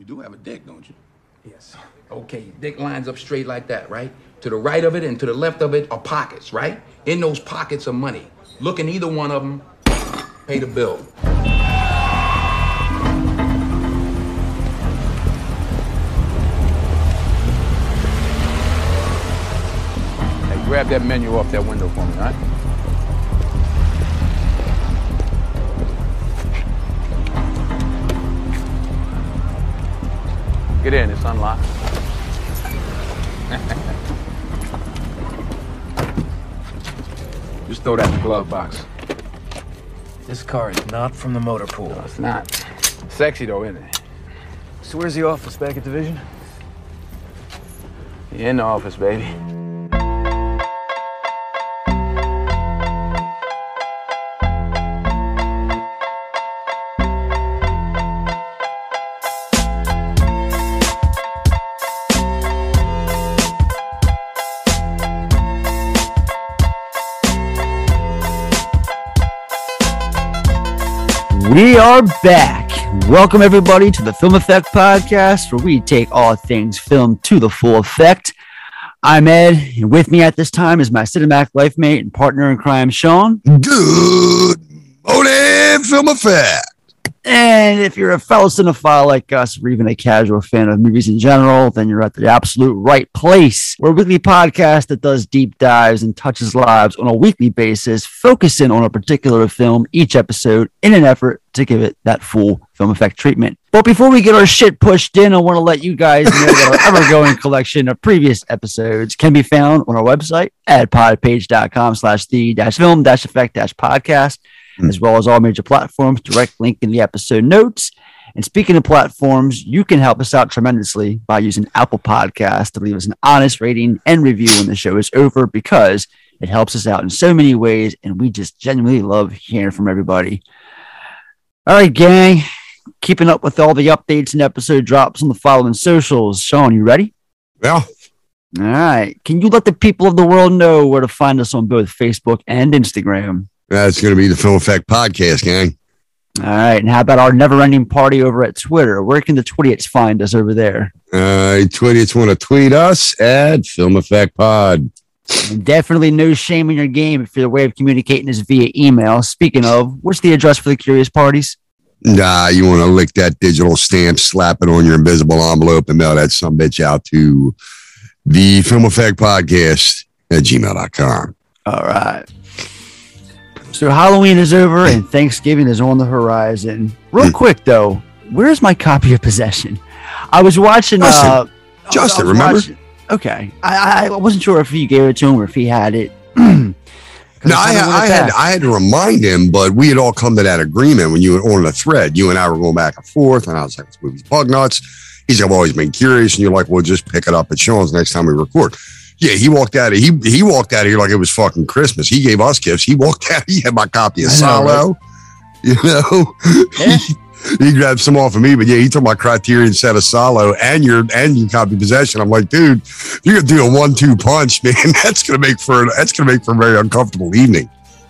You do have a dick, don't you? Yes. Okay, dick lines up straight like that, right? To the right of it and to the left of it are pockets, right? In those pockets are money. Look in either one of them, pay the bill. Hey, grab that menu off that window for me, all right? Get in, it's unlocked. Just throw that in the glove box. This car is not from the motor pool. No, it's not. Sexy though, isn't it? So where's the office back at division? You in the office, baby. Are back. Welcome, everybody, to the Film Effect Podcast, where we take all things film to the full effect. I'm Ed, and with me at this time is my Cinemac life mate and partner in crime, Sean. Good morning, Film Effect. And if you're a fellow cinephile like us, or even a casual fan of movies in general, then you're at the absolute right place. We're a weekly podcast that does deep dives and touches lives on a weekly basis, focusing on a particular film each episode in an effort to give it that full film effect treatment. But before we get our shit pushed in, I want to let you guys know that our ever-growing collection of previous episodes can be found on our website at podpage.com slash the dash film dash effect dash podcast as well as all major platforms. Direct link in the episode notes. And speaking of platforms, you can help us out tremendously by using Apple Podcasts to leave us an honest rating and review when the show is over because it helps us out in so many ways. And we just genuinely love hearing from everybody. All right, gang. Keeping up with all the updates and episode drops on the following socials. Sean, you ready? Well, All right. Can you let the people of the world know where to find us on both Facebook and Instagram? That's going to be the Film Effect Podcast, gang. All right. And how about our never ending party over at Twitter? Where can the Twitties find us over there? Uh, Twitties want to tweet us at Film Effect Pod. And definitely no shame in your game if your way of communicating is via email. Speaking of, what's the address for the curious parties? Nah, you want to lick that digital stamp, slap it on your invisible envelope, and mail that some bitch out to the Film Effect Podcast at gmail.com. All right. So Halloween is over and Thanksgiving is on the horizon. Real Hmm. quick though, where's my copy of Possession? I was watching. Justin. uh, Justin, was remember? watching- okay, I, I wasn't sure if you gave it to him or if he had it. No, I, I had. I had to remind him, but we had all come to that agreement when you were on the thread. You and I were going back and forth, and I was like, "This movie's bug nuts." He's like, "I've always been curious," and you're like, "Well, just pick it up at Sean's next time we record." Yeah, he walked out of he he walked out of here like it was fucking Christmas. He gave us gifts. He walked out. He had my copy of Salò. You know, Yeah. he, he grabbed some off of me, but yeah, he took my Criterion set of Salò and your and your copy possession. I'm like, dude, you're gonna do a one-two punch, man. That's gonna make for that's gonna make for a very uncomfortable evening.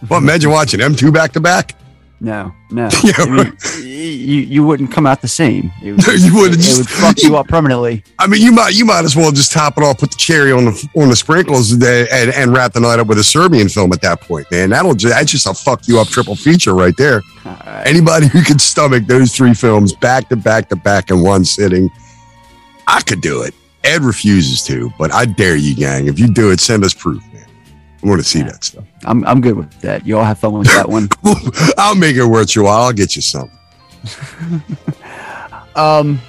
Well, imagine watching M2 back to back. No, no. Yeah, I mean, you you wouldn't come out the same. It No, you wouldn't. It, Just- would fuck you up permanently. I mean, you might you might as well just top it off, put the cherry on the on the sprinkles, and, and, and wrap the night up with a Serbian film at that point, man. That'll just that's just a fuck you up triple feature right there. Right. Anybody who can stomach those three films back to back to back in one sitting, I could do it. Ed refuses to, but I dare you, gang. If you do it, send us proof, man. I want to see that stuff. I'm I'm good with that. You all have fun with that one. I'll make it worth your while. I'll get you some. Um,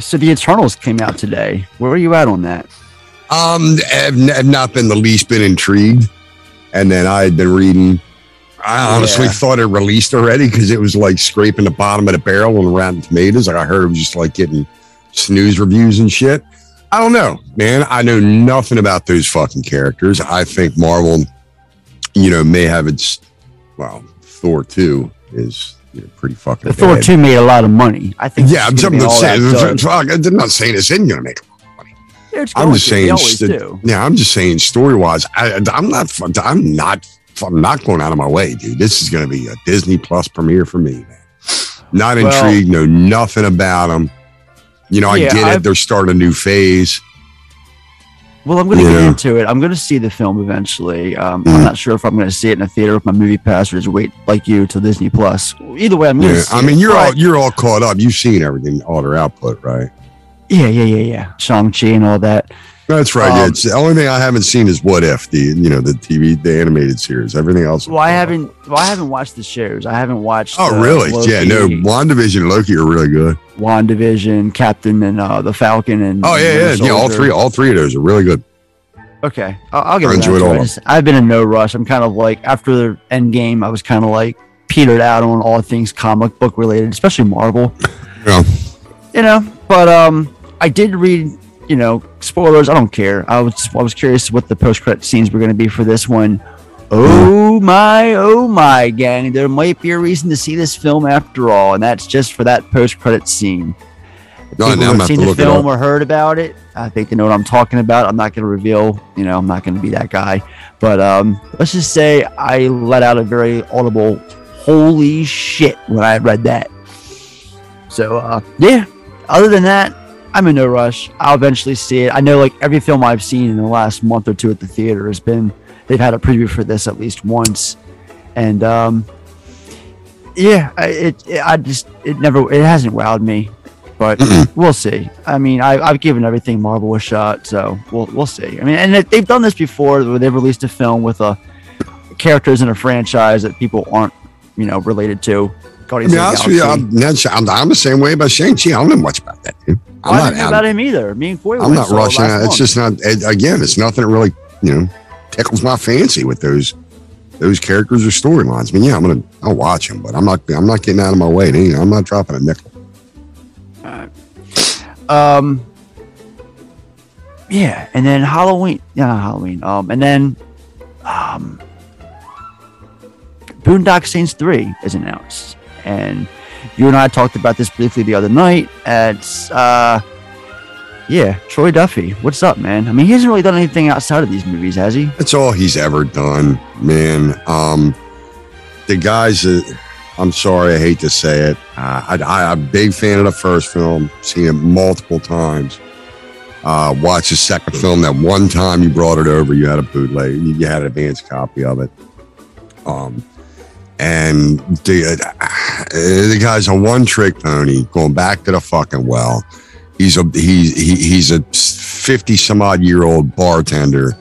so the Eternals came out today. Where are you at on that? Um, have, have not been the least bit intrigued. And then I had been reading. I honestly Yeah. thought it released already because it was like scraping the bottom of the barrel on Rotten Tomatoes. Like I heard it was just like getting snooze reviews and shit. I don't know, man. I know nothing about those fucking characters. I think Marvel, you know, may have its well, Thor two is you know, pretty fucking. The Thor two made a lot of money. I think. Yeah, I'm, I'm not all that saying. good. Fuck, I'm not saying this isn't gonna make It's I'm just to. Saying. st- do. yeah, I'm just saying. Story wise, I, I'm not. I'm not. I'm not going out of my way, dude. This is going to be a Disney Plus premiere for me, man. Not Well- intrigued. Know nothing about them. You know, I Yeah, get I've- it. They're starting a new phase. Well, I'm going to get into it. I'm going to see the film eventually. Um, Mm. I'm not sure if I'm going to see it in a theater with my movie pass or just wait like you to Disney Plus. Either way, I'm going to Yeah, I mean, you're all you're all caught up. You've seen everything, all their output, right? yeah, yeah, yeah, yeah. Shang Chi and all that. That's right. yeah, Um, it's the only thing I haven't seen is What If the you know the TV the animated series. Everything else. Well, I haven't. Well, I haven't watched the shows. I haven't watched. Oh, uh, really? Loki, yeah. No, WandaVision and Loki are really good. WandaVision, Captain, and uh, the Falcon, and Oh yeah, yeah, yeah. All three, all three of those are really good. Okay, I'll, I'll get I around enjoyed to all it. I just- I've been in no rush. I'm kind of like after the end game, I was kind of like petered out on all things comic book related, especially Marvel. Yeah. You know, but um, I did read. You know, spoilers. I don't care. I was I was curious what the post credit scenes were going to be for this one. Oh my, oh my, gang! There might be a reason to see this film after all, and that's just for that post credit scene. If people now I'm have gonna seen the to look it film or heard about it, I think they know what I'm talking about. I'm not going to reveal, you know, I'm not going to be that guy. But um, let's just say I let out a very audible, holy shit, when I read that. So, uh, yeah, other than that, I'm in no rush. I'll eventually see it. I know, like, every film I've seen in the last month or two at the theater has been, they've had a preview for this at least once. And, um, yeah, I- it, it I just, it never, it hasn't wowed me but we'll see. I mean, I, I've given everything Marvel a shot, so we'll we'll see. I mean, and they- they've done this before where they've released a film with a characters in a franchise that people aren't, you know, related to. I Guardians mean, of the honest with you, Galaxy. I'm, that's, I'm, I'm the same way about Shang Chi. I don't know much about that. Dude. I'm Well, not. know about him either. Me and Foy I'm not rushing. last It's just not. It, again, it's nothing that really you know tickles my fancy with those those characters or storylines. I mean, yeah, I'm gonna I'll watch them, but I'm not I'm not getting out of my way. You I'm not dropping a nickel. Um, yeah, and then Halloween. Yeah, not Halloween. Um, and then um, Boondock Saints Three is announced, and you and I talked about this briefly the other night. At uh, yeah, Troy Duffy. What's up, man? I mean, he hasn't really done anything outside of these movies, has he? That's all he's ever done, man. Um, the guys that I'm sorry, I hate to say it. Uh, I, I, I'm a big fan of the first film, seen it multiple times. Uh, watched the second film. That one time you brought it over, you had a bootleg, you had an advanced copy of it. Um, and the, uh, the guy's a one trick pony going back to the fucking well. He's a he's he, he's a 50 some odd year old bartender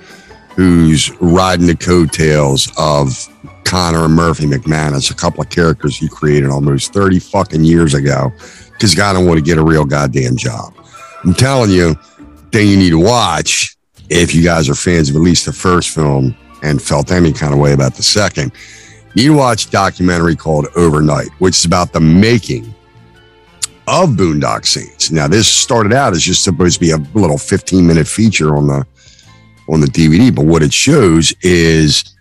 who's riding the coattails of Connor and Murphy McManus, a couple of characters he created almost 30 fucking years ago, because guy don't want to get a real goddamn job. I'm telling you, thing you need to watch if you guys are fans of at least the first film and felt any kind of way about the second. You watch a documentary called Overnight, which is about the making of Boondock Saints. Now, this started out as just supposed to be a little 15 minute feature on the on the DVD, but what it shows is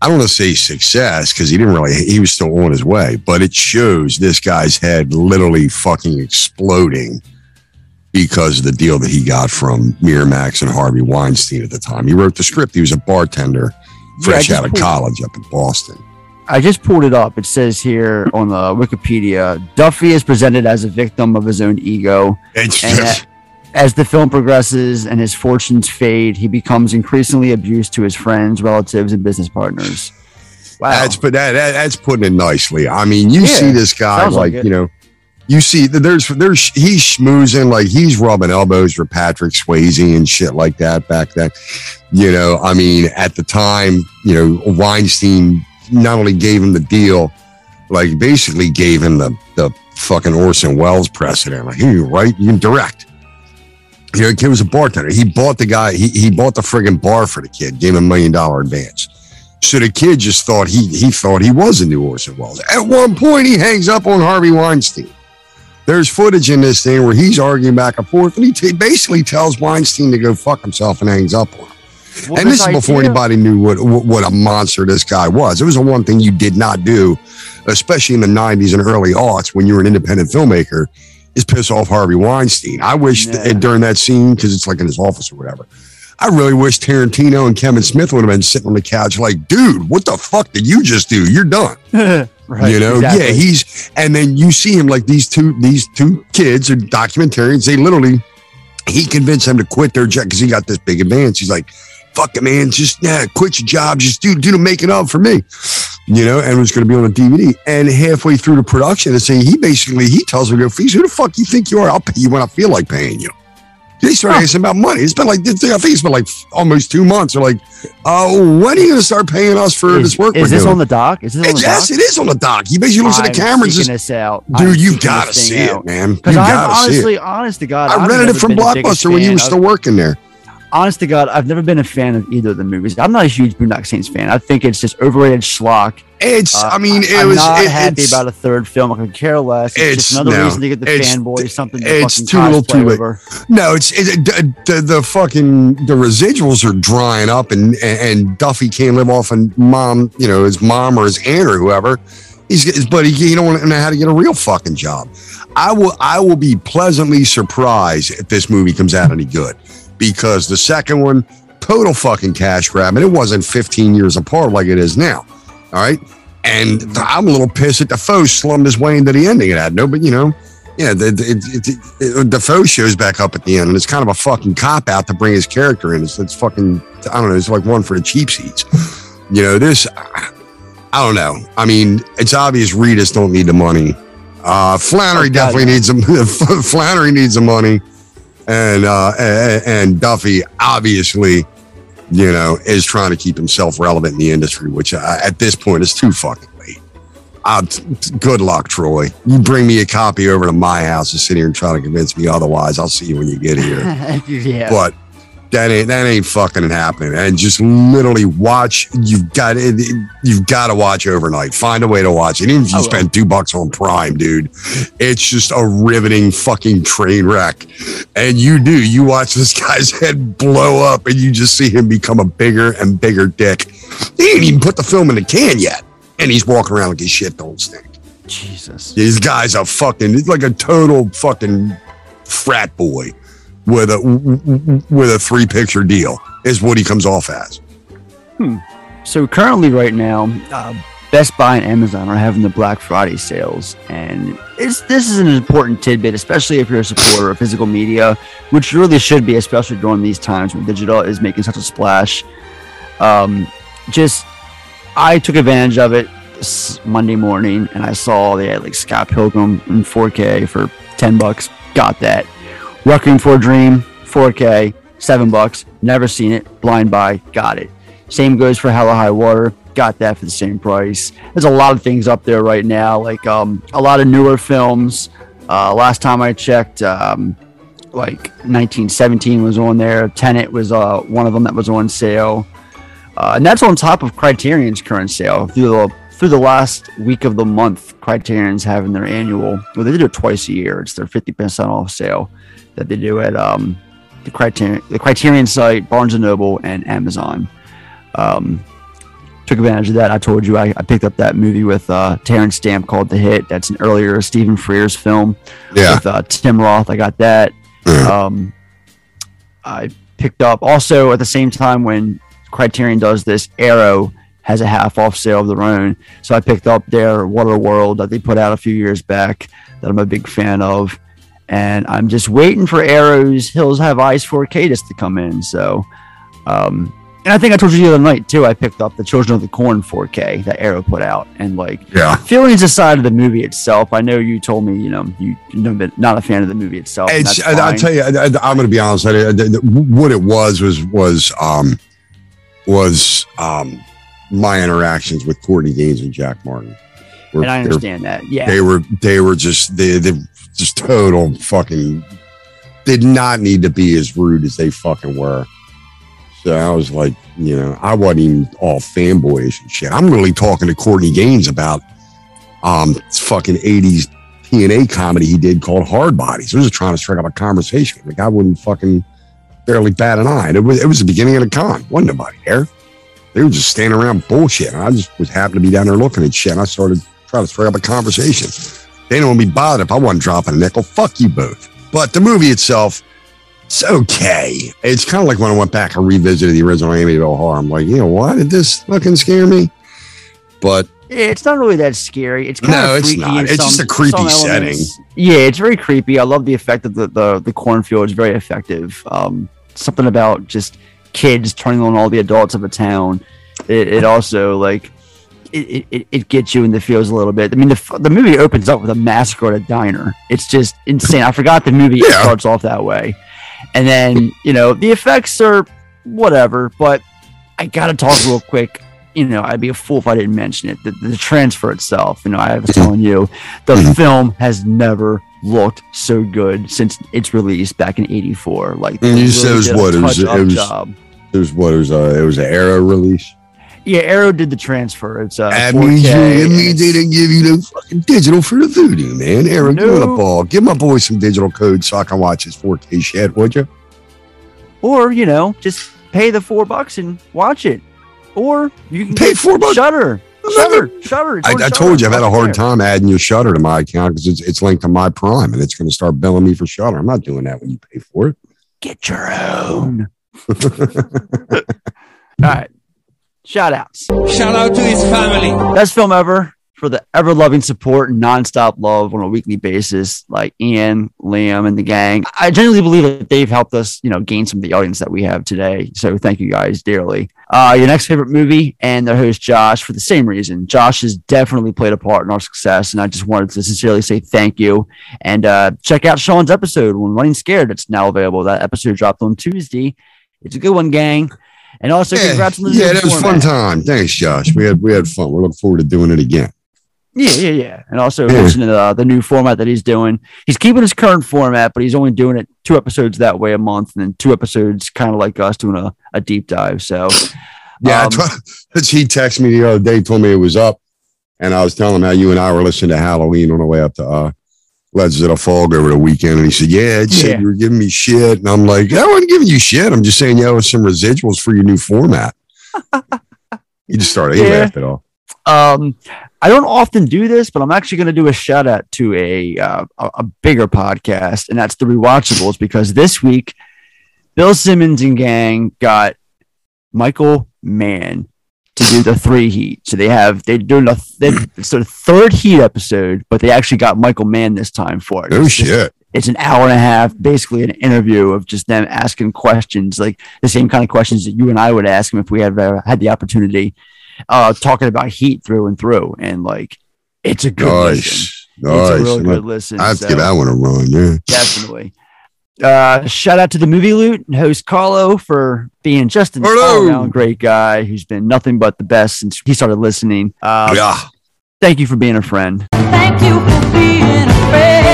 I don't want to say success because he didn't really he was still on his way, but it shows this guy's head literally fucking exploding because of the deal that he got from Miramax and Harvey Weinstein at the time. He wrote the script. He was a bartender fresh just out of college up in Boston. I just pulled it up. It says here on the Wikipedia, Duffy is presented as a victim of his own ego. And As the film progresses and his fortunes fade, he becomes increasingly abused to his friends, relatives, and business partners. Wow. That's but that, that that's putting it nicely. I mean, you Yeah, see this guy like, like you know, you see that there's there's he's schmoozing like he's rubbing elbows for Patrick Swayze and shit like that back then. You know, I mean, at the time, you know, Weinstein not only gave him the deal, like basically gave him the the fucking Orson Welles precedent. Like, you right, you can direct. You know, the kid was a bartender. He bought the guy, he, he bought the friggin' bar for the kid, gave him a million dollar advance. So the kid just thought he he thought he was a new Orson Welles. At one point, he hangs up on Harvey Weinstein. There's footage in this thing where he's arguing back and forth, and he t- basically tells Weinstein to go fuck himself and hangs up on him. Well, and this is before idea- anybody knew what, what what a monster this guy was. It was the one thing you did not do, especially in the '90s and early aughts when you were an independent filmmaker, is piss off Harvey Weinstein. I wish Yeah. th- during that scene because it's like in his office or whatever. I really wish Tarantino and Kevin Smith would have been sitting on the couch like, dude, what the fuck did you just do? You're done. Right, you know, exactly. yeah, he's and then you see him like these two these two kids are documentarians. They literally he convinced them to quit their job because he got this big advance. He's like, "Fuck it, man, just yeah, quit your job, just do do the making of for me." You know, and it was going to be on a DVD. And halfway through the production, and saying he basically he tells me, "Go, Feast, who the fuck you think you are? I'll pay you when I feel like paying you." They started asking about money. It's been like I think it's been like almost two months. They're like, "Oh, when are you going to start paying us for Is, this work?" is this doing? on the dock? Is this on the dock? yes, dock? it is on the dock. He basically looks at the I'm camera and says, this out. I'm "Dude, you seeking got to see thing it, out. man. You Because I'm got to see it." honestly, honest to God, I rented it from been the biggest Blockbuster when you were still working there. Honest to God, I've never been a fan of either of the movies. I'm not a huge Boondock Saints fan. I think it's just overrated schlock. It's, Uh, I mean, it I'm was. not it- happy about a third film. I could care less. It's, It's- just another no, reason to get the fanboy something to it's too little too late. over. No, it's it, the, the the fucking the residuals are drying up, and and Duffy can't live off of mom, you know, his mom or his aunt or whoever. He's but buddy. He don't know how to get a real fucking job. I will I will be pleasantly surprised if this movie comes out any good, because the second one total fucking cash grab, and it wasn't 15 years apart like it is now. All right, and I'm a little pissed that Defoe slummed his way into the ending of that. No, but you know. Yeah, the, the, it, it, it, Defoe shows back up at the end, and it's kind of a fucking cop out to bring his character in. It's, it's fucking, I don't know, it's like one for the cheap seats. You know, this, I don't know. I mean, it's obvious Reedus don't need the money. Uh, Flannery Oh, definitely needs some, Flannery needs the money. And, uh, and, and Duffy obviously, you know, is trying to keep himself relevant in the industry, which uh, at this point is too fucking late. Uh, good luck, Troy. You bring me a copy over to my house and sit here and try to convince me otherwise. I'll see you when you get here. yeah. But that ain't that ain't fucking happening. And just literally watch. You've got it. You've got to watch overnight. Find a way to watch it. Even if you oh, spend two bucks on Prime, dude, it's just a riveting fucking train wreck. And you do. You watch this guy's head blow up, and you just see him become a bigger and bigger dick. He ain't even put the film in the can yet, and he's walking around like his shit don't stink. Jesus. This guy's a fucking, he's like a total fucking frat boy with a with a three picture deal is what he comes off as. So currently, right now, uh, Best Buy and Amazon are having the Black Friday sales, and it's this is an important tidbit, especially if you're a supporter of physical media, which really should be, especially during these times when digital is making such a splash. Um, just, I took advantage of it this Monday morning, and I saw they had like Scott Pilgrim in 4K for 10 bucks. Got that. Requiem for a Dream, 4K, seven bucks. Never seen it. Blind buy, got it. Same goes for Hell or High Water. Got that for the same price. There's a lot of things up there right now, like um, a lot of newer films. Uh, last time I checked, um, like 1917 was on there. Tenet was uh, one of them that was on sale, uh, and that's on top of Criterion's current sale through the through the last week of the month. Criterion's having their annual. Well, they do it twice a year. It's their 50% off sale that they do at um, the Criterion the Criterion site, Barnes and Noble, and Amazon. Um, took advantage of that. I told you I, I picked up that movie with uh, Terence Stamp called The Hit. That's an earlier Stephen Frears film Yeah. with uh, Tim Roth. I got that. Um, I picked up also at the same time when Criterion does this, Arrow has a half off sale of their own. So I picked up their Waterworld that they put out a few years back that I'm a big fan of. And I'm just waiting for Arrow's Hills Have Eyes 4K just to come in. So, um, and I think I told you the other night too, I picked up the Children of the Corn 4K that Arrow put out. And like, Yeah. feelings aside of the movie itself, I know you told me, you know, you, you're not a fan of the movie itself. and It's, that's I, I'll fine. tell you, I, am going to be honest. I, I- I- what it was was was um was um my interactions with Courtney Gains and Jack Martin. Were- and I understand that. Yeah. They were they were just they they just total fucking did not need to be as rude as they fucking were. So I was like, you know, I wasn't even all fanboyish and shit. I'm really talking to Courtney Gains about um fucking 80s TNA comedy he did called Hard Bodies. I was trying to strike up a conversation. The guy wouldn't fucking barely bat an eye. And it was it was the beginning of the con. Wasn't nobody there. They were just standing around bullshit. And I just was happy to be down there looking at shit. And I started trying to strike up a conversation. They don't want to be bothered if I wasn't dropping a nickel. Fuck you both. But the movie itself, it's okay. It's kind of like when I went back and revisited the original Amityville Horror. I'm like, you know why Did this fucking scare me? But It's not really that scary. It's kind No, of it's not. It's just a creepy setting. Yeah, it's very creepy. I love the effect of the the, the cornfield. It's very effective. Um, something about just kids turning on all the adults of a town. It, it also like it, it, it gets you in the feels a little bit. I mean, the, the movie opens up with a massacre at a diner. It's just insane. I forgot the movie Yeah. starts off that way, and then you know the effects are whatever. But I gotta talk real quick. You know, I'd be a fool if I didn't mention it. The, the transfer itself. You know, I was telling you, the Mhm. film has never looked so good since its release back in '84. Like, And you they said it was what? It was- it was- It was what? It was a it was an Arrow release. Yeah, Arrow did the transfer. It's uh, That 4K, means you, it means they didn't give you the fucking digital for the voodoo, man. Aaron, give me the No. ball. Give my boy some digital code so I can watch his 4K shit, would you? or you know, just pay the four bucks and watch it, or you can Pay four bucks. Shudder, Shudder, Shudder. I, I Shudder. told you I've had a hard time adding your Shudder to my account because it's, it's linked to my Prime and it's going to start billing me for Shudder. I'm not doing that when you pay for it. Get your own. All right, shout outs. Shout out to his family. Best film ever for the ever loving support and nonstop love on a weekly basis, like Ian, Liam, and the gang. I genuinely believe that they've helped us, you know, gain some of the audience that we have today. So thank you guys dearly. Uh, your next favorite movie and their host Josh for the same reason. Josh has definitely played a part in our success, and I just wanted to sincerely say thank you. And uh, check out Sean's episode on Running Scared. It's now available. That episode dropped on Tuesday. It's a good one, gang. And also, yeah, congrats on the yeah that was a fun time. Thanks, Josh. We had we had fun. We're looking forward to doing it again. Yeah, yeah, yeah. And also Yeah. mentioning uh, the new format that he's doing. He's keeping his current format, but he's only doing it two episodes that way a month, and then two episodes kind of like us doing a, a deep dive. So, Yeah, um, he texted me the other day, told me it was up, and I was telling him how you and I were listening to Halloween on the way up to uh, Legends of the Fog over the weekend, and he said, "Yeah, it said Yeah. you were giving me shit," and I'm like, "I wasn't giving you shit. I'm just saying you owe some residuals for your new format." he just started. He Yeah. laughed it off. um, I don't often do this, but I'm actually going to do a shout out to a, uh, a a bigger podcast, and that's the Rewatchables, because this week Bill Simmons and gang got Michael Mann do the three heat. So they have they're doing a they, it's their third heat episode, but they actually got Michael Mann this time for it. No It's just- shit. it's an hour and a half, basically an interview of just them asking questions, like the same kind of questions that you and I would ask them if we had uh, had the opportunity, uh, talking about heat through and through, and like it's a good listen. Nice, It's a really good listen. I have to so give that one a run. Yeah. definitely. Uh, shout out to the movie loot and host Carlo for being just an all around great guy who's been nothing but the best since he started listening. Uh, yeah. Thank you for being a friend. Thank you for being a friend.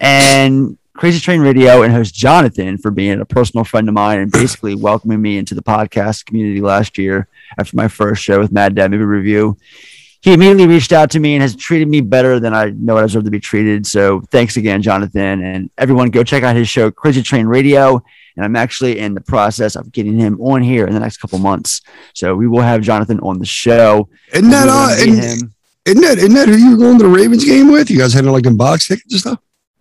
and Crazy Train Radio and host Jonathan for being a personal friend of mine and basically welcoming me into the podcast community last year after my first show with Mad Dad Movie Review. He immediately reached out to me and has treated me better than I know I deserve to be treated. So thanks again, Jonathan. And everyone, go check out his show, Crazy Train Radio. And I'm actually in the process of getting him on here in the next couple months. So we will have Jonathan on the show. Isn't that uh, isn't, isn't that isn't that who you were going to the Ravens game with? You guys had like in box tickets and stuff.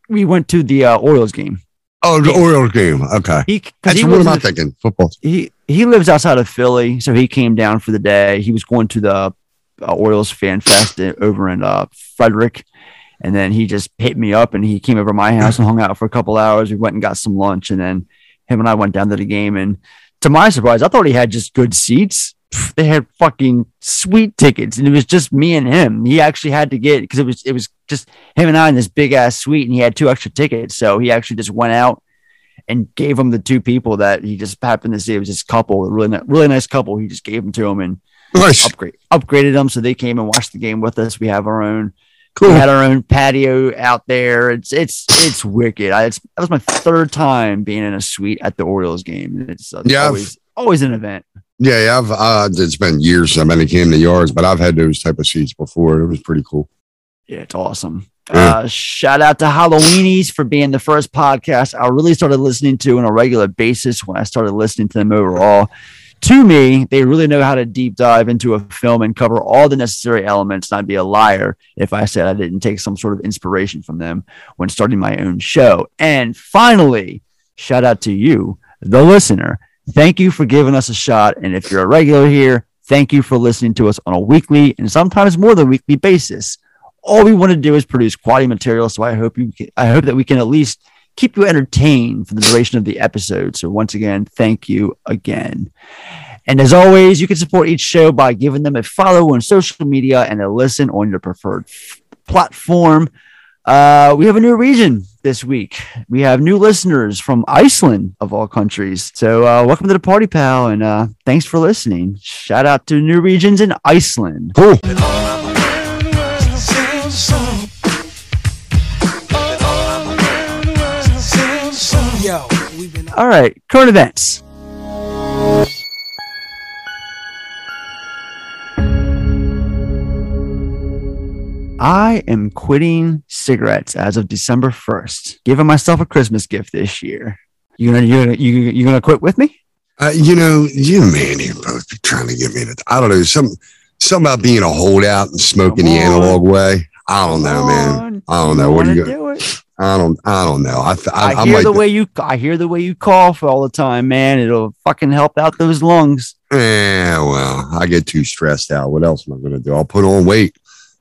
We went to the uh, Orioles game. Oh, the Orioles game. Okay. He, That's he what lives am I in thinking? Football. he he lives outside of Philly, so he came down for the day. He was going to the uh, Orioles Fan Fest over in uh, Frederick, and then he just hit me up and he came over my house and hung out for a couple hours. We went and got some lunch, and then him and I went down to the game. And to my surprise, I thought he had just good seats. They had fucking sweet tickets, and it was just me and him. He actually had to get because it was it was just him and I in this big ass suite, and he had two extra tickets. So he actually just went out and gave them the two people that he just happened to see. It was this couple, a really, really nice couple. He just gave them to him and Nice. upgrade, upgraded them. So they came and watched the game with us. We have our own, Cool. we had our own patio out there. It's, it's, it's wicked. I, it's, that was my third time being in a suite at the Orioles game. It's uh, Yeah, always, always an event. Yeah, yeah, I've uh, it's been years since I've been to Camden Yards, but I've had those type of seats before. It was pretty cool. Yeah, it's awesome. Yeah. Uh, shout out to Halloweenies for being the first podcast I really started listening to on a regular basis when I started listening to them overall. To me, they really know how to deep dive into a film and cover all the necessary elements. And I'd be a liar if I said I didn't take some sort of inspiration from them when starting my own show. And finally, shout out to you, the listener. thank you for giving us a shot. And if you're a regular here, thank you for listening to us on a weekly and sometimes more than weekly basis. All we want to do is produce quality material. So I hope you, I hope that we can at least keep you entertained for the duration of the episode. So once again, thank you again. And as always, you can support each show by giving them a follow on social media and a listen on your preferred f- platform. Uh, we have a new region this week. We have new listeners from Iceland, of all countries. So, uh, welcome to the party, pal, and uh, thanks for listening. Shout out to new regions in Iceland. Cool. All right, current events. I am quitting cigarettes as of December 1st, giving myself a Christmas gift this year. You gonna you gonna you, you gonna quit with me? Uh, you know, you and Manny both be trying to get me to. I don't know some some about being a holdout and smoking the analog way. I don't know, man. I don't know. What are you going to do it? I don't. I don't know. I. th- I, I, I hear might. the way you I hear the way you cough all the time, man. It'll fucking help out those lungs. Yeah, well, I get too stressed out. What else am I going to do? I'll put on weight.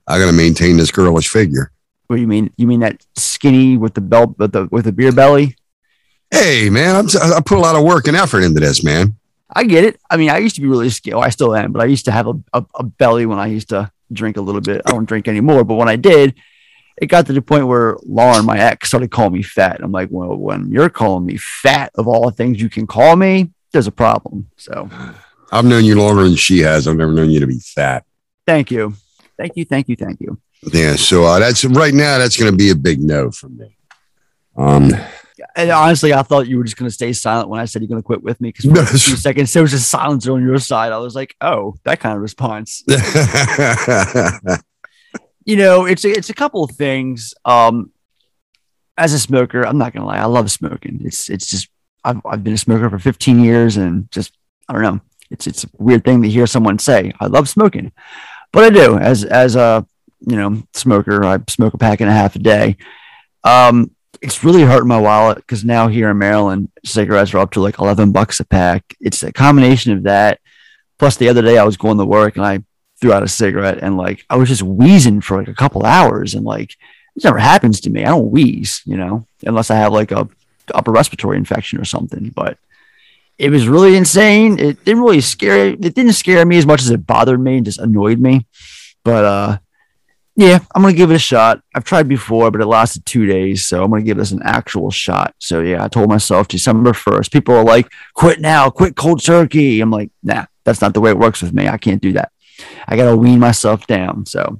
I got to maintain this girlish figure. What do you mean? You mean that skinny with the belt with the with the beer belly? Hey, man, I'm, I put a lot of work and effort into this, man. I get it. I mean, I used to be really skinny. Well, I still am, but I used to have a, a, a belly when I used to drink a little bit. I don't drink anymore, but when I did, it got to the point where Lauren, my ex, started calling me fat. I'm like, well, when you're calling me fat of all the things you can call me, there's a problem. So I've known you longer than she has. I've never known you to be fat. thank you. Thank you. Thank you. Thank you. Yeah, so uh, that's right now. That's going to be a big no from me. Um, And honestly, I thought you were just going to stay silent when I said you're going to quit with me because for No, a few seconds there was just silence on your side. I was like, oh, that kind of response. you know, it's a, it's a couple of things. Um, as a smoker, I'm not gonna lie, I love smoking. It's it's just I've I've been a smoker for 15 years, and just I don't know. It's it's a weird thing to hear someone say I love smoking, but I do. As as a you know smoker, I smoke a pack and a half a day. Um, it's really hurting my wallet because now here in Maryland, cigarettes are up to like 11 bucks a pack. It's a combination of that. Plus, the other day I was going to work and I threw out a cigarette and like I was just wheezing for like a couple hours and like this never happens to me. I don't wheeze, you know, unless I have like a upper respiratory infection or something. But it was really insane. It didn't really scare it didn't scare me as much as it bothered me and just annoyed me. But uh yeah, I'm gonna give it a shot. I've tried before, but it lasted two days, so I'm gonna give this an actual shot. So yeah, I told myself December first. People are like, "Quit now, quit cold turkey." I'm like, "Nah, that's not the way it works with me. I can't do that. I gotta wean myself down." So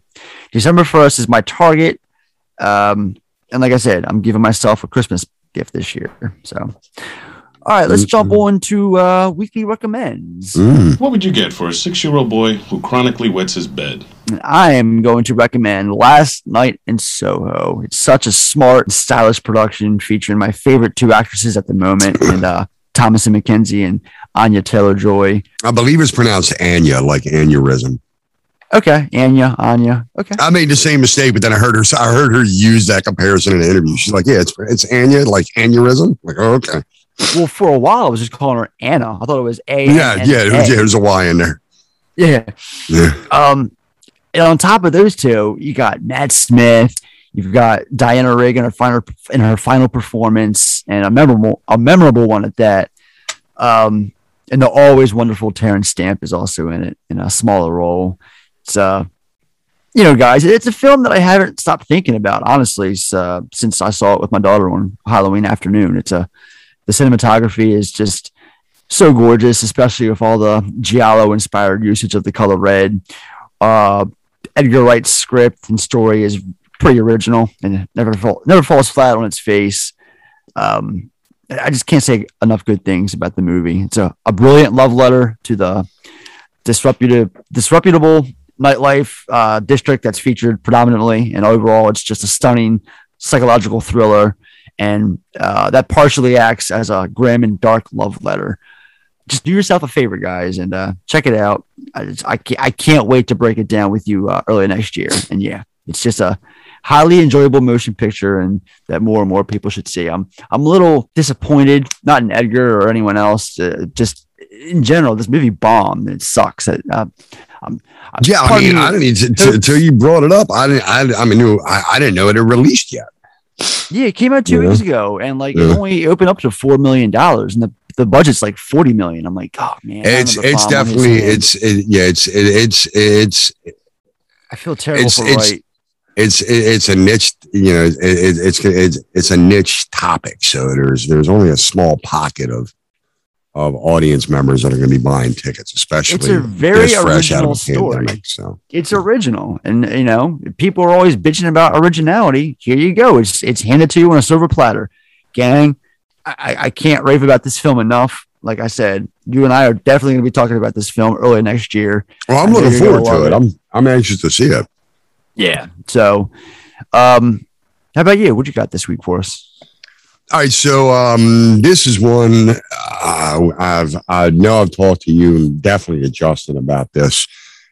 December first is my target. Um, and like I said, I'm giving myself a Christmas gift this year. So, all right, let's jump on to uh, weekly recommends. mm, What would you get for a six year old boy who chronically wets his bed? I am going to recommend Last Night in Soho. It's such a smart, and stylish production featuring my favorite two actresses at the moment, and uh, Thomasin McKenzie and Anya Taylor Joy. I believe it's pronounced Anya, like aneurysm. Okay, Anya, Anya. Okay, I made the same mistake, but then I heard her. I heard her use that comparison in an interview. She's like, "Yeah, it's it's Anya, like aneurysm." Like, oh, okay, well, for a while I was just calling her Anna. I thought it was A. yeah, yeah, it was, yeah, there's a Y in there. yeah. Yeah. Um, and on top of those two, you got Matt Smith. You've got Diana Rigg in her final in her final performance, and a memorable a memorable one at that. Um, and the always wonderful Terence Stamp is also in it in a smaller role. It's uh, you know, guys, it's a film that I haven't stopped thinking about honestly uh, since I saw it with my daughter on Halloween afternoon. It's a the cinematography is just so gorgeous, especially with all the giallo inspired usage of the color red. Uh, Edgar Wright's script and story is pretty original and never fall, never falls flat on its face. Um, I just can't say enough good things about the movie. It's a, a brilliant love letter to the disruptive, disreputable nightlife uh, district that's featured predominantly, and overall, it's just a stunning psychological thriller, and uh, that partially acts as a grim and dark love letter. Just do yourself a favor, guys, and uh, check it out. I, just, I, can't, I can't wait to break it down with you uh, early next year. And yeah, It's just a highly enjoyable motion picture, and that more and more people should see. I'm I'm a little disappointed, not in Edgar or anyone else, uh, just in general. This movie bombed. It sucks. Uh, I'm, I'm, Yeah, I mean, I didn't need to, hopes- until you brought it up. I didn't. I, I mean, I, I didn't know it had released yet. Yeah, it came out two Yeah. weeks ago, and like it only opened up to four million dollars, and the, the budget's like forty million. I'm like, oh man, It's it's bomb on his definitely it's it, yeah it's it, it's it's I feel terrible it's- for it's- Wright. It's it's a niche you know it, it, it's it's it's a niche topic so there's there's only a small pocket of of audience members that are going to be buying tickets especially It's a very this fresh out of original story. pandemic, so It's original, and you know, people are always bitching about originality. Here you go. It's it's handed to you on a silver platter, gang. I, I- can't rave about this film enough. Like I said, you and I are definitely going to be talking about this film early next year. well i'm looking forward to it i'm i'm anxious to see it Yeah. So, um, how about you? What you got this week for us? All right, so um, this is one uh, I've I know I've talked to you and definitely to Justin about this.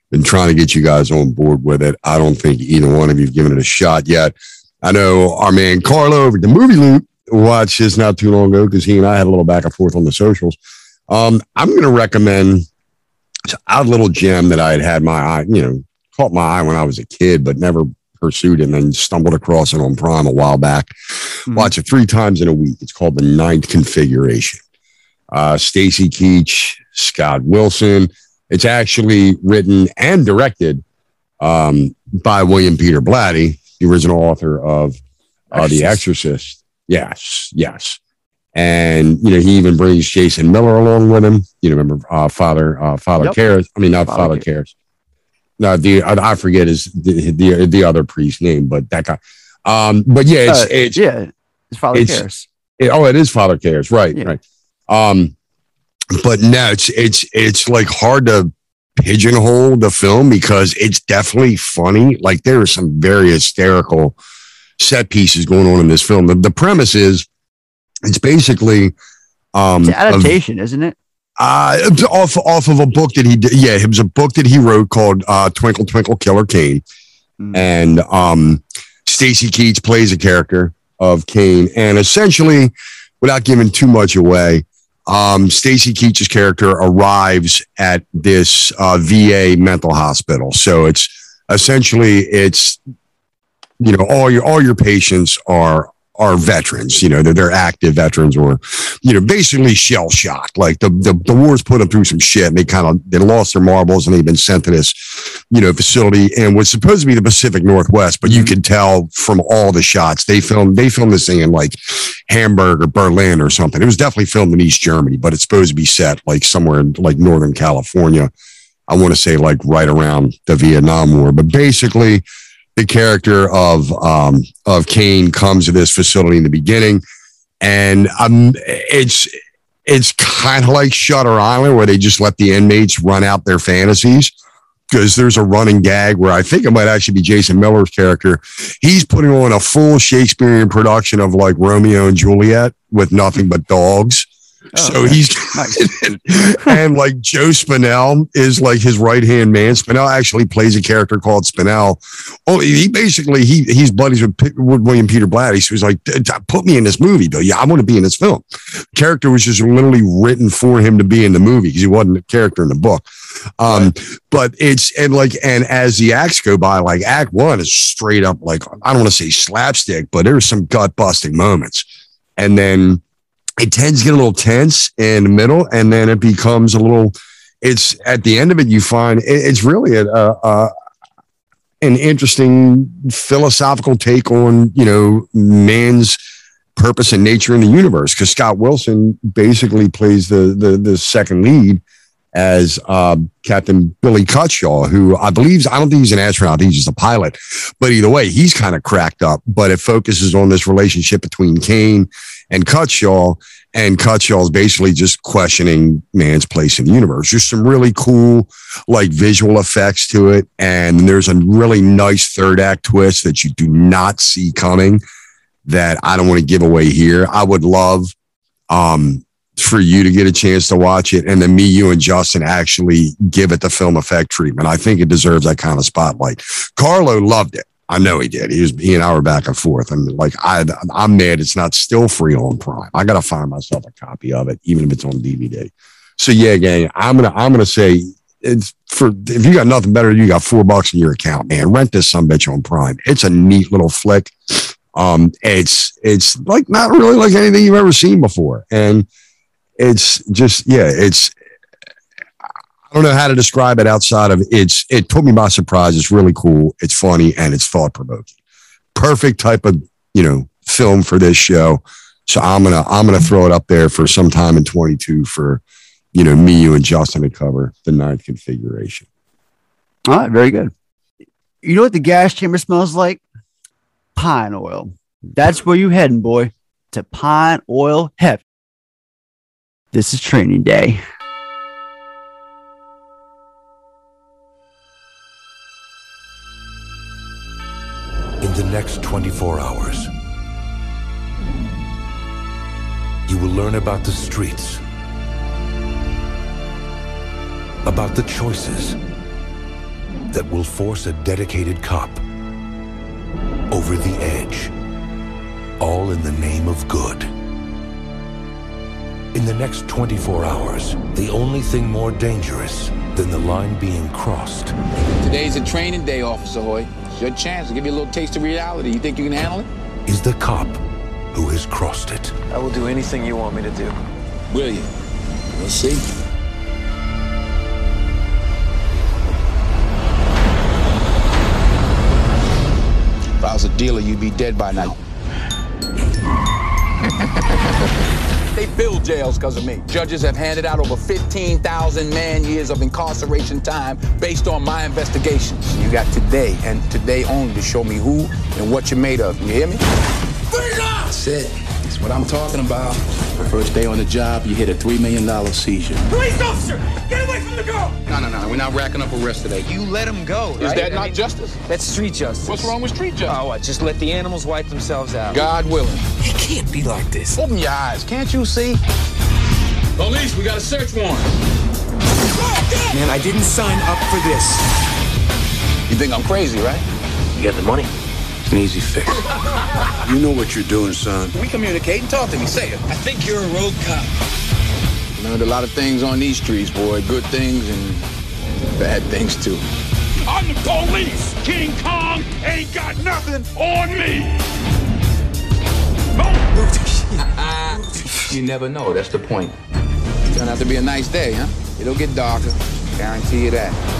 Been trying to get you guys on board with it. I don't think either one of you've given it a shot yet. I know our man Carlo over at the movie loop watched this not too long ago because he and I had a little back and forth on the socials. Um, I'm going to recommend it's an odd little gem that I had had my eye, you know, caught my eye when I was a kid, but never pursued it and then stumbled across it on Prime a while back. Mhm. Watch it three times in a week. It's called The Ninth Configuration. Uh, Stacy Keach, Scott Wilson. It's actually written and directed um, by William Peter Blatty, the original author of uh, The Exorcist. Yes, yes. And you know he even brings Jason Miller along with him. You know, remember uh, Father uh, Father Yep. Karras? I mean, not Father Father Karras. No, the I I forget his the, the the other priest name, but that guy. Um, but yeah, it's Uh, it's yeah, his father it's- Karras. it- oh, it is Father Karras, right? Yeah. Right. Um, but no, it's it's it's like hard to pigeonhole the film because it's definitely funny. Like there are some very hysterical set pieces going on in this film. The, the premise is it's basically um It's adaptation, isn't it? Uh, off off of a book that he did. Yeah, it was a book that he wrote called uh, Twinkle Twinkle Killer Kane, Mm. and um, Stacy Keach plays a character of Kane, and essentially, without giving too much away, um, Stacy Keach's character arrives at this uh, VA mental hospital. So it's essentially it's you know all your all your patients are are veterans you know they're, they're active veterans or you know basically shell shocked. Like the, the the wars put them through some shit and they kind of they lost their marbles and they've been sent to this you know facility and was supposed to be the pacific northwest but you mm-hmm. could tell from all the shots they filmed they filmed this thing in like hamburg or berlin or something. It was definitely filmed in east germany but it's supposed to be set like somewhere in like northern california. I want to say like right around the vietnam war but basically the character of um, of Kane comes to this facility in the beginning, and um, it's it's kind of like Shutter Island, where they just let the inmates run out their fantasies. Because there's a running gag where I think it might actually be Jason Miller's character. He's putting on a full Shakespearean production of like Romeo and Juliet with nothing but dogs. So okay. he's Nice. and like Joe Spinell is like his right hand man. Spinell actually plays a character called Spinell. Oh, he basically he he's buddies with, with William Peter Blatty. So he's like, "D- d- put me in this movie, Bill. Yeah, I want to be in this film. Character was just literally written for him to be in the movie because he wasn't a character in the book. Um, but it's and like and as the acts go by, like Act One is straight up like I don't want to say slapstick, but there's some gut busting moments, and then it tends to get a little tense in the middle, and then it becomes a little. It's at the end of it, you find it, it's really a, a, an interesting philosophical take on you know man's purpose and nature in the universe. Because Scott Wilson basically plays the the the second lead as uh, Captain Billy Cutshaw, who I believe I don't think he's an astronaut, he's just a pilot. But either way, he's kind of cracked up. But it focuses on this relationship between Kane and Cutshaw, and Cutshaw is basically just questioning man's place in the universe. There's some really cool, like visual effects to it, and there's a really nice third act twist that you do not see coming. That I don't want to give away here. I would love um, for you to get a chance to watch it, and then me, you, and Justin actually give it the film effect treatment. I think it deserves that kind of spotlight. Carlo loved it. I know he did. He was he and I were back and forth. I mean, like I I'm mad it's not still free on Prime. I gotta find myself a copy of it, even if it's on DVD. So yeah, gang, I'm gonna I'm gonna say it's for if you got nothing better, you got four bucks in your account, man. Rent this some bitch on Prime. It's a neat little flick. Um, it's it's like not really like anything you've ever seen before, and it's just yeah, it's I don't know how to describe it outside of it's it took me by surprise. It's really cool. It's funny and it's thought provoking. Perfect type of you know film for this show. So I'm gonna I'm gonna throw it up there for some time in 22 for you know me, you, and Justin to cover the ninth configuration. All right, very good. You know what the gas chamber smells like? Pine oil. That's where you heading, boy. To pine oil heaven. This is training day. The next 24 hours, you will learn about the streets, about the choices that will force a dedicated cop over the edge, all in the name of good. In the next 24 hours, the only thing more dangerous than the line being crossed Today's a training day, Officer Hoyt. It's your chance to give you a little taste of reality. You think you can handle it? is the cop who has crossed it. I will do anything you want me to do. Will you? We'll see. If I was a dealer, you'd be dead by now. they build jails because of me. Judges have handed out over 15,000 man years of incarceration time based on my investigations. You got today and today only to show me who and what you're made of. You hear me? That's it. That's what I'm talking about. First day on the job, you hit a $3 million seizure. Police officer, get away from the girl! No, no, no. We're not racking up arrests today. You let them go, Is right? that I not mean, justice? That's street justice. What's wrong with street justice? Oh, what? Just let the animals wipe themselves out. God willing. It can't be like this. Open your eyes. Can't you see? Police, we got a search warrant. Man, I didn't sign up for this. You think I'm crazy, right? You got the money? It's an easy fix. You know what you're doing, son. We communicate and talk to me. Say it. I think you're a rogue cop. Learned a lot of things on these streets, boy. Good things and bad things, too. I'm the police! King Kong ain't got nothing on me! You never know. That's the point. Turn out to be a nice day, huh? It'll get darker. Guarantee you that.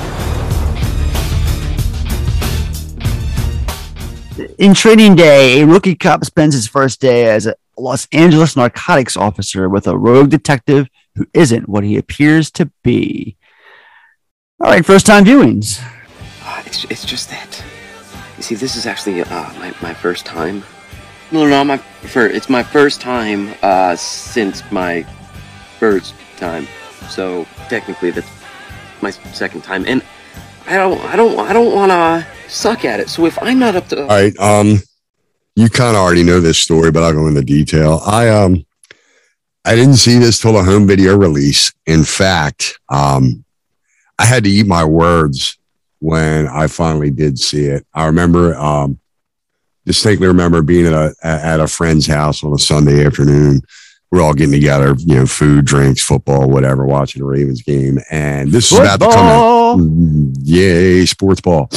In training day, a rookie cop spends his first day as a Los Angeles narcotics officer with a rogue detective who isn't what he appears to be. All right, first time viewings. Uh, it's, it's just that. You see, this is actually uh, my, my first time. No, no, my fir- it's my first time uh, since my first time. So technically, that's my second time, and I don't, I don't, I don't want to suck at it. So if I'm not up to, All right. Um, you kind of already know this story, but I'll go into detail. I um, I didn't see this till the home video release. In fact, um, I had to eat my words when I finally did see it. I remember um, distinctly remember being at a at a friend's house on a Sunday afternoon. We're all getting together, you know, food, drinks, football, whatever, watching a Ravens game, and this is about to come out. Mm, Yay, sports ball.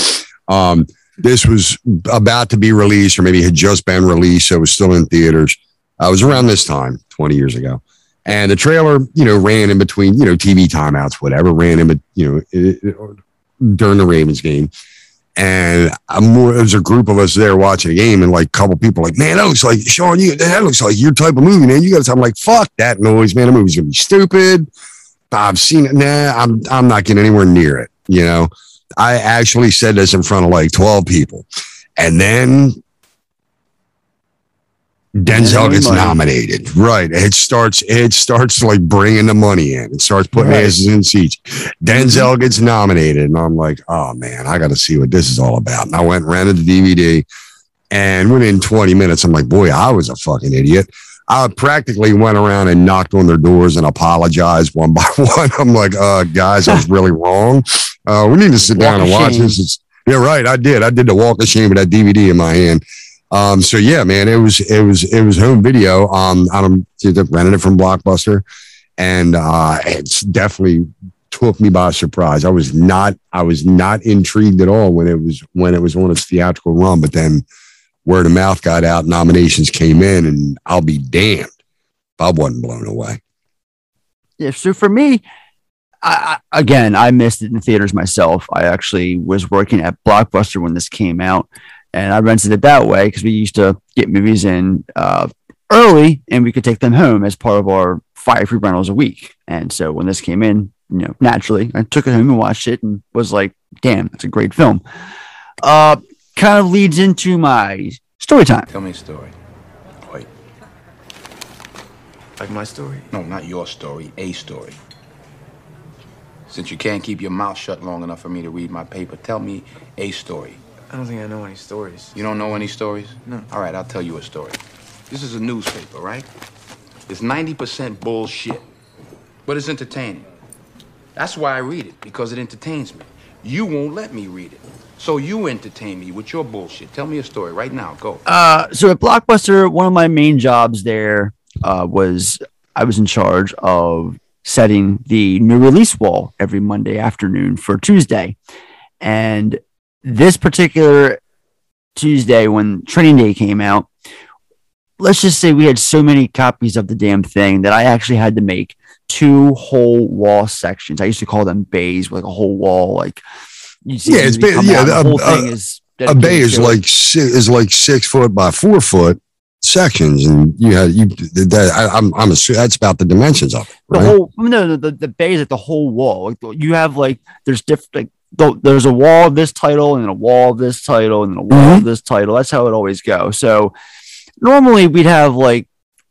Um, this was about to be released, or maybe had just been released, so it was still in theaters. Uh, it was around this time, 20 years ago. And the trailer, you know, ran in between, you know, TV timeouts, whatever, ran in, you know, it, it- during the Ravens game. And I'm more, there was a group of us there watching the game, and like a couple people like, man, that looks like Sean, you that looks like your type of movie, man. You got to. I'm like, fuck that noise, man. The movie's gonna be stupid. I've seen it. Nah, I'm I'm not getting anywhere near it. You know, I actually said this in front of like 12 people, and then Denzel gets money. nominated. Right. It starts. It starts like bringing the money in. It starts putting Right. asses in seats. Denzel gets nominated, and I'm like, oh man, I got to see what this is all about. And I went and rented the DVD, and within 20 minutes, I'm like, boy, I was a fucking idiot. I practically went around and knocked on their doors and apologized one by one. I'm like, uh, guys, I was really wrong. Uh, we need to sit down and watch this. It's Yeah, right. I did. I did the walk of shame with that DVD in my hand. Um, so yeah, man, it was it was it was home video. Um, I don't rented it from Blockbuster, and uh, it's definitely took me by surprise. I was not I was not intrigued at all when it was when it was on its theatrical run, but then word of mouth got out, nominations came in, and I'll be damned if I wasn't blown away. Yeah, so for me, I, again, I missed it in theaters myself. I actually was working at Blockbuster when this came out, and I rented it that way because we used to get movies in uh, early, and we could take them home as part of our five free rentals a week. And so when this came in, you know, naturally, I took it home and watched it, and was like, "Damn, that's a great film." Uh, kind of leads into my story time. Tell me a story. Wait. Like my story? No, not your story, a story. Since you can't keep your mouth shut long enough for me to read my paper, tell me a story. I don't think I know any stories. You don't know any stories? No. All right, I'll tell you a story. This is a newspaper, right? It's 90% bullshit, but it's entertaining. That's why I read it, because it entertains me. You won't let me read it. So you entertain me with your bullshit. Tell me a story right now. Go. Uh, so at Blockbuster, one of my main jobs there uh, was I was in charge of setting the new release wall every Monday afternoon for Tuesday. And this particular Tuesday, when Training Day came out, let's just say we had so many copies of the damn thing that I actually had to make two whole wall sections. I used to call them bays, like a whole wall, like you see yeah, it's ba- yeah. the A, whole a- thing is a bay is like is like six foot by four foot sections, and you had you that I, I'm I'm assuming that's about the dimensions of it, the whole no, no the, the bay is like the whole wall like you have like there's different like th- there's a wall of this title and then a wall of this title and then a wall of this title. That's how it always goes so normally we'd have like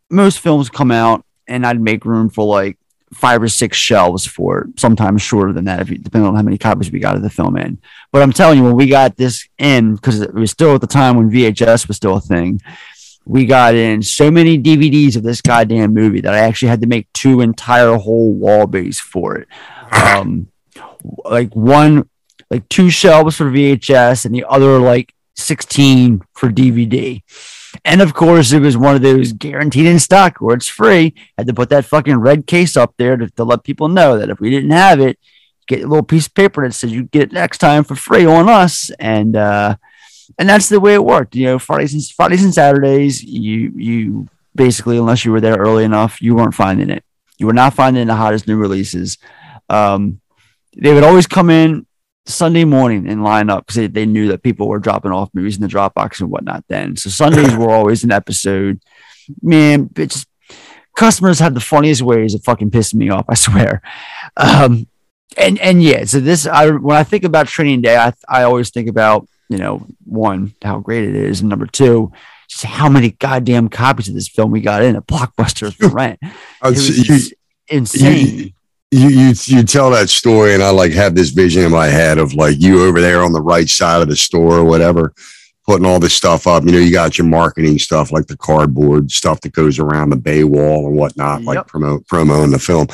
most films come out and i'd make room for like five or six shelves for it. Sometimes shorter than that if you, depending on how many copies we got of the film in. But i'm telling you when we got this in because it was still at the time when vhs was still a thing we got in so many DVDs of this goddamn movie that I actually had to make two entire whole wall base for it. Um, like one, like two shelves for VHS and the other like 16 for DVD. And of course, it was one of those guaranteed in stock where it's free. Had to put that fucking red case up there to, to let people know that if we didn't have it, get a little piece of paper that says you get it next time for free on us. And, uh, and that's the way it worked. You know, Fridays and Fridays and Saturdays, you you basically, unless you were there early enough, you weren't finding it. You were not finding the hottest new releases. Um, they would always come in Sunday morning and line up because they, they knew that people were dropping off movies in the Dropbox and whatnot. Then, so Sundays were always an episode. Man, it just customers have the funniest ways of fucking pissing me off. I swear. Um, and and yeah, so this I when I think about Training Day, I I always think about you know one how great it is, and number two, just how many goddamn copies of this film we got in a Blockbuster for rent. It I'd was just insane. You you you tell that story and I like have this vision in my head of like you over there on the right side of the store or whatever, putting all this stuff up. You know, you got your marketing stuff like the cardboard stuff that goes around the bay wall and whatnot, like Yep. promote promo in the film.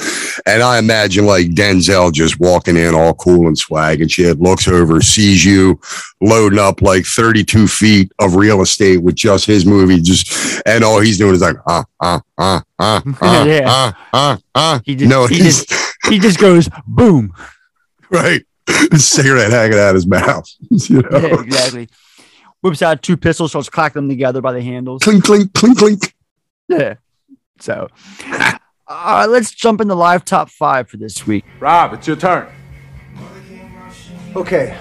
And I imagine like Denzel just walking in all cool and swag and shit, looks over, sees you loading up like 32 feet of real estate with just his movie, just and all he's doing is like ah ah ah ah ah Yeah. ah ah ah. He just- no, he he's he just goes boom. right. Cigarette hanging out of his mouth. you know? Yeah, exactly. Whips out two pistols, starts clacking them together by the handles. Clink, clink, clink, clink. Yeah. So, uh, let's jump into live top five for this week. Rob, it's your turn. Okay,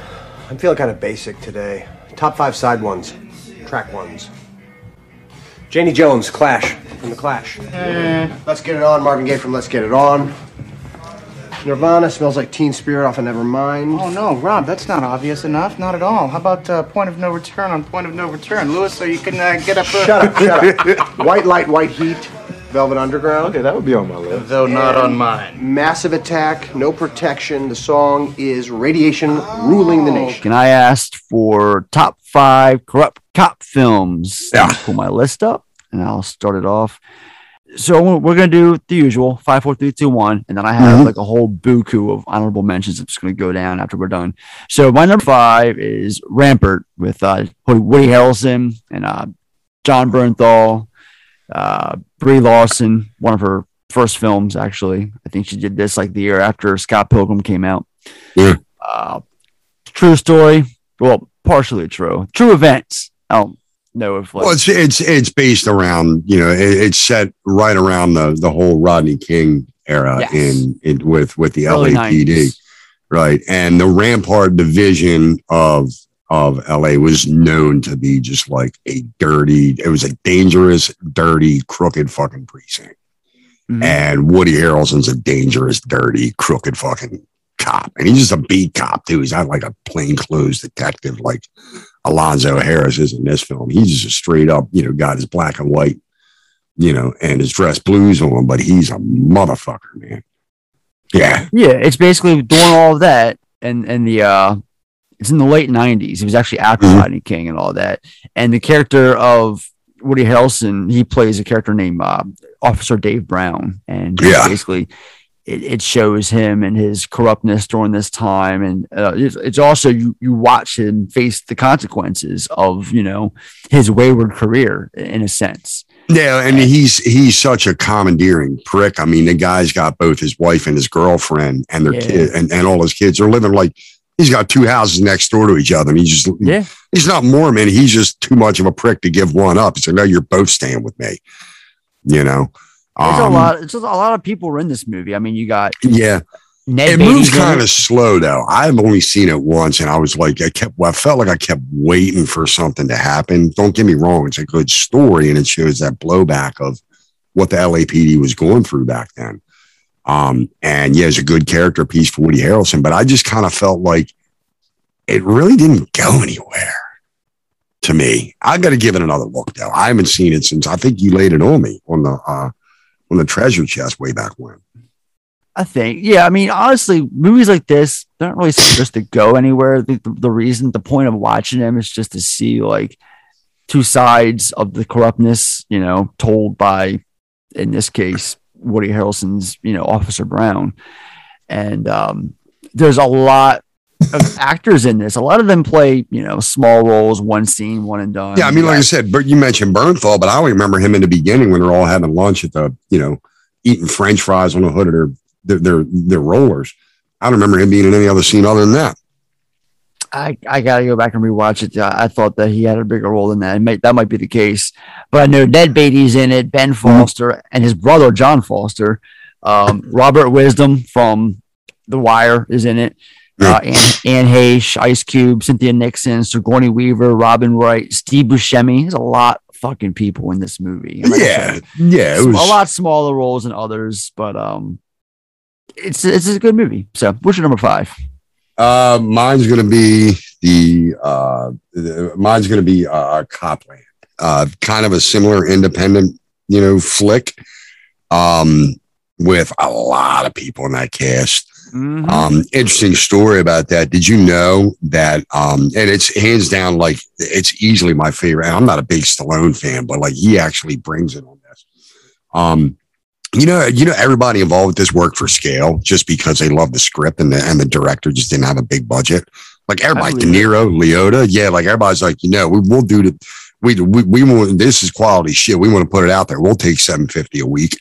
I'm feeling kind of basic today. Top five side ones, track ones. Janie Jones, Clash from the Clash. Let's get it on. Marvin Gaye from Let's Get It On. Nirvana smells like Teen Spirit off of Nevermind. Oh no, Rob, that's not obvious enough. Not at all. How about uh, point of no return on point of no return, Lewis, so you can uh, get up. Uh... Shut up, shut up. White Light, White Heat, Velvet Underground. Okay, that would be on my list. Though not on mine. Massive Attack, No Protection. The song is Radiation Ruling the Nation. Can I ask for top five corrupt cop films? Yeah. Pull my list up and I'll start it off. So we're gonna do the usual five, four, three, two, one, and then I have Mhm. like a whole buku of honorable mentions. I'm just gonna go down after we're done. So my number five is Rampart with uh, Woody Harrelson and uh, Jon Bernthal, uh, Brie Larson, one of her first films actually. I think she did this like the year after Scott Pilgrim came out. Yeah. Uh, true story. Well, partially true. True events. Don't know if like Well, it's it's it's based around you know it, it's set right around the the whole Rodney King era Yes. in in with with the Early LAPD, 90s. right? And the Rampart division of of LA was known to be just like a dirty. It was a dangerous, dirty, crooked fucking precinct. Mhm. And Woody Harrelson's a dangerous, dirty, crooked fucking cop. And he's just a beat cop, too. He's not like a plainclothes detective like Alonzo Harris is in this film. He's just a straight up, you know, got his black and white, you know, and his dress blues on, but he's a motherfucker, man. Yeah. Yeah, it's basically doing all of that, and and the uh, it's in the late '90s. It was actually after Mhm. Rodney King and all that. And the character of Woody Harrelson, he plays a character named uh, Officer Dave Brown, and Yeah. basically. It, it shows him and his corruptness during this time, and uh, it's, it's also you you watch him face the consequences of you know his wayward career in a sense. Yeah, and he's he's such a commandeering prick. I mean, the guy's got both his wife and his girlfriend and their Yeah. kid and, and all his kids. They're living like he's got two houses next door to each other. And he's just Yeah. he's not Mormon. He's just too much of a prick to give one up. Said, No, you're both staying with me. You know? There's a Um, lot. It's just a lot of people were in this movie. I mean, you got Yeah. Ned it moves Beatty's kind of slow though. I've only seen it once, and I was like, I kept, well, I felt like I kept waiting for something to happen. Don't get me wrong; it's a good story, and it shows that blowback of what the LAPD was going through back then. Um, and yeah, it's a good character piece for Woody Harrelson, but I just kind of felt like it really didn't go anywhere to me. I got to give it another look though. I haven't seen it since I think you laid it on me on the uh, on the treasure chest way back when. I think, yeah. I mean, honestly, movies like this they're not really supposed to go anywhere. The, the, the reason, the point of watching them is just to see like two sides of the corruptness, you know, told by, in this case, Woody Harrelson's, you know, Officer Brown. And um, there's a lot of actors in this. A lot of them play, you know, small roles, one scene, one and done. Yeah, I mean, like I said, but you mentioned Bernthal, but I only remember him in the beginning when they're all having lunch at the, you know, eating French fries on the hood of their their their, their rollers. I don't remember him being in any other scene other than that. I, I gotta go back and rewatch it. I, I thought that he had a bigger role than that. Might, that might be the case, but I know Ned Beatty's in it, Ben Foster, and his brother Jon Foster. Um, Robert Wisdom from The Wire is in it. Uh, Anne, Anne Heche, Ice Cube, Cynthia Nixon, Sigourney Weaver, Robin Wright, Steve Buscemi. There's a lot of fucking people in this movie. Like Yeah, said, yeah, it was a lot smaller roles than others, but um, it's it's a good movie. So, what's your number five? Uh, mine's gonna be the uh, the- mine's gonna be uh, Copland. Uh, kind of a similar independent, you know, flick. Um, with a lot of people in that cast. Mhm. Um, interesting story about that. Did you know that? Um, and it's hands down like it's easily my favorite. I'm not a big Stallone fan, but like he actually brings it on this. Um, you know, you know, everybody involved with this worked for scale just because they love the script and the and the director just didn't have a big budget. Like everybody, De. Niro, Liotta, yeah, like everybody's like, you know, we will do the we we we want this is quality shit. We want to put it out there. We'll take seven fifty a week,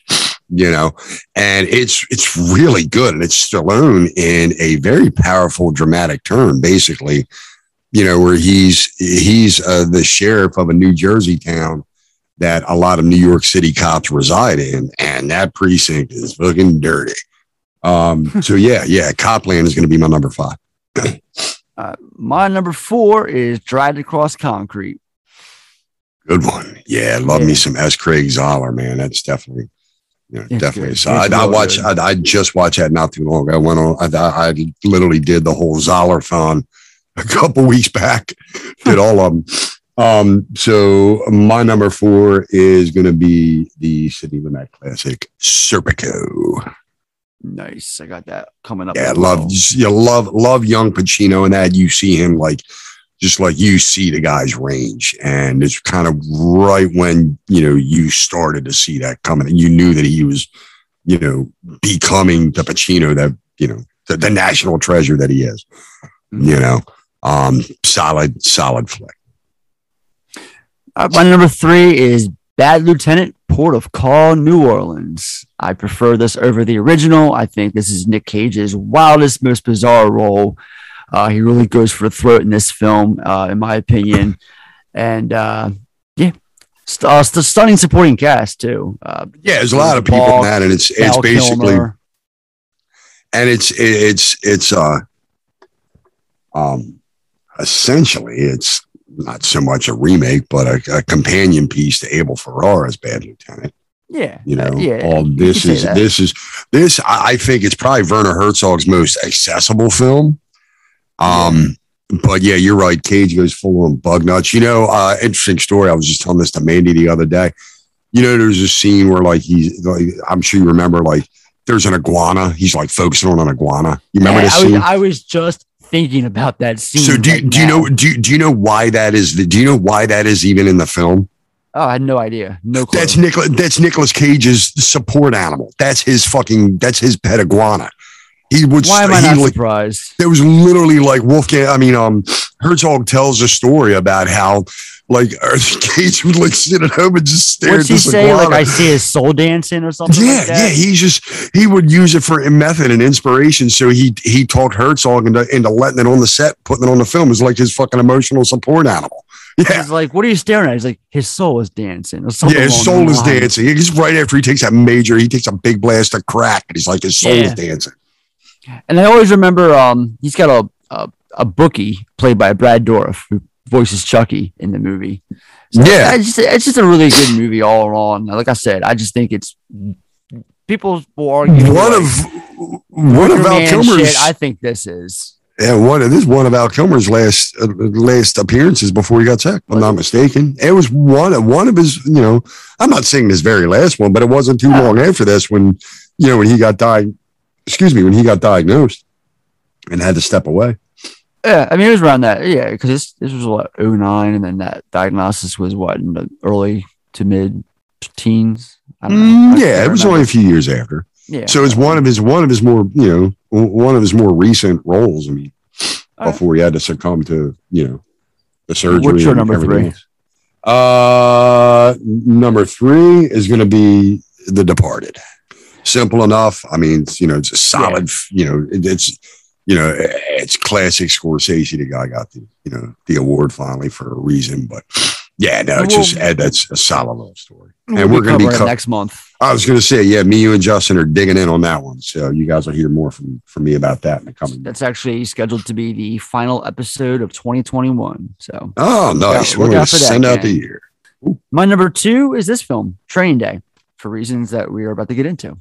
you know, and it's it's really good. And it's Stallone in a very powerful dramatic turn, basically, you know, where he's he's uh, the sheriff of a New Jersey town that a lot of New York City cops reside in, and that precinct is fucking dirty. Um, so yeah, yeah, Copland is going to be my number five. Uh, my number four is Dragged Across Concrete. Good one. Yeah, love Yeah. me some S. Craig Zahler, man. That's definitely, you know, definitely. good. So I, I watched. I, I just watched that not too long. I went on. I, I literally did the whole Zahler thon a couple weeks back. Did all of them. Um, so my number four is going to be the Sidney Lumet classic Serpico. Nice. I got that coming up. Yeah, love well. you love love young Pacino and that. You see him like just like you see the guy's range. And it's kind of right when, you know, you started to see that coming and you knew that he was, you know, becoming the Pacino that, you know, the, the national treasure that he is, you know, um, solid, solid flick. Uh, my number three is Bad Lieutenant, Port of Call, New Orleans. I prefer this over the original. I think this is Nick Cage's wildest, most bizarre role. Uh, he really goes for the throat in this film, uh, in my opinion. And uh, yeah, st- uh, st- stunning supporting cast too. Uh, Yeah, there's a lot of people in that, and it's it's basically Kilmer. and it's it's it's uh um essentially it's not so much a remake but a, a companion piece to Abel Ferrara's Bad Lieutenant. Yeah, You know, uh, yeah. all this could say is this is this. I I think it's probably Werner Herzog's most accessible film. Um, but yeah, you're right. Cage goes full on bug nuts. You know, uh, interesting story. I was just telling this to Mandy the other day. You know, there's a scene where like he's like, I'm sure you remember like there's an iguana. He's like focusing on an iguana. You remember Yeah, this I was, scene? I was just thinking about that scene. so do, right do you know do, do you know why that is? Do you know why that is even in the film? Oh, I had no idea. No clue. That's Nicolas. That's Nicolas Cage's support animal. That's his fucking. That's his pet iguana. He would. Why am I he not like, surprised? There was literally like Wolfgang. I mean, um, Herzog tells a story about how like Cage would like sit at home and just stare What's at he say? Like. I see his soul dancing or something. yeah, like that? yeah. He's just he would use it for a method and inspiration. So he he talked Herzog into into letting it on the set, putting it on the film. Is like his fucking emotional support animal. Yeah. He's like, "What are you staring at?" He's like, "His soul is dancing." Or something Yeah, his soul is dancing. It's right after he takes that major, he takes a big blast of crack, and he's like, his soul is dancing. And I always remember, um, he's got a, a a bookie played by Brad Dourif who voices Chucky in the movie. So Yeah. it's just, it's just a really good movie all around. Like I said, I just think it's people will argue One like, of one of Val Kilmer's shit, I think this is. yeah, one this is one of Val Kilmer's last uh, last appearances before he got sick. I'm not mistaken. It was one of one of his. You know, I'm not saying his very last one, but it wasn't too long after this when you know when he got died. Excuse me, when he got diagnosed and had to step away. Yeah, I mean it was around that. Yeah, because this this was what 09 and then that diagnosis was what in the early to mid teens. I don't know. Mm, yeah, it was only a few years after. Yeah. So it's one of his one of his more you know one of his more recent roles. I mean, All right. before he had to succumb to you know the surgery. What's your number three? else. Uh, number three is going to be The Departed. Simple enough. I mean, you know, it's a solid. You know, it, it's you know, it's classic Scorsese. The guy got the you know the award finally for a reason, but. Yeah, no, it's just Well- Ed, that's a solid little story. We'll and we're going to be covering it co- next month. I was going to say, yeah, me, you, and Justin are digging in on that one. So you guys will hear more from from me about that in the coming. That's actually scheduled to be the final episode of 2021. So Oh, nice. Yeah, We're going out to for that, send out the gang. year. my number two is this film, Training Day, for reasons that we are about to get into.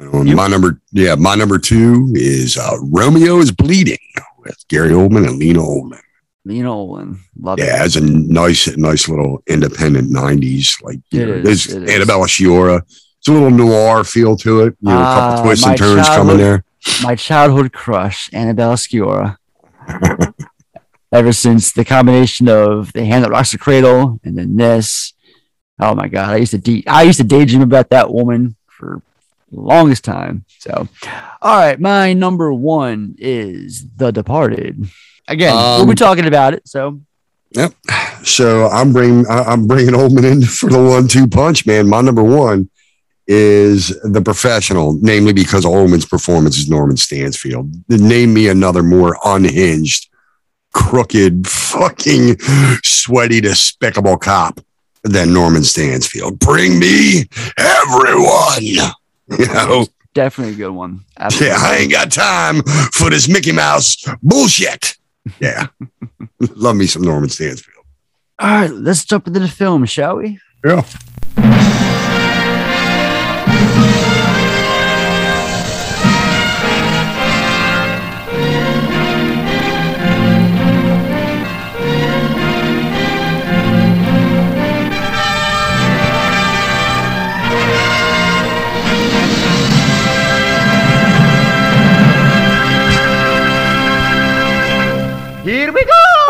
Um, my number, yeah, my number two is uh, Romeo is Bleeding with Gary Oldman and Lena Oldman. Lena Olin, love Yeah, it. it's a nice, nice little independent '90s. Like you It know, is, there's it is. Annabella Sciorra. It's a little noir feel to it. You know, a couple twists my and turns coming there. My childhood crush, Annabella Sciorra. Ever since the combination of the hand that rocks the cradle and then this, oh my god, I used to de- I used to daydream about that woman for longest time. So, all right, my number one is The Departed. Again, we'll be Um, talking about it. So Yep. So I'm bringing I'm bringing Oldman in for the one-two punch, man. My number one is the professional, namely because Oldman's performance is Norman Stansfield. Name me another more unhinged, crooked, fucking sweaty, despicable cop than Norman Stansfield. Bring me everyone. You know, definitely a good one. yeah, I ain't got time for this Mickey Mouse bullshit. Yeah, love me some Norman Stansfield. All right, let's jump into the film, shall we? Yeah.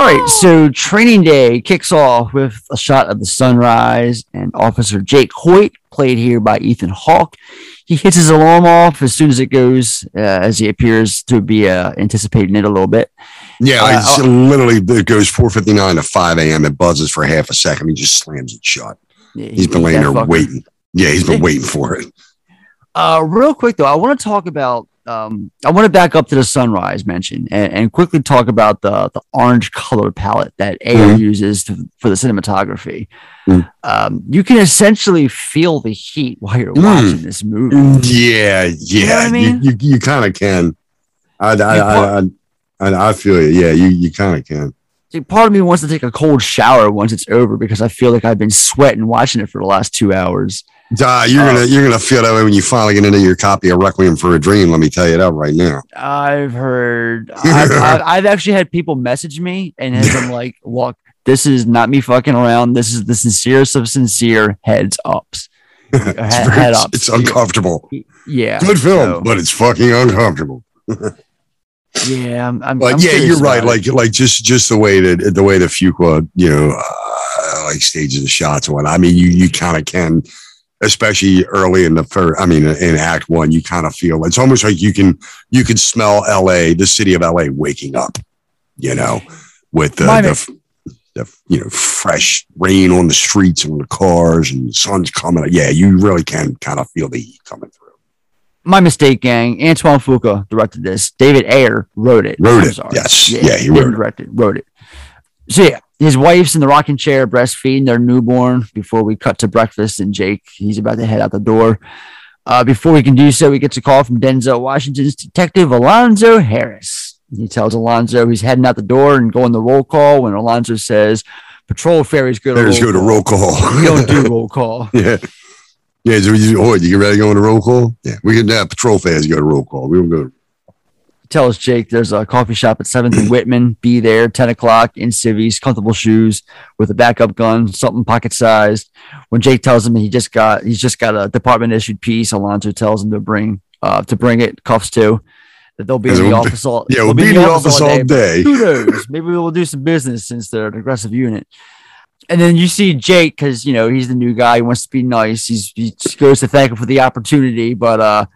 All right, so training day kicks off with a shot of the sunrise, and Officer Jake Hoyt, played here by Ethan Hawke, he hits his alarm off as soon as it goes, uh, as he appears to be uh, anticipating it a little bit. Yeah, Uh, it's literally it goes 4:59 to 5 a.m. It buzzes for half a second. He just slams it shut. Yeah, He's been laying there fucker. waiting. Yeah, he's been waiting for it. Uh, real quick though, I want to talk about. Um, I want to back up to the sunrise mention and, and quickly talk about the the orange color palette that Ayer Mhm. uses to, for the cinematography. Mm. Um, you can essentially feel the heat while you're Mm. watching this movie. Yeah, yeah, what I you mean? you, you, kind of can. I I, I, I, I I feel you. Yeah, you you kind of can. See, part of me wants to take a cold shower once it's over because I feel like I've been sweating watching it for the last two hours. Uh, you're Uh, gonna you're gonna feel that way when you finally get into your copy of Requiem for a Dream. Let me tell you that right now. I've heard, I've, I've, I've actually had people message me and have been like, look, this is not me fucking around. This is the sincerest of sincere heads ups. It's, Head, very- head ups. it's uncomfortable. Yeah. Good film, so, but it's fucking uncomfortable. yeah. I'm, I'm, But I'm yeah, you're right. it. Like like just just the way that the way the Fuqua, you know, uh, like stages the shots and what. I mean, you you kind of can, especially early in the first. I mean, in Act One, you kind of feel it's almost like you can you can smell L.A. the city of L.A. waking up. You know, with the, the the you know fresh rain on the streets and the cars and the sun's coming. Yeah, you really can kind of feel the heat coming through. My mistake, gang. Antoine Fuqua directed this. David Ayer wrote it. Wrote I'm it. sorry. Yes. Yeah, he didn't wrote it. direct it. Wrote it. So yeah, his wife's in the rocking chair breastfeeding their newborn before we cut to breakfast, and Jake he's about to head out the door. Uh, before we can do so, he gets a call from Denzel Washington's detective Alonzo Harris. He tells Alonzo he's heading out the door and going the roll call. When Alonzo says, "Patrol ferries go to roll go to call." roll call. We don't do roll call. Yeah. Yeah, so you, oh, you get ready to go on a roll call? Yeah, we can have patrol fans go to roll call. We don't go. Tells Jake there's a coffee shop at 7th and Whitman. Be there, 10 o'clock in civvies, comfortable shoes with a backup gun, something pocket sized. When Jake tells him he just got he's just got a department issued piece, Alonzo tells him to bring uh to bring it, cuffs too. That they'll be in the office all yeah, we'll be in the office all day. Who knows? Maybe we'll do some business since they're an aggressive unit. And then you see Jake because you know he's the new guy. He wants to be nice. He's he goes to thank him for the opportunity, but uh,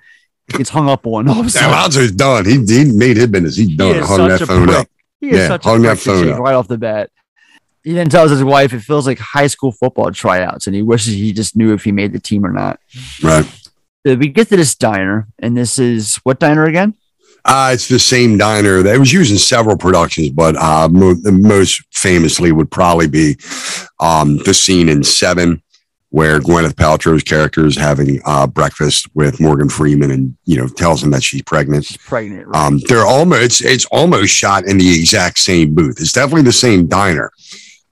gets hung up on. All of a sudden. Alonzo's done. He, he made his business. He's done. is Hung that phone prick. up. He is Yeah, such hung a that phone up. right off the bat. He then tells his wife it feels like high school football tryouts, and he wishes he just knew if he made the team or not. Right. So we get to this diner, and this is what diner again? Uh, it's the same diner that was used in several productions, but uh, mo- most famously would probably be um, the scene in Seven, where Gwyneth Paltrow's character is having uh, breakfast with Morgan Freeman, and you know tells him that she's pregnant. She's pregnant. Right? Um, they're almost it's, it's almost shot in the exact same booth. It's definitely the same diner.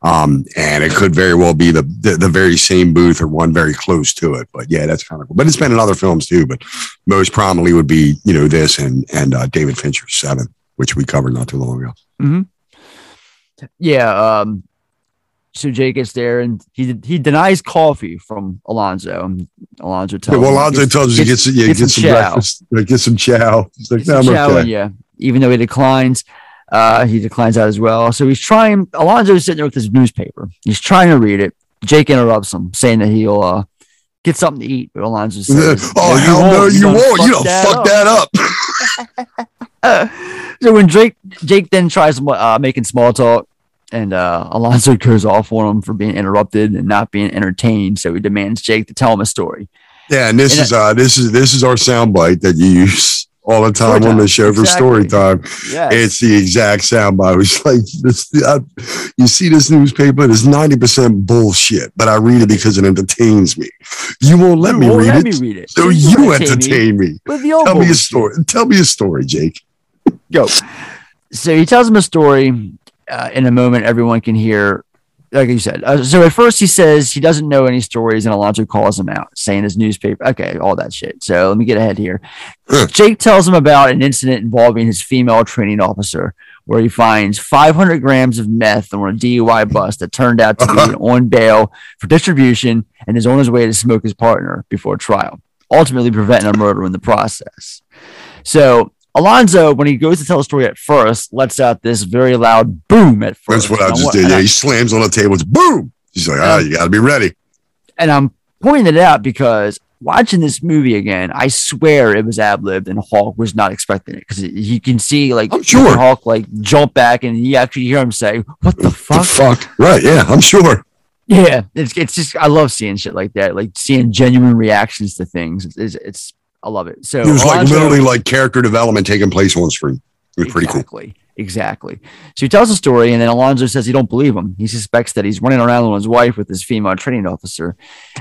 Um, and it could very well be the, the the very same booth or one very close to it. But yeah, that's kind of cool. But it's been in other films too. But most prominently would be you know this and and uh, David Fincher's Seven, which we covered not too long ago. hmm Yeah. Um, so Jake gets there, and he he denies coffee from Alonzo. And Alonzo tells well, him, Alonzo gets- tells us he gets yeah, gets get some, chow. breakfast, uh, get some chow. He's like, Gets no, I'm chow, okay. and yeah, even though he declines, uh, he declines that as well. So he's trying. Alonzo's sitting there with his newspaper. He's trying to read it. Jake interrupts him, saying that he'll uh, get something to eat. But Alonzo says, oh "No, hell no, you won't! You don't fuck that up. so when Drake Jake then tries uh, making small talk, and uh, Alonzo goes off on him for being interrupted and not being entertained, so he demands Jake to tell him a story. Yeah, and this And is uh this is this is our soundbite that you use all the time Story on the time, show for story time. Yes. It's the exact soundbite. It's like this. I, you see this newspaper? It's ninety percent bullshit, but I read it because it entertains me. You won't let You me won't read let it, me read it. so You you entertain me me. Tell me a story. Tell me a story, Jake. Go. So he tells him a story. Uh, in a moment, everyone can hear. Like you said, uh, so at first he says he doesn't know any stories, and Alonzo calls him out, saying his newspaper. Okay, all that shit. So let me get ahead here. Jake tells him about an incident involving his female training officer, where he finds 500 grams of meth on a DUI bus that turned out to be on bail for distribution, and is on his way to smoke his partner before trial, ultimately preventing a murder in the process. So Alonzo, when he goes to tell the story at first, lets out this very loud boom at first. That's what I just did. Yeah, I- he slams on the table. It's boom. He's like, ah, you got to be ready. and I'm pointing it out because watching this movie again, I swear it was ad libbed and Hawke was not expecting it because you can see like I'm sure. Hawke like jump back and you actually hear him say, "What the fuck?" The fuck. Right. Yeah, I'm sure. Yeah, it's it's just I love seeing shit like that, like seeing genuine reactions to things. It's it's, it's I love it. So It was like literally like character development taking place on screen. It was pretty cool. Exactly. Exactly. So he tells the story, and then Alonzo says he don't believe him. He suspects that he's running around with his wife with his female training officer,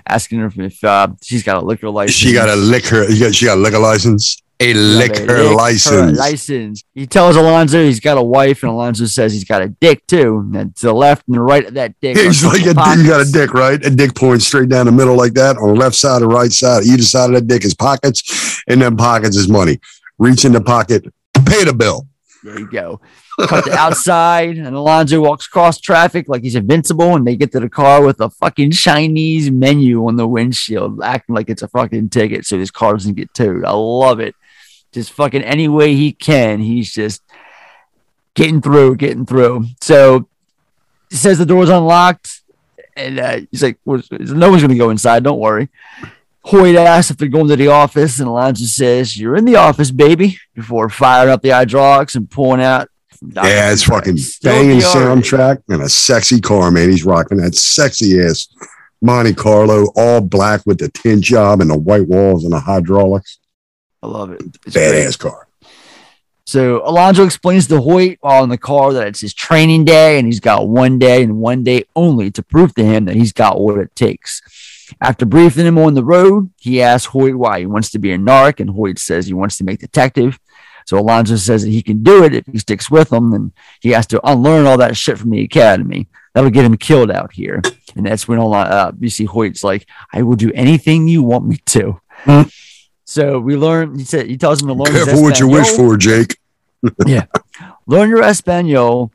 asking her if uh, she's got a liquor license. She got a liquor. She got a liquor license. A liquor license. license. He tells Alonzo he's got a wife, and Alonzo says he's got a dick too. And to the left and the right of that dick. He's like, you got a dick, right? A dick pointing straight down the middle like that. On the left side or right side, either side of that dick is pockets, and then pockets is money. Reach in the pocket, pay the bill. There you go. Cut to outside, and Alonzo walks across traffic like he's invincible, and they get to the car with a fucking Chinese menu on the windshield, acting like it's a fucking ticket so his car doesn't get towed. I love it. Just fucking any way he can, he's just getting through, getting through. So he says the door's unlocked, and uh, he's like, "Well, "No one's gonna go inside. Don't worry." Hoyt asks if they're going to the office, and Alonzo says, "You're in the office, baby." Before firing up the hydraulics and pulling out. Yeah, it's fucking banging soundtrack and a sexy car, man. He's rocking that sexy ass Monte Carlo, all black with the tint job and the white walls and the hydraulics. I love it. It's Badass great. car. So Alonzo explains to Hoyt while in the car that it's his training day and he's got one day and one day only to prove to him that he's got what it takes. After briefing him on the road, he asks Hoyt why he wants to be a narc, and Hoyt says he wants to make detective. So Alonzo says that he can do it if he sticks with him, and he has to unlearn all that shit from the academy. That'll get him killed out here. And that's when Alon- uh, you see Hoyt's like, I will do anything you want me to. So we learn, he said, he tells him to learn. Careful what you wish for, Jake. yeah. Learn your Espanol.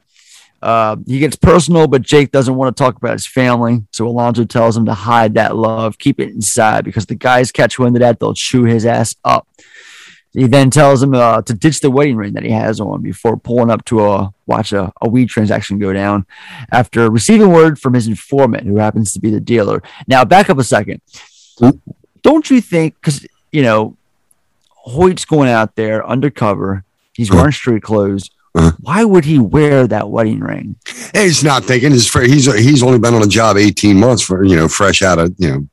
Uh, he gets personal, but Jake doesn't want to talk about his family. So Alonzo tells him to hide that love, keep it inside, because the guys catch wind of that, they'll chew his ass up. He then tells him uh, to ditch the wedding ring that he has on before pulling up to uh, watch a, a weed transaction go down after receiving word from his informant, who happens to be the dealer. Now, back up a second. Don't you think, because, you know, Hoyt's going out there undercover, he's wearing street clothes. Why would he wear that wedding ring? He's not thinking. He's he's he's only been on a job eighteen months for you know fresh out of you know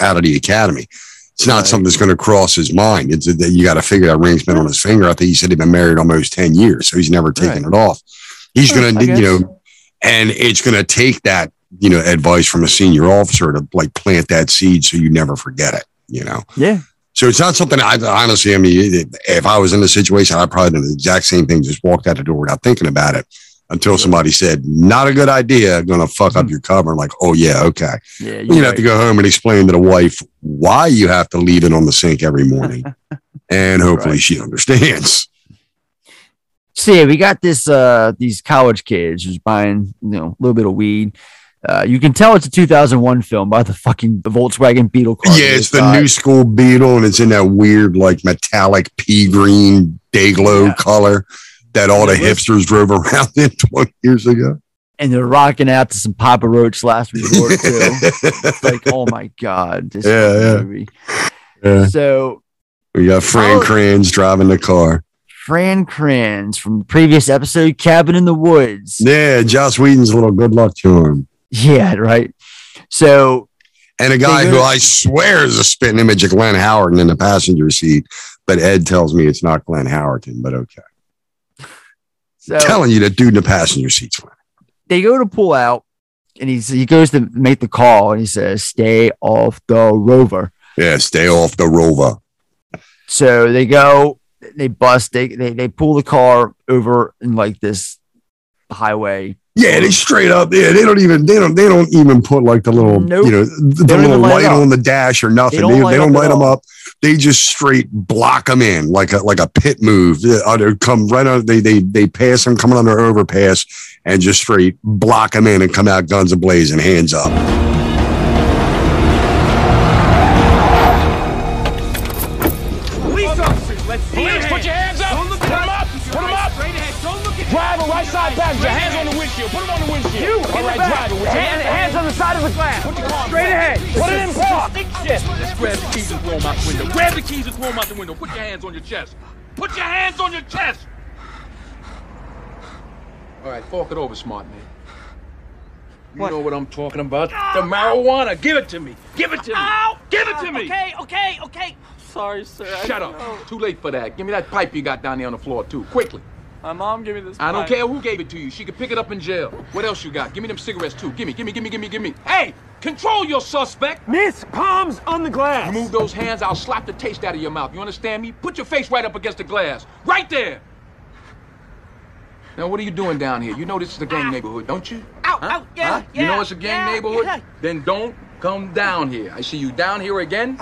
out of the academy. It's not something that's going to cross his mind. It's that you got to figure that ring's been on his finger. I think he said he'd been married almost ten years, so he's never taken it off. He's going to you know, and it's going to take that you know advice from a senior officer to like plant that seed so you never forget it. You know. Yeah. So it's not something I honestly, I mean, if I was in the situation, I'd probably do the exact same thing, just walked out the door without thinking about it until somebody said, not a good idea, going to fuck up your cover. I'm like, oh, yeah, okay. Yeah, you have to go home and explain to the wife why you have to leave it on the sink every morning. and hopefully she understands. See, we got this uh these college kids who's buying you know a little bit of weed. Uh, you can tell it's a 2001 film by the fucking Volkswagen Beetle car. Yeah, it's the new school Beetle, and it's in that weird, like metallic pea green day glow color that all the hipsters drove around in 20 years ago. and they're rocking out to some Papa Roach last resort too. Like, oh my god, this Yeah, yeah. movie. Yeah. So We got Fran Oh. Kranz driving the car. Fran Kranz from the previous episode, Cabin in the Woods. Yeah, Joss Whedon's little good luck charm. Yeah, right. So And a guy who I swear is a spitting image of Glenn Howerton in the passenger seat, but Ed tells me it's not Glenn Howerton, but okay. so telling you that dude in the passenger seat's Glenn. they go to pull out, and he's he goes to make the call, and he says, "Stay off the rover." Yeah, stay off the rover. So they go, they bust, they they, they pull the car over in like this highway. Yeah, they straight up. Yeah, they don't even they don't they don't even put like the little Nope. you know the, They don't little light light on the dash or nothing. They They don't they don't, light up light at them up. They just straight block them in like a like a pit move. They, uh, they come right on. They they they pass them coming on their overpass and just straight block them in and come out guns ablazing, hands up. Side of the glass. Put your car Straight ahead. Put it in park. Shit. Let's grab the keys and throw them out the window. Grab the keys and throw them out the window. Put your hands on your chest. Put your hands on your chest. All right, fork it over, smart man. You know what I'm talking about? The marijuana. Give it to me. Give it to me. Ow! Give it to me. Okay, okay, okay. Sorry, sir. Shut up. know. Too late for that. Give me that pipe you got down there on the floor, too. Quickly. My mom gave me this. I don't care who gave it to you. She could pick it up in jail. What else you got? Give me them cigarettes, too. Give me, give me, give me, give me, give me. Hey, control your suspect. Miss, palms on the glass. You move those hands, I'll slap the taste out of your mouth. You understand me? Put your face right up against the glass. Right there. Now, what are you doing down here? You know this is a gang ah. neighborhood, don't you? Ow, Huh? ow, yeah, Huh? You know it's a gang yeah, neighborhood? yeah. Then don't come down here. I see you down here again.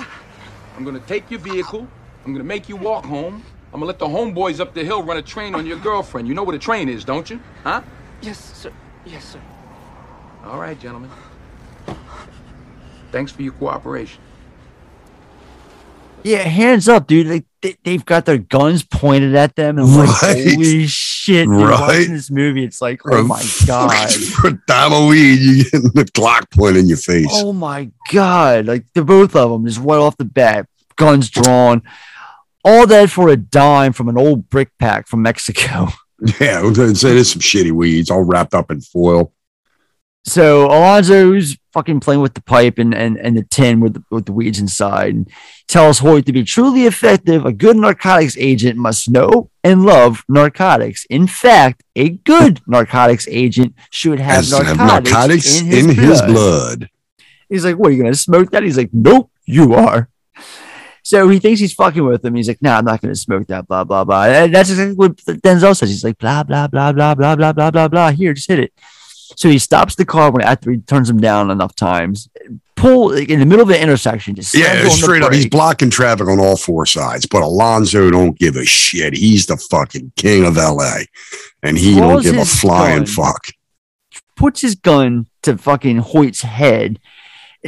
I'm gonna take your vehicle. I'm gonna make you walk home. I'm gonna let the homeboys up the hill run a train on your girlfriend. You know what a train is, don't you? Huh? Yes, sir. Yes, sir. All right, gentlemen. Thanks for your cooperation. Yeah, hands up, dude. Like they, they've got their guns pointed at them, and I'm like, Right. holy shit! Dude, Right. Watching this movie, it's like, oh my god, For a weed, you get the Glock point in your face. oh my god! Like the both of them just right off the bat, guns drawn, all that for a dime from an old brick pack from Mexico. Yeah, I was there's some shitty weeds all wrapped up in foil. So Alonzo's fucking playing with the pipe and, and, and the tin with the, with the weeds inside. And tells Hoyt to be truly effective, a good narcotics agent must know and love narcotics. In fact, a good narcotics agent should have to have narcotics, narcotics in, his, in his blood. blood. He's like, "What are you gonna smoke that?" He's like, "Nope, you are." So he thinks he's fucking with him. He's like, "Nah, I'm not gonna smoke that." Blah blah blah. And that's exactly what Denzel says. He's like, "Blah blah blah blah blah blah blah blah blah." Here, just hit it. So he stops the car when after he turns him down enough times. Pull like, in the middle of the intersection. Just Yeah, straight up. He's blocking traffic on all four sides, but Alonzo don't give a shit. He's the fucking king of LA, and he don't give a flying gun. fuck. puts his gun to fucking Hoyt's head,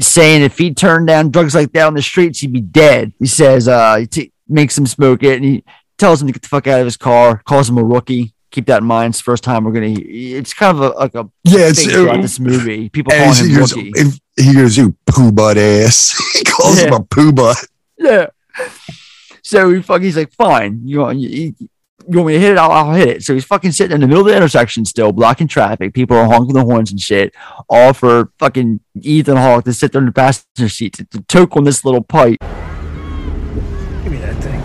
saying if he turned down drugs like that on the streets, he'd be dead. He says, uh, he t- makes him smoke it, and he tells him to get the fuck out of his car, calls him a rookie. Keep that in mind. It's the first time we're gonna. It's kind of a, like a Yeah, it's- thing throughout this movie. People call he him goes, rookie. he goes, "You poo butt ass." he calls him a poo butt. Yeah. So he fucking he's like, fine. You want you, you want me to hit it? I'll, I'll hit it. So he's fucking sitting in the middle of the intersection still, blocking traffic. People are honking the horns and shit. All for fucking Ethan Hawke to sit there in the passenger seat to, to toke on this little pipe. Give me that thing.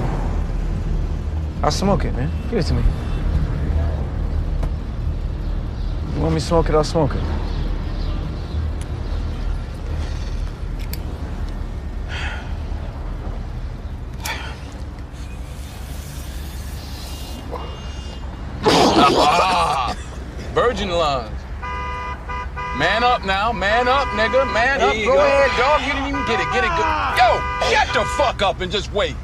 I'll smoke it, man. Give it to me. You want me to smoke it? I'll smoke it. Virgin lungs. Man up now, man up, nigga, man There up. Go, go. ahead, dog. You didn't even get it. Get it. Go. Yo, shut the fuck up and just wait.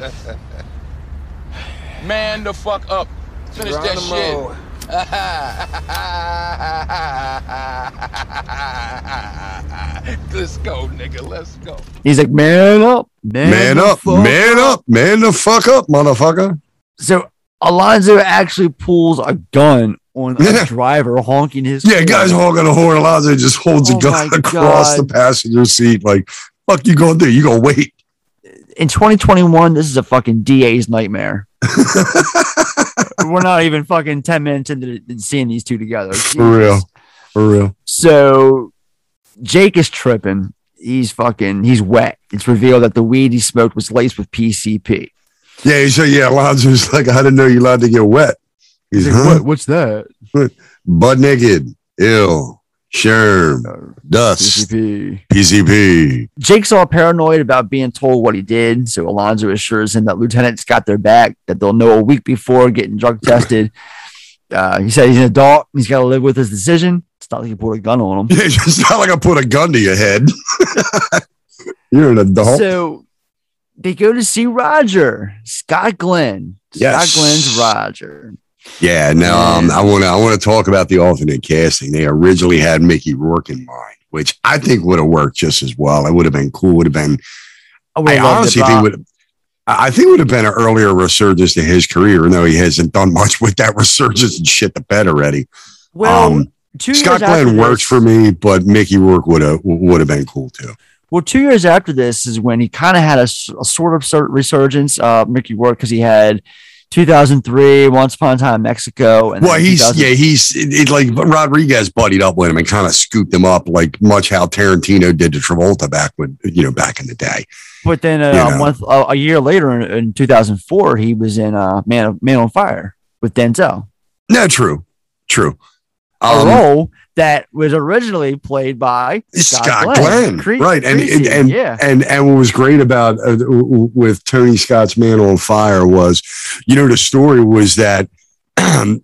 Man the fuck up. Finish that shit. Let's go, nigga. Let's go. He's like, man up, man, Man up, fuck man up, man the fuck up, motherfucker. So Alonzo actually pulls a gun on a driver honking his. Yeah, horn. guys honking a horn. Alonzo just holds Oh a gun across God. the passenger seat. Like, fuck you gonna do? You gonna wait? in 2021, this is a fucking DA's nightmare. We're not even fucking 10 minutes into seeing these two together. For real. For real. So Jake is tripping. He's fucking, he's wet. It's revealed that the weed he smoked was laced with PCP. Yeah, said, yeah, Alonzo's like, I didn't know you're allowed to get wet. He's He's like, huh? What's that? Butt naked, ill, sherm, dust, PCP. PCP. Jake's all paranoid about being told what he did. So Alonzo assures him that lieutenants got their back, that they'll know a week before getting drug tested. Uh, he said he's an adult. He's got to live with his decision. It's not like he put a gun on him. It's not like I put a gun to your head. you're an adult. So they go to see Roger, Scott Glenn. Yes. Scott Glenn's Roger. Yeah, now um, I want to I want to talk about the alternate casting. They originally had Mickey Rourke in mind, which I think would have worked just as well. It would have been cool. Would have been I I honestly think would. I think it would have been an earlier resurgence to his career, even though he hasn't done much with that resurgence and shit the bed already. Well, Um, two Scott Glenn works this- for me, but Mickey Rourke would have would have been cool too. Well, two years after this is when he kind of had a sort of resurgence. Uh, Mickey Rourke because he had 2003, Once Upon a Time in Mexico, and Well, he's 2000 yeah, he's it, it, like Rodriguez buddied up with him and kind of scooped him up, like much how Tarantino did to Travolta back when you know back in the day. But then uh, a month, uh, a year later, in, in 2004, he was in uh, Man of Man on Fire with Denzel, No, true, true. a Um, role that was originally played by Scott Glenn, Cre- right? And and and, yeah, and and what was great about uh, with Tony Scott's Man on Fire was, you know, the story was that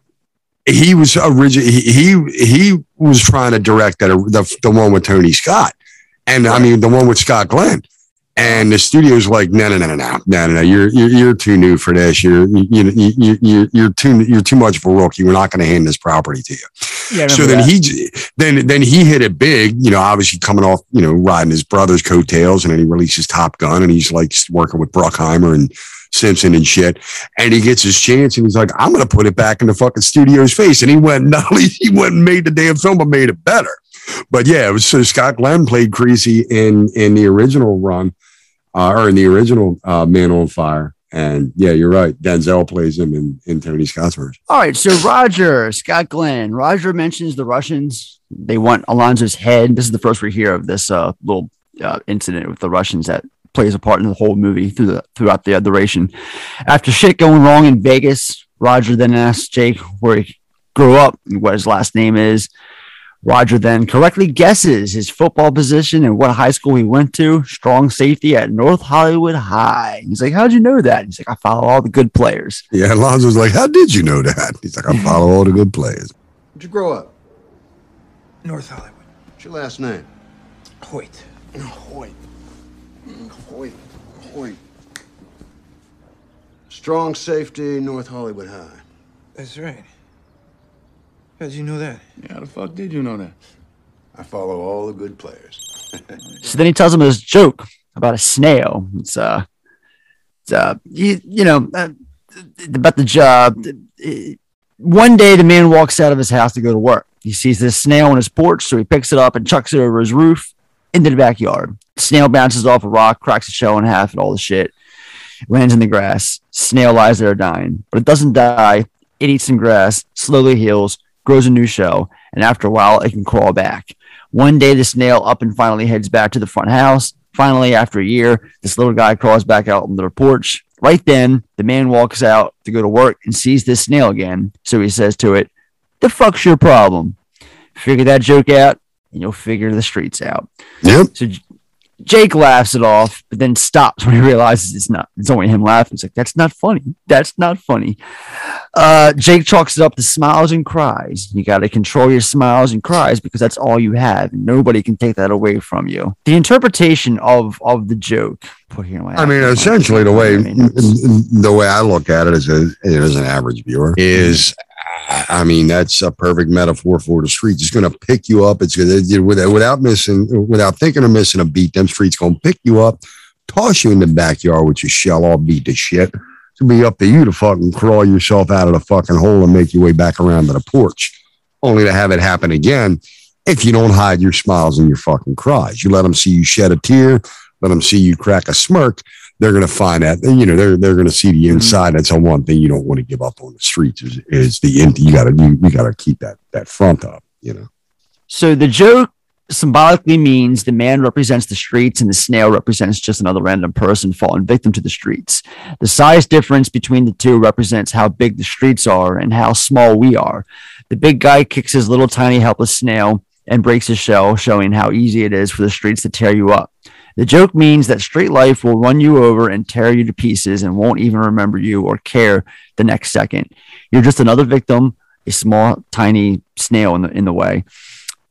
he was originally he, he he was trying to direct that the the one with Tony Scott, and I mean the one with Scott Glenn. And the studio's like, no, no, no, no, no, no, no, you're, you're, you're too new for this. You're, you know, you, you, you're too, you're too much of a rookie. We're not going to hand this property to you. Yeah, so then that. he, then, then he hit it big, you know, obviously coming off, you know, riding his brother's coattails and then he releases Top Gun and he's like working with Bruckheimer and Simpson and shit. And he gets his chance and he's like, I'm going to put it back in the fucking studio's face. And he went, not only he went and made the damn film, but made it better. But yeah, it was so Scott Glenn played Creasy in, in the original run uh, or in the original uh, man on fire and yeah you're right denzel plays him in in tony scott's version All right, so Roger, Scott Glenn. Roger mentions the Russians. They want Alonzo's head. This is the first we hear of this uh, little uh, incident with the Russians that plays a part in the whole movie through the throughout the duration. After shit going wrong in Vegas, Roger then asks Jake where he grew up and what his last name is. Roger then correctly guesses his football position and what high school he went to. Strong safety at North Hollywood High. He's like, "How'd you know that?" He's like, "I follow all the good players." Yeah, Alonzo's like, How did you know that? He's like, I follow all the good players. Where'd you grow up? North Hollywood. What's your last name? Hoyt. Hoyt. Hoyt. Hoyt. Strong safety, North Hollywood High. That's right. How'd you know that? Yeah, how the fuck did you know that? I follow all the good players. So then he tells him this joke about a snail. It's uh, it's uh, you, you know, uh, about the job. One day, the man walks out of his house to go to work. He sees this snail on his porch, so he picks it up and chucks it over his roof into the backyard. Snail bounces off a rock, cracks a shell in half, and all the shit. Lands in the grass. Snail lies there dying, but it doesn't die. It eats some grass, slowly heals, grows a new shell, and after a while, it can crawl back. One day, the snail up and finally heads back to the front house. Finally, after a year, this little guy crawls back out on the porch. Right then, the man walks out to go to work and sees this snail again. So he says to it, The fuck's your problem? Figure that joke out, and you'll figure the streets out. Yep. So Jake laughs it off, but then stops when he realizes it's not. It's only him laughing. He's like, "That's not funny. That's not funny." Uh, Jake chalks it up to smiles and cries. You got to control your smiles and cries because that's all you have. Nobody can take that away from you. The interpretation of of the joke. Put here in my. I mean, essentially, the way the way I look at it as a as an average viewer is, I mean, that's a perfect metaphor for the streets. It's going to pick you up. It's going to without missing, without thinking of missing a beat. Them streets going to pick you up, toss you in the backyard with your shell all beat to shit. It's going to be up to you to fucking crawl yourself out of the fucking hole and make your way back around to the porch, only to have it happen again. If you don't hide your smiles and your fucking cries, you let them see you shed a tear, let them see you crack a smirk they're going to find that you know they're they're going to see the mm-hmm. inside. That's the one thing you don't want to give up on the streets is, is the end. You got to you, you got to keep that that front up. You know. So the joke symbolically means the man represents the streets and the snail represents just another random person falling victim to the streets. The size difference between the two represents how big the streets are and how small we are. The big guy kicks his little tiny helpless snail and breaks his shell, showing how easy it is for the streets to tear you up. The joke means that street life will run you over and tear you to pieces and won't even remember you or care the next second. You're just another victim, a small, tiny snail in the in the way.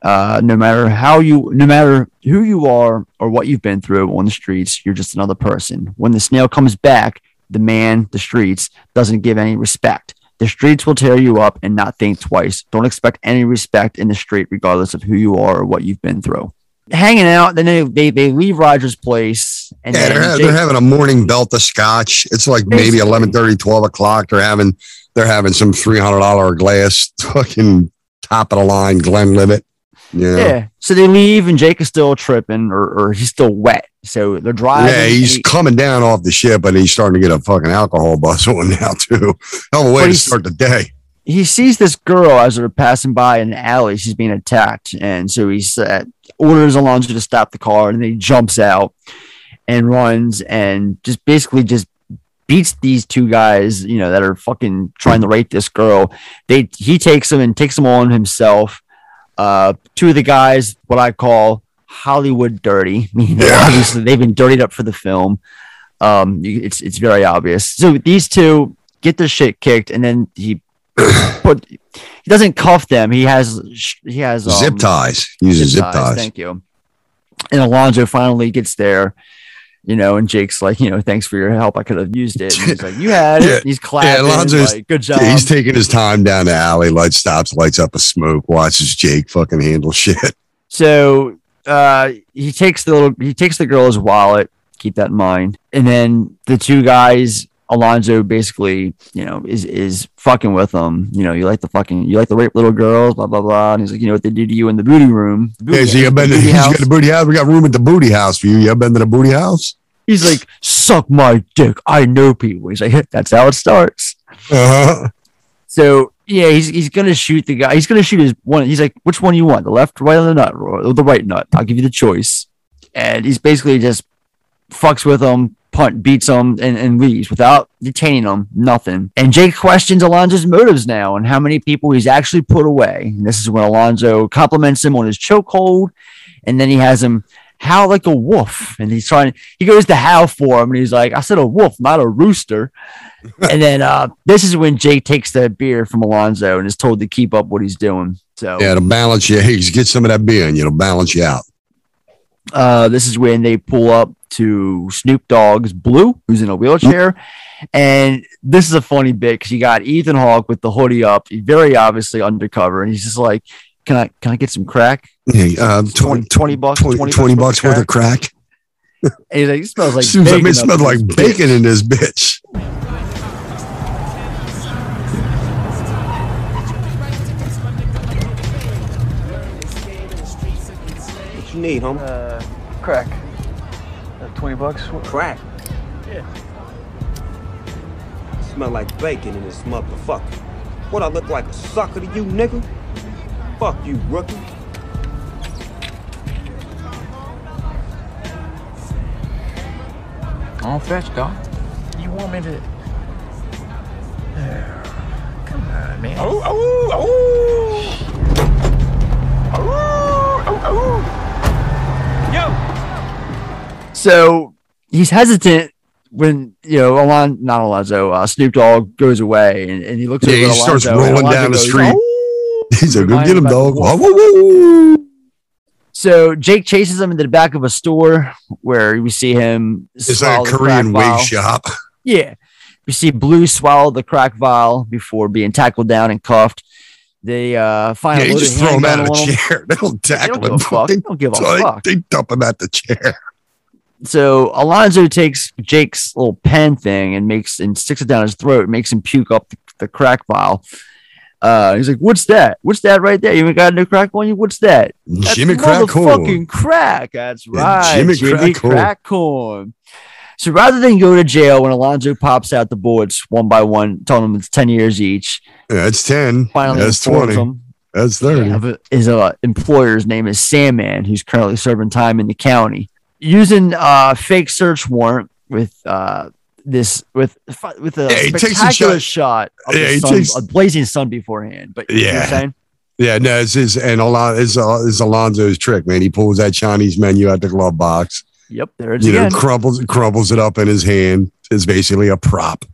Uh, no matter how you, no matter who you are or what you've been through on the streets, you're just another person. When the snail comes back, the man, the streets, doesn't give any respect. The streets will tear you up and not think twice. Don't expect any respect in the street, regardless of who you are or what you've been through. Hanging out. Then they they, they leave Roger's place, and Yeah, they're, Jake- they're having a morning belt of scotch. It's like maybe Basically. 11, 12 o'clock. They're having they're having some three hundred dollar glass fucking top of the line Glenlivet. Know? yeah. So they leave, and Jake is still tripping, or or he's still wet. So they're driving. Yeah, he's he- coming down off the ship, and he's starting to get a fucking alcohol buzz on now too. Hell of a way to start the day. He sees this girl as they're passing by in an alley. She's being attacked, and so he uh, orders Alonzo to stop the car, and then he jumps out and runs and just basically just beats these two guys, you know, that are fucking trying to rape this girl. They he takes them and takes them on himself. Uh, two of the guys, what I call Hollywood dirty, meaning obviously they've been dirtied up for the film. Um, it's it's very obvious. So these two get their shit kicked, and then he put he doesn't cuff them. He has he has um, zip ties. He Uses zip ties. Thank you. And Alonzo finally gets there, you know, and Jake's like, you know, thanks for your help. I could have used it. And he's like, you had it. He's clapping. Alonzo's- like, good job. He's taking his time down the alley, light stops, lights up a smoke, watches Jake fucking handle shit. So uh, he takes the little, he takes the girl's wallet. Keep that in mind. And then the two guys, Alonzo basically, you know, is is fucking with them. You know, you like the fucking, you like the rape little girls, blah blah blah. And he's like, you know what they do to you in the booty room. The booty- so you been the to, booty you got the booty house? We got room at the booty house for you. You ever been to the booty house? He's like, suck my dick. I know people. He's like, that's how it starts. Uh-huh. So yeah, he's he's gonna shoot the guy. He's gonna shoot his one. He's like, which one you want, the left, right, or the nut, or the right nut? I'll give you the choice. And he's basically just fucks with him, punt, beats him, and, and leaves without detaining him. Nothing. And Jake questions Alonzo's motives now and how many people he's actually put away. And this is when Alonzo compliments him on his chokehold, and then he has him howl like a wolf. And he's trying. He goes to howl for him, and he's like, "I said a wolf, not a rooster." and then uh, this is when Jake takes the beer from Alonzo and is told to keep up what he's doing. So Yeah, to balance you. Hey, just get some of that beer and it'll balance you out. uh, this is when they pull up to Snoop Dogg's Blue, who's in a wheelchair. And this is a funny bit because you got Ethan Hawke with the hoodie up, very obviously undercover, and he's just like, "Can I can I get some crack? Hey, uh, 20, 20 bucks, 20, 20, 20 bucks worth of crack. And he's like, "It smells like Seems like bacon it smells like bacon bitch." in this bitch. What you need, homie? Uh, crack. Uh, 20 bucks? Crack. Yeah. Smell like bacon in this motherfucker. What I look like a sucker to you, nigga? Fuck you, rookie. On fetch, dog. You want me to. Come on, man. Oh, oh, oh. So he's hesitant when you know Alon, not Alonzo, uh, Snoop Dogg goes away, and, and he looks Yeah, he at starts rolling Alonzo down the goes, street. "Oh." He's like, go get him, him dog. Whoa, whoa, whoa. So Jake chases him into the back of a store where we see him. It's like a Korean wave shop. Yeah, we see Blue swallow the crack vial before being tackled down and cuffed. They uh, find Yeah, a just throw him out of the chair. They don't tackle give him. a fuck. They, They don't give a they- fuck. They dump him out the chair. So Alonzo takes Jake's little pen thing and makes and sticks it down his throat, and makes him puke up the, the crack vial. Uh, he's like, "What's that? What's that right there? You ain't got no crack on you? What's that? That's Jimmy Crack Corn. crack. That's Yeah, right, Jimmy Jimmy, Crack Corn. crack corn." So rather than go to jail when Alonzo pops out the bullets one by one, telling him it's ten years each, Yeah, that's 10. finally that's 20. him That's 30. of a- his uh, employer's name is Sandman, who's currently serving time in the county. Using a fake search warrant with uh, this with with a Yeah, takes a spectacular shot. shot, of Yeah, sun, takes- a blazing sun beforehand. But you know Yeah. saying? Yeah, no, it's his, and Alon, it's, uh, it's Alonzo's trick, man. He pulls that Chinese menu out the glove box, Yep, there it is you know, crumbles, crumbles it up in his hand. It's basically a prop.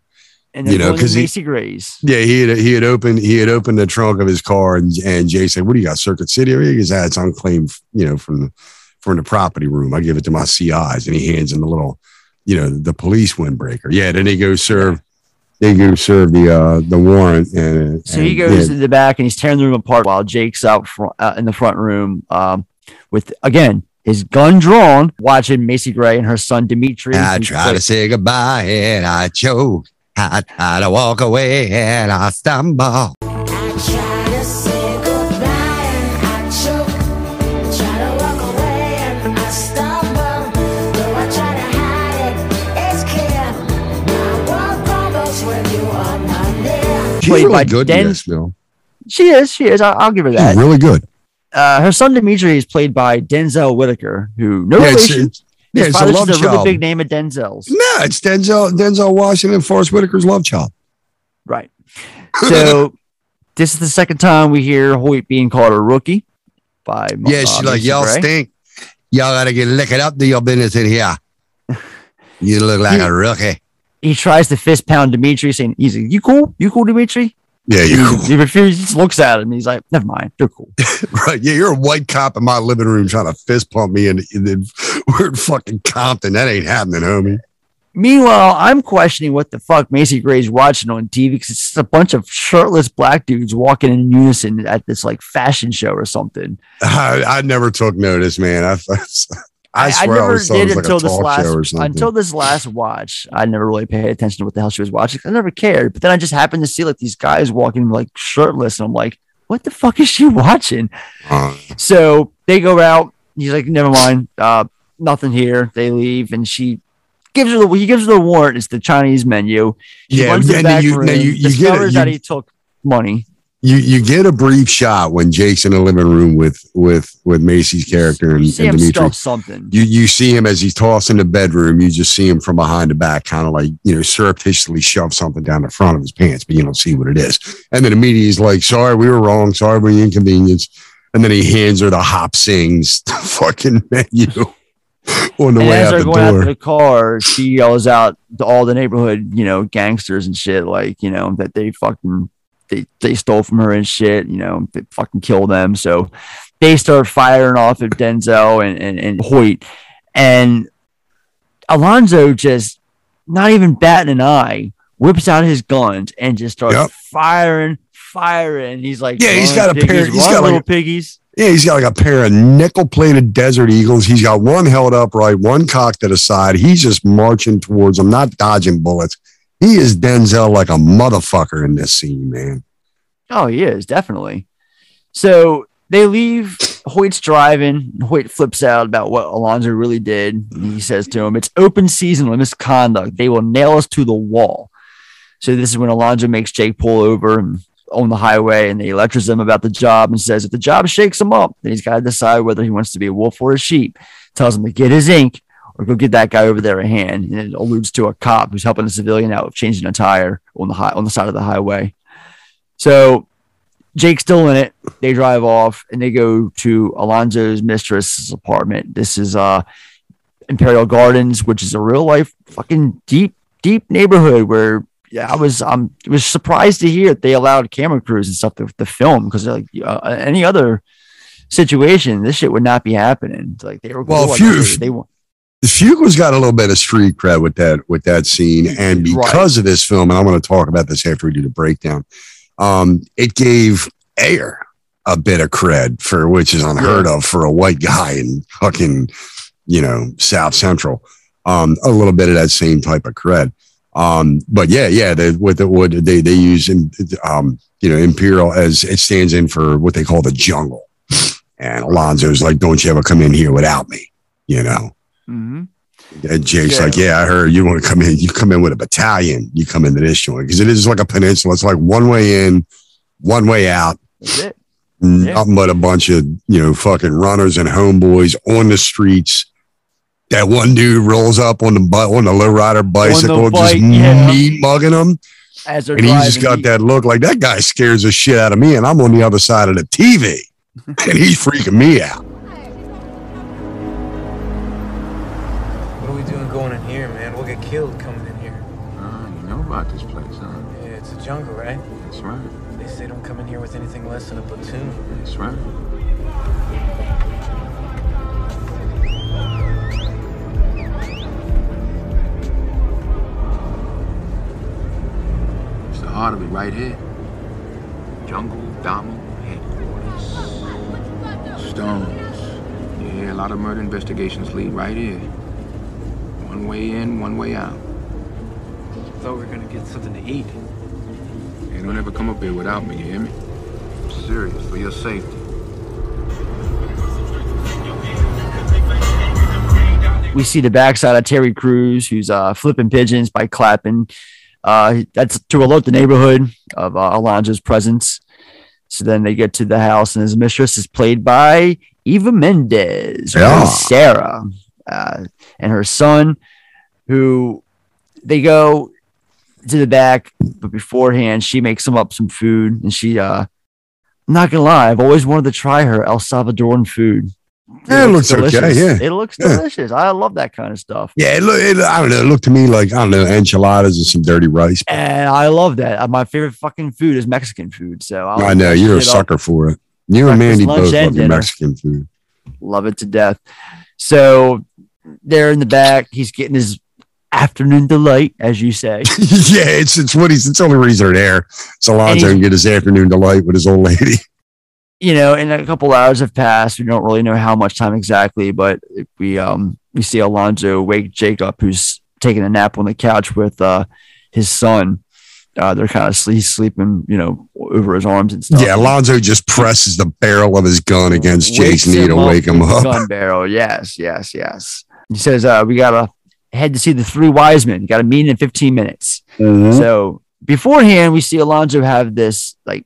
and you know, because he- Macy Grays. Yeah, he had he had opened he had opened the trunk of his car, and and Jay said, "What do you got, Circuit City?" Or he goes, "Ah, it's unclaimed, you know, from the from the property room. I give it to my CIs," and he hands him the little, you know, the police windbreaker. Yeah, then he goes serve, they go serve the uh the warrant, and So he goes yeah, to the back and he's tearing the room apart while Jake's out front, uh, in the front room um, with again his gun drawn, watching Macy Gray and her son Dimitri. I try to say goodbye and I choke. I try to walk away and I stumble. She's Played really by good Den- this. She is. She is. I'll, I'll give her She's that. really good. Uh, her son Dimitri is played by Denzel Whitaker, who no Yeah, relation. it's- yeah, it's a love a really big name of Denzel's. No, it's Denzel Denzel Washington, Forest Whitaker's love child. Right. So this is the second time we hear Hoyt being called a rookie by Yeah, uh, she's like, y'all Gray. stink. Y'all gotta get liquored up to your business in here. You look like a rookie. He tries to fist pound Dimitri, saying, "He's like, you cool? You cool, Dimitri?" Yeah, he, you cool. He refuses. He looks at him. He's like, "Never mind. You're cool." Right. Yeah, you're a white cop in my living room trying to fist pump me and, and then we're in fucking Compton. That ain't happening, homie. Meanwhile, I'm questioning what the fuck Macy Gray's watching on TV because it's just a bunch of shirtless black dudes walking in unison at this like fashion show or something. I, I never took notice, man. I, I, I, never did like until this last show or something. until this last watch. I never really paid attention to what the hell she was watching. I never cared. But then I just happened to see like these guys walking like shirtless, and I'm like, what the fuck is she watching? Uh, So they go out. He's like, never mind. Uh, nothing here. They leave, and she gives her the he gives her the warrant. It's the Chinese menu. She Yeah, runs the and then back you- room, you- you get it, discovers that he took money. You you get a brief shot when Jake's in the living room with with with Macy's character and, and Dimitri. something. You you see him as he's tossing the bedroom. You just see him from behind the back, kind of like you know surreptitiously shove something down the front of his pants, but you don't see what it is. And then immediately he's like, "Sorry, we were wrong. Sorry for the inconvenience." And then he hands her the Hop Sings the fucking menu on the and way as they're the going out to the car, she yells out to all the neighborhood, you know, gangsters and shit, like, you know, that they fucking they, they stole from her and shit, you know, they fucking kill them. So they start firing off at Denzel and, and, and Hoyt. And Alonzo just not even batting an eye, whips out his guns and just starts Yep. firing, firing. He's like, Yeah, he's got a piggies, pair- he's got like little a- piggies. Yeah, he's got like a pair of nickel plated Desert Eagles. He's got one held upright, one cocked to the side. He's just marching towards them, not dodging bullets. He is Denzel like a motherfucker in this scene, man. Oh, he is definitely. So they leave. Hoyt's driving. Hoyt flips out about what Alonzo really did. He says to him, "It's open season on misconduct. They will nail us to the wall." So this is when Alonzo makes Jake pull over on the highway, and he lectures him about the job and says, "If the job shakes him up, then he's got to decide whether he wants to be a wolf or a sheep." Tells him to get his ink or go get that guy over there a hand, and it alludes to a cop who's helping a civilian out with changing a tire on the high on the side of the highway. So Jake's still in it. They drive off and they go to Alonzo's mistress's apartment. This is uh Imperial Gardens, which is a real life fucking deep, deep neighborhood where yeah, I was um was surprised to hear that they allowed camera crews and stuff to, to film because like uh, any other situation, this shit would not be happening. Like they were Well, like, few- they, they The Fuqua's got a little bit of street cred with that with that scene, and because of this film, and I'm going to talk about this after we do the breakdown. Um, it gave Ayer a bit of cred for which is unheard of for a white guy in fucking you know South Central. Um, a little bit of that same type of cred. Um, but yeah, yeah, they, with the what they they use in, um, you know Imperial as it stands in for what they call the jungle. And Alonzo's like, "Don't you ever come in here without me," you know. Mhm. And Jake's Yeah. like, yeah, I heard you want to come in. You come in with a battalion. You come into this joint because it is like a peninsula. It's like one way in, one way out. That's it. Nothing but a bunch of you know fucking runners and homeboys on the streets. That one dude rolls up on the butt on the lowrider bicycle, just bike, yeah. meat mugging him, as and he's driving. just got that look like that guy scares the shit out of me, and I'm on the other side of the TV, and he's freaking me out. It's heart of it right here. Jungle Damu headquarters. Stones. Yeah, a lot of murder investigations lead right here. One way in, one way out. Thought we were gonna get something to eat. Hey, don't ever come up here without me, you hear me? I'm serious, for your safety. we see the backside of Terry Crews, who's uh, flipping pigeons by clapping. Uh, that's to alert the neighborhood of uh, Alonzo's presence. So then they get to the house, and his mistress is played by Eva Mendes, Yeah. Sarah, uh, and her son, who they go to the back, but beforehand, she makes them up some food, and she, uh, I'm not gonna lie, I've always wanted to try her El Salvadoran food. Yeah, it looks okay, delicious. yeah. It looks Yeah. delicious. I love that kind of stuff. Yeah, it look, it, I don't know. It looked to me like I don't know enchiladas and some dirty rice. And I love that. Uh, My favorite fucking food is Mexican food. So I'll I know you're a shit up. sucker for it. You and Mandy both and love dinner. Mexican food. Love it to death. So they're in the back. He's getting his afternoon delight, as you say. yeah, it's it's what he's. It's the only reason they're there. So Alonzo can get his afternoon delight with his old lady. You know, and a couple hours have passed. We don't really know how much time exactly, but we um we see Alonzo wake Jake up, who's taking a nap on the couch with uh his son. Uh, they're kind of sleep, sleeping, you know, over his arms and stuff. Yeah, Alonzo just presses the barrel of his gun against Jake's knee to wake him up. Gun barrel. Yes, yes, yes. He says, uh, we gotta head to see the three wise men. Got a meeting in 15 minutes. Mhm. So beforehand, we see Alonzo have this like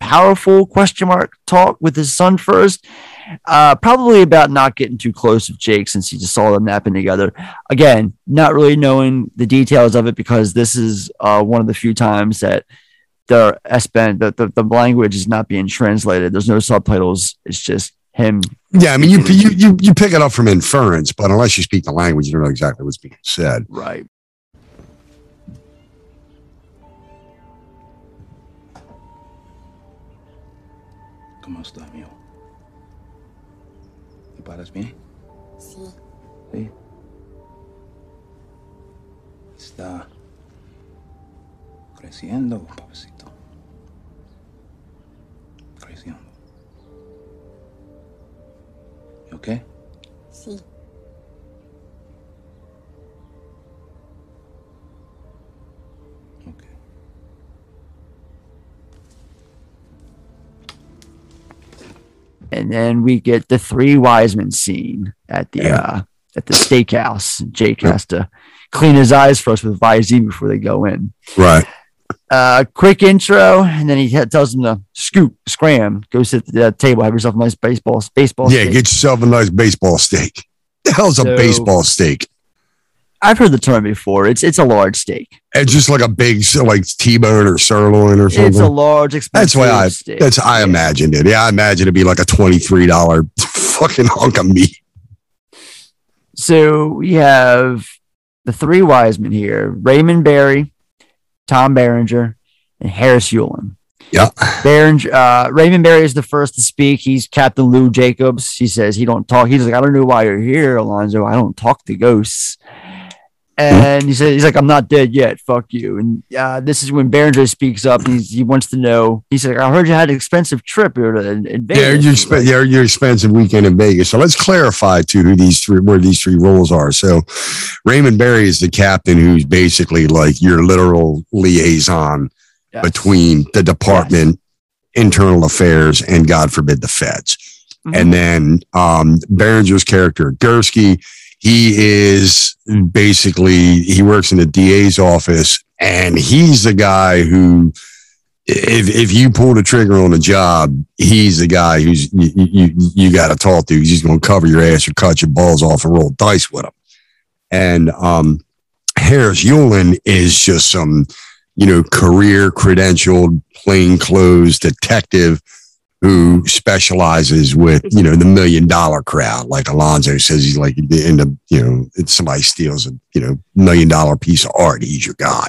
powerful question mark talk with his son first. Uh, probably about not getting too close with Jake since he just saw them napping together. Again, not really knowing the details of it because this is uh, one of the few times that the S-band, the, the, the language is not being translated. There's no subtitles. It's just him. Yeah, I mean, you, you you you pick it up from inference, but unless you speak the language, you don't know exactly what's being said. Right. ¿Cómo está, amigo? ¿Te paras bien? Sí. Sí. Está creciendo, papacito. Creciendo. ¿Y okay? Sí. And then we get the three wise men scene at the uh at the steakhouse. Jake has to clean his eyes first with Visine before they go in. Right. Uh, quick intro, and then he t- tells them to scoop, scram, go sit at the table, have yourself a nice baseball baseball. Yeah, steak. get yourself a nice baseball steak. The hell's a baseball steak? I've heard the term before. It's it's a large steak. It's just like a big, like T-bone or sirloin or something. It's a large, expensive. That's why I steak. that's I imagined it. Yeah, I imagine it'd be like a twenty-three dollar fucking hunk of meat. So we have the three wise men here: Raymond Barry, Tom Berenger, and Harris Yulin. Yeah. Berenger, uh, Raymond Barry is the first to speak. He's Captain Lou Jacobs. He says he don't talk. He's like, I don't know why you're here, Alonzo. I don't talk to ghosts. And he said, he's like, I'm not dead yet. Fuck you. And uh, this is when Berenger speaks up. He's, he wants to know. He said, I heard you had an expensive trip here to in, in Yeah, Vegas. your exp- yeah, your expensive weekend in Vegas. So let's clarify to who these three where these three roles are. So Raymond Barry is the captain who's basically like your literal liaison between the department, internal affairs, and God forbid the feds. And then um Berenger's character, Gursky, he is basically he works in the DA's office and he's the guy who if if you pull the trigger on a job, he's the guy who's you you, you got to talk to. He's going to cover your ass or cut your balls off and roll dice with him. And um, Harris Yulin is just some you know career credentialed plainclothes detective who specializes with you know the million dollar crowd. Like Alonzo says, he's like in the you know if somebody steals a you know million dollar piece of art, he's your guy.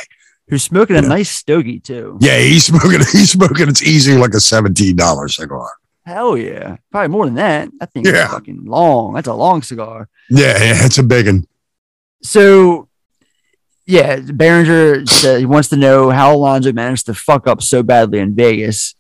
Who's smoking a nice stogie, too. Yeah, he's smoking. He's smoking. It's easy like a seventeen dollar cigar. Hell yeah. Probably more than that. That thing's Yeah. fucking long. That's a long cigar. Yeah, yeah, it's a big one. So, yeah, Berenger says he wants to know how Alonzo managed to fuck up so badly in Vegas.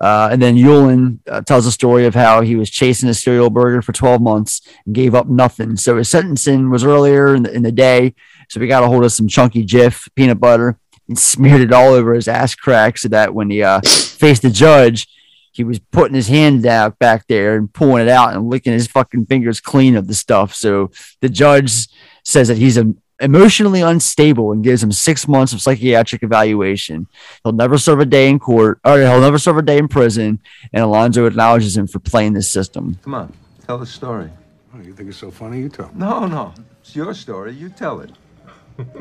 Uh, and then Yulin uh, tells a story of how he was chasing a serial burger for 12 months and gave up nothing. So his sentencing was earlier in the, in the day. So we got a hold of some chunky Jif peanut butter and smeared it all over his ass crack so that when he uh, faced the judge, he was putting his hand out back there and pulling it out and licking his fucking fingers clean of the stuff. So the judge says that he's a, emotionally unstable and gives him six months of psychiatric evaluation. He'll never serve a day in court, or he'll never serve a day in prison. And Alonzo acknowledges him for playing this system. Come on, tell the story. Oh, you think it's so funny? You tell. No, no. It's your story. You tell it. all right,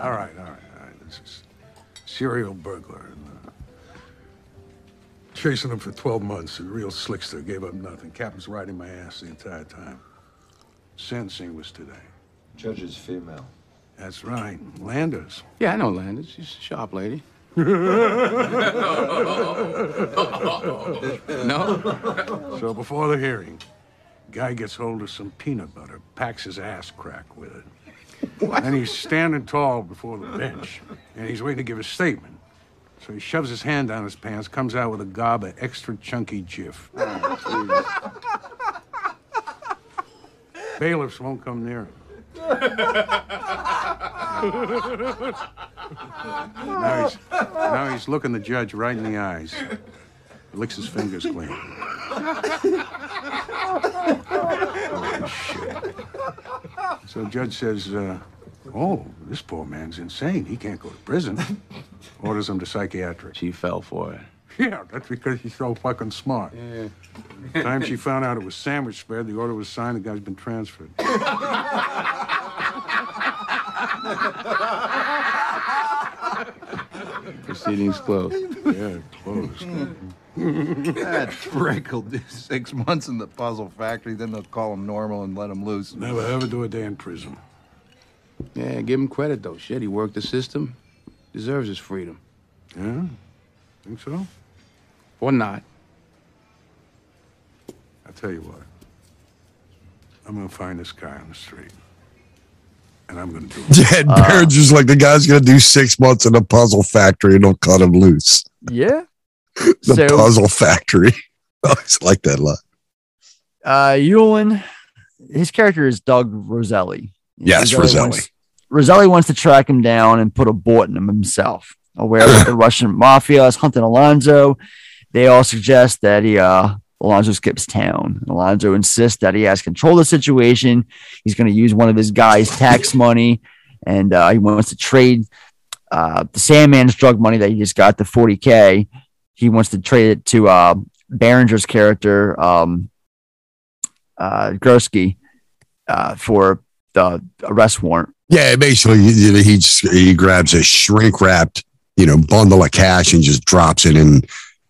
all right, all right. This is serial burglar. And, chasing him for 12 months. A real slickster. Gave up nothing. Captain's riding my ass the entire time. Sentencing was today. Judge is female. That's right. Landers. Yeah, I know Landers. She's a sharp lady. no? So before the hearing, guy gets hold of some peanut butter, packs his ass crack with it. And he's standing tall before the bench, and he's waiting to give a statement. So he shoves his hand down his pants, comes out with a gob of extra chunky Jif. Bailiffs won't come near him. now, he's, now he's looking the judge right in the eyes. Licks his fingers clean. Oh, shit. So the judge says, uh, oh, this poor man's insane. He can't go to prison. Orders him to psychiatric. She fell for it. Yeah, that's because he's so fucking smart. Yeah. The time she found out it was sandwich spread, the order was signed, the guy's been transferred. Proceedings closed. Yeah, closed. that Frankel did six months in the puzzle factory, then they'll call him normal and let him loose. Never ever do a day in prison. Yeah, give him credit though. Shit, he worked the system. Deserves his freedom. Yeah? Think so? Or not. I'll tell you what. I'm gonna find this guy on the street. And I'm gonna do it. Dead Bear just like the guy's gonna do six months in a puzzle factory and they'll cut him loose. Yeah. The So- puzzle factory. I always like that line. Uh, Yulin, his character is Doug Rosselli. Yes, Rosselli. Rosselli wants to track him down and put a bullet in him himself. Aware that the Russian mafia is hunting Alonzo, they all suggest that he uh Alonzo skips town. Alonzo insists that he has control of the situation. He's going to use one of his guys' tax money, and uh, he wants to trade uh, the Sandman's drug money that he just got, the 40K. He wants to trade it to uh, Berenger's character, um, uh, Gursky, uh, for the arrest warrant. Yeah, basically he he just he grabs a shrink wrapped, you know, bundle of cash and just drops it in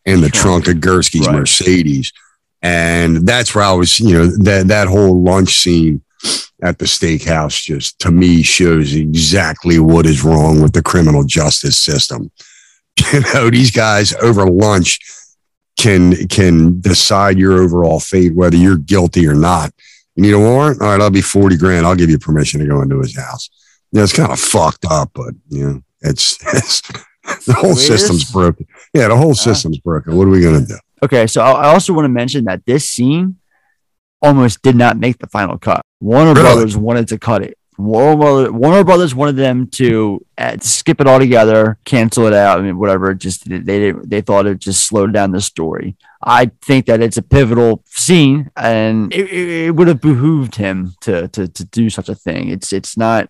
in the trunk of Gursky's Right. Mercedes. And that's where I was, you know, that that whole lunch scene at the steakhouse just to me shows exactly what is wrong with the criminal justice system. You know, these guys over lunch can can decide your overall fate, whether you're guilty or not. You need a warrant? All right, I'll be 40 grand. I'll give you permission to go into his house. You know, it's kind of fucked up, but you know, it's, it's the whole system's broken. Yeah, the whole ah. system's broken. What are we gonna do? Okay, so I I also want to mention that this scene almost did not make the final cut. Warner Really? Brothers wanted to cut it. Warner, Warner Brothers wanted them to uh, skip it all together, cancel it out. I mean, whatever. Just they didn't- they thought it just slowed down the story. I think that it's a pivotal scene, and it, it, would have behooved him to, to to do such a thing. It's it's not.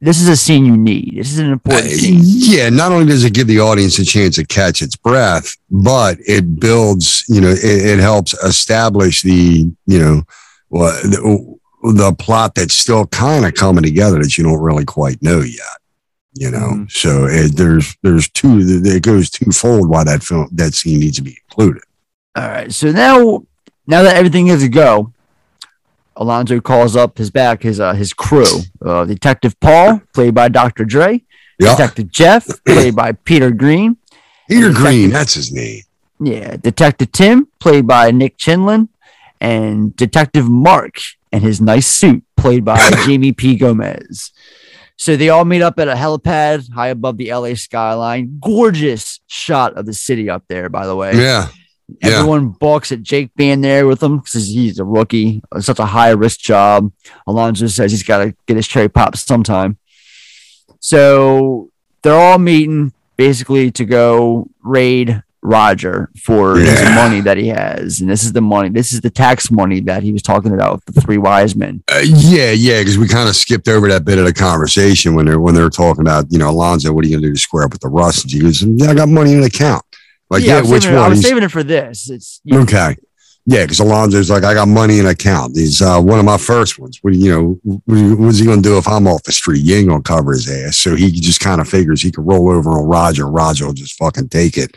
This is a scene you need. This is an important scene. Yeah, not only does it give the audience a chance to catch its breath, but it builds, you know, it, it helps establish the, you know, the, plot that's still kind of coming together that you don't really quite know yet. You know, so it, there's there's two. It goes twofold why that film that scene needs to be included. All right. So now, now that everything is a go, Alonzo calls up his back his uh, his crew. Uh, Detective Paul, played by Dr. Dre. Yeah. Detective Jeff, played by Peter Greene. Peter Greene, that's his name. Yeah. Detective Tim, played by Nick Chinlund, and Detective Mark and his nice suit, played by Jamie P. Gomez. So they all meet up at a helipad high above the LA skyline. Gorgeous shot of the city up there, by the way. Yeah. Yeah. Everyone balks at Jake being there with him because he's a rookie. It's such a high risk job. Alonzo says he's got to get his cherry pop sometime. So they're all meeting basically to go raid Roger for his money that he has. And this is the money, this is the tax money that he was talking about with the three wise men. Uh, yeah, yeah, because we kind of skipped over that bit of the conversation when they're when they're talking about you know Alonzo, what are you gonna do to square up with the Russians? He goes, yeah, I got money in an account. Like, yeah, was which it- I was He's- saving it for this. It's you know, Okay. Yeah, because Alonzo's like, I got money in account. He's uh, one of my first ones. What do you know? What, do you- what's he going to do if I'm off the street? You ain't going to cover his ass. So he just kind of figures he could roll over on Roger. Roger will just fucking take it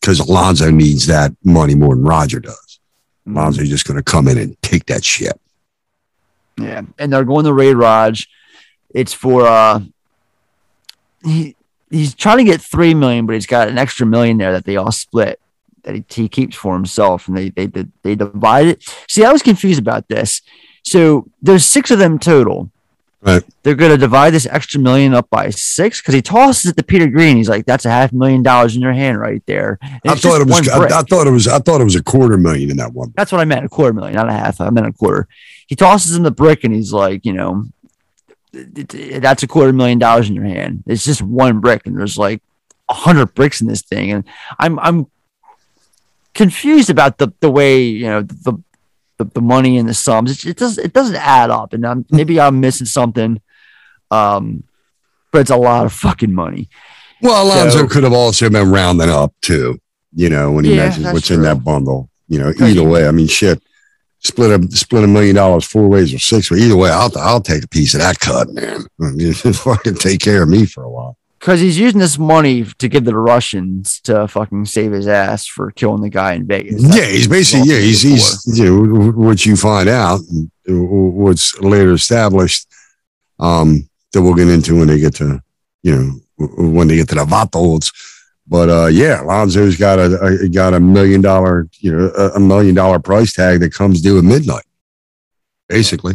because Alonzo needs that money more than Roger does. Mm-hmm. Alonzo's just going to come in and take that shit. Yeah, and they're going to raid Raj. It's for uh, he he's trying to get three million, but he's got an extra million there that they all split that he, he keeps for himself, and they they they, they divide it. See, I was confused about this. So there's six of them total. Right. They're going to divide this extra million up by six because he tosses it to Peter Greene. He's like, "That's a half million dollars in your hand right there." I thought it was. I. I thought it was. I thought it was a quarter million in that one. That's what I meant. A quarter million, not a half. I meant a quarter. He tosses in the brick and he's like, you know, "It- it- that's a quarter million dollars in your hand. It's just one brick, and there's like a hundred bricks in this thing. And I'm I'm confused about the the way you know the the, the money and the sums. It, it does it doesn't add up, and I'm, maybe I'm missing something. Um, but it's a lot of fucking money. Well, Alonzo So- could have also been rounding up too. You know, when he Yeah, mentions what's in that bundle. You know either way. I mean, shit. Split a split a million dollars four ways or six ways. Either way, I'll I'll take a piece of that cut, man. Just fucking take care of me for a while. Because he's using this money to give the Russians to fucking save his ass for killing the guy in Vegas. That's yeah, he's basically yeah, he's he's you know what you find out, what's later established, um, that we'll get into when they get to you know when they get to the Vatos. But uh, yeah, Lonzo's got a, a got a million dollar you know a, a million dollar price tag that comes due at midnight, basically,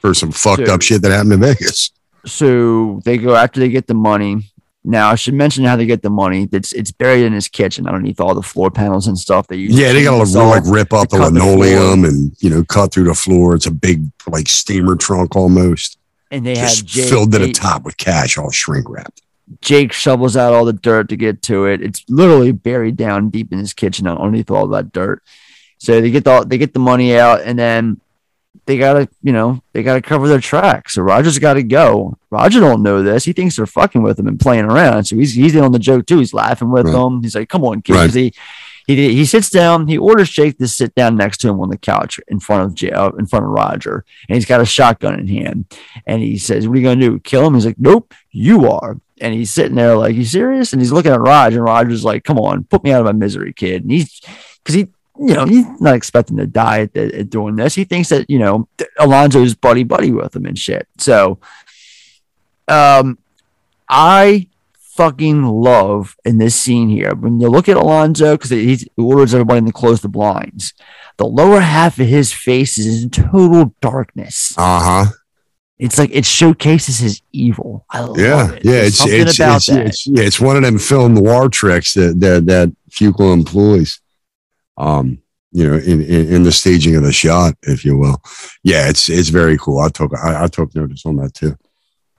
for some fucked Dude. up shit that happened in Vegas. so they go after they get the money. Now I should mention how they get the money. It's it's buried in his kitchen underneath all the floor panels and stuff. They use Yeah, they got to like rip up the linoleum and you know cut through the floor. It's a big like steamer trunk almost. and they just have Jake, filled to the top with cash, all shrink wrapped. Jake shovels out all the dirt to get to it. It's literally buried down deep in his kitchen underneath all that dirt. So they get the they get the money out, and then they gotta you know they gotta cover their tracks. So Roger's got to go. Roger don't know this. He thinks they're fucking with him and playing around. So he's he's in on the joke too. He's laughing with Right. them. He's like, "Come on, kid." Right. He, he he sits down. He orders Jake to sit down next to him on the couch in front of J- uh, in front of Roger, and he's got a shotgun in hand. And he says, "What are you gonna do? Kill him?" He's like, "Nope, you are." And he's sitting there like, "You serious?" And he's looking at Roger, and Roger's like, "Come on, put me out of my misery, kid." And he's because he, you know, he's not expecting to die at, at doing this. He thinks that you know Alonzo's buddy buddy with him and shit. So, um, I fucking love in this scene here when you look at Alonzo because he orders everybody to close the blinds. The lower half of his face is in total darkness. Uh huh. It's like it showcases his evil. I love Yeah, it. yeah. There's It's something it's about it's, that. it's yeah. It's one of them film noir tricks that that that Fuqua employs. Um, you know, in, in in the staging of the shot, if you will. Yeah, it's it's very cool. I took I, I took notice on that too.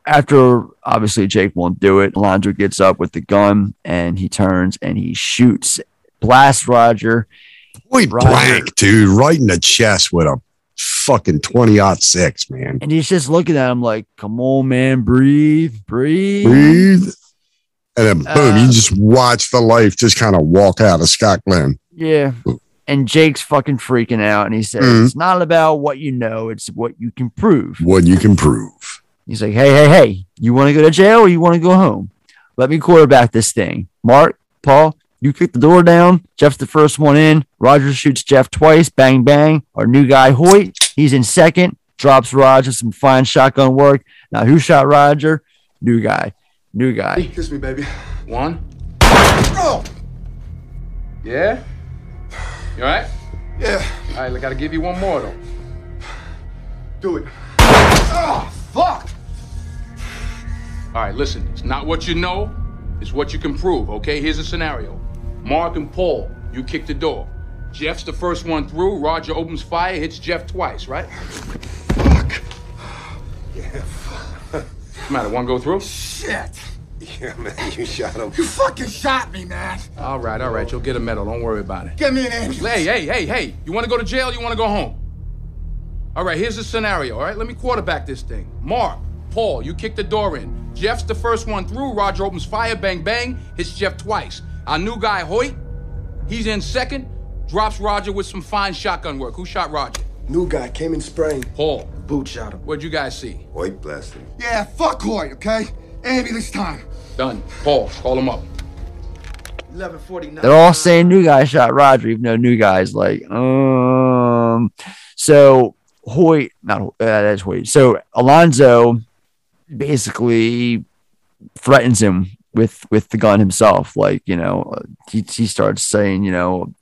After obviously Jake won't do it, Alonzo gets up with the gun and he turns and he shoots, blasts Roger. Point Roger- blank, dude, right in the chest with a fucking twenty aught six, man. And he's just looking at him like, come on, man, breathe, breathe. Breathe. And then boom, Uh, you just watch the life just kind of walk out of Scott Glenn. Yeah. And Jake's fucking freaking out. And he says, Mhm. It's not about what you know, it's what you can prove. What you can prove. He's like, Hey, hey, hey, you want to go to jail or you want to go home? Let me quarterback this thing. Mark, Paul, you kick the door down. Jeff's the first one in. Roger shoots Jeff twice. Bang, bang. Our new guy, Hoyt, he's in second. Drops Roger some fine shotgun work. Now, who shot Roger? New guy. New guy. Kiss me, baby. One. Oh! Yeah? You alright? Yeah. Alright, I gotta give you one more though. Do it. Oh, fuck! All right, listen. It's not what you know, it's what you can prove, okay? Here's a scenario Mark and Paul, you kick the door. Jeff's the first one through. Roger opens fire, hits Jeff twice, right? Fuck. Yeah. What's the matter? One go through? Shit! Yeah, man, you shot him. You fucking shot me, man! All right, all right. You'll get a medal. Don't worry about it. Get me an ambulance. Hey, hey, hey, hey. You want to go to jail? You want to go home? All right, here's the scenario. All right, let me quarterback this thing. Mark, Paul, you kick the door in. Jeff's the first one through. Roger opens fire, bang, bang, hits Jeff twice. Our new guy, Hoyt, he's in second, drops Roger with some fine shotgun work. Who shot Roger? New guy came in spraying. Paul. Boot shot him. What'd you guys see? Hoyt blasted him. Yeah, fuck Hoyt, okay? Ambulance time. Done. Paul, call him up. 1149. They're all saying new guy shot Roger, even though new guy's like, um. So Hoyt, not uh, that's Hoyt. So Alonzo basically threatens him with with the gun himself. Like you know, uh, he he starts saying, you know,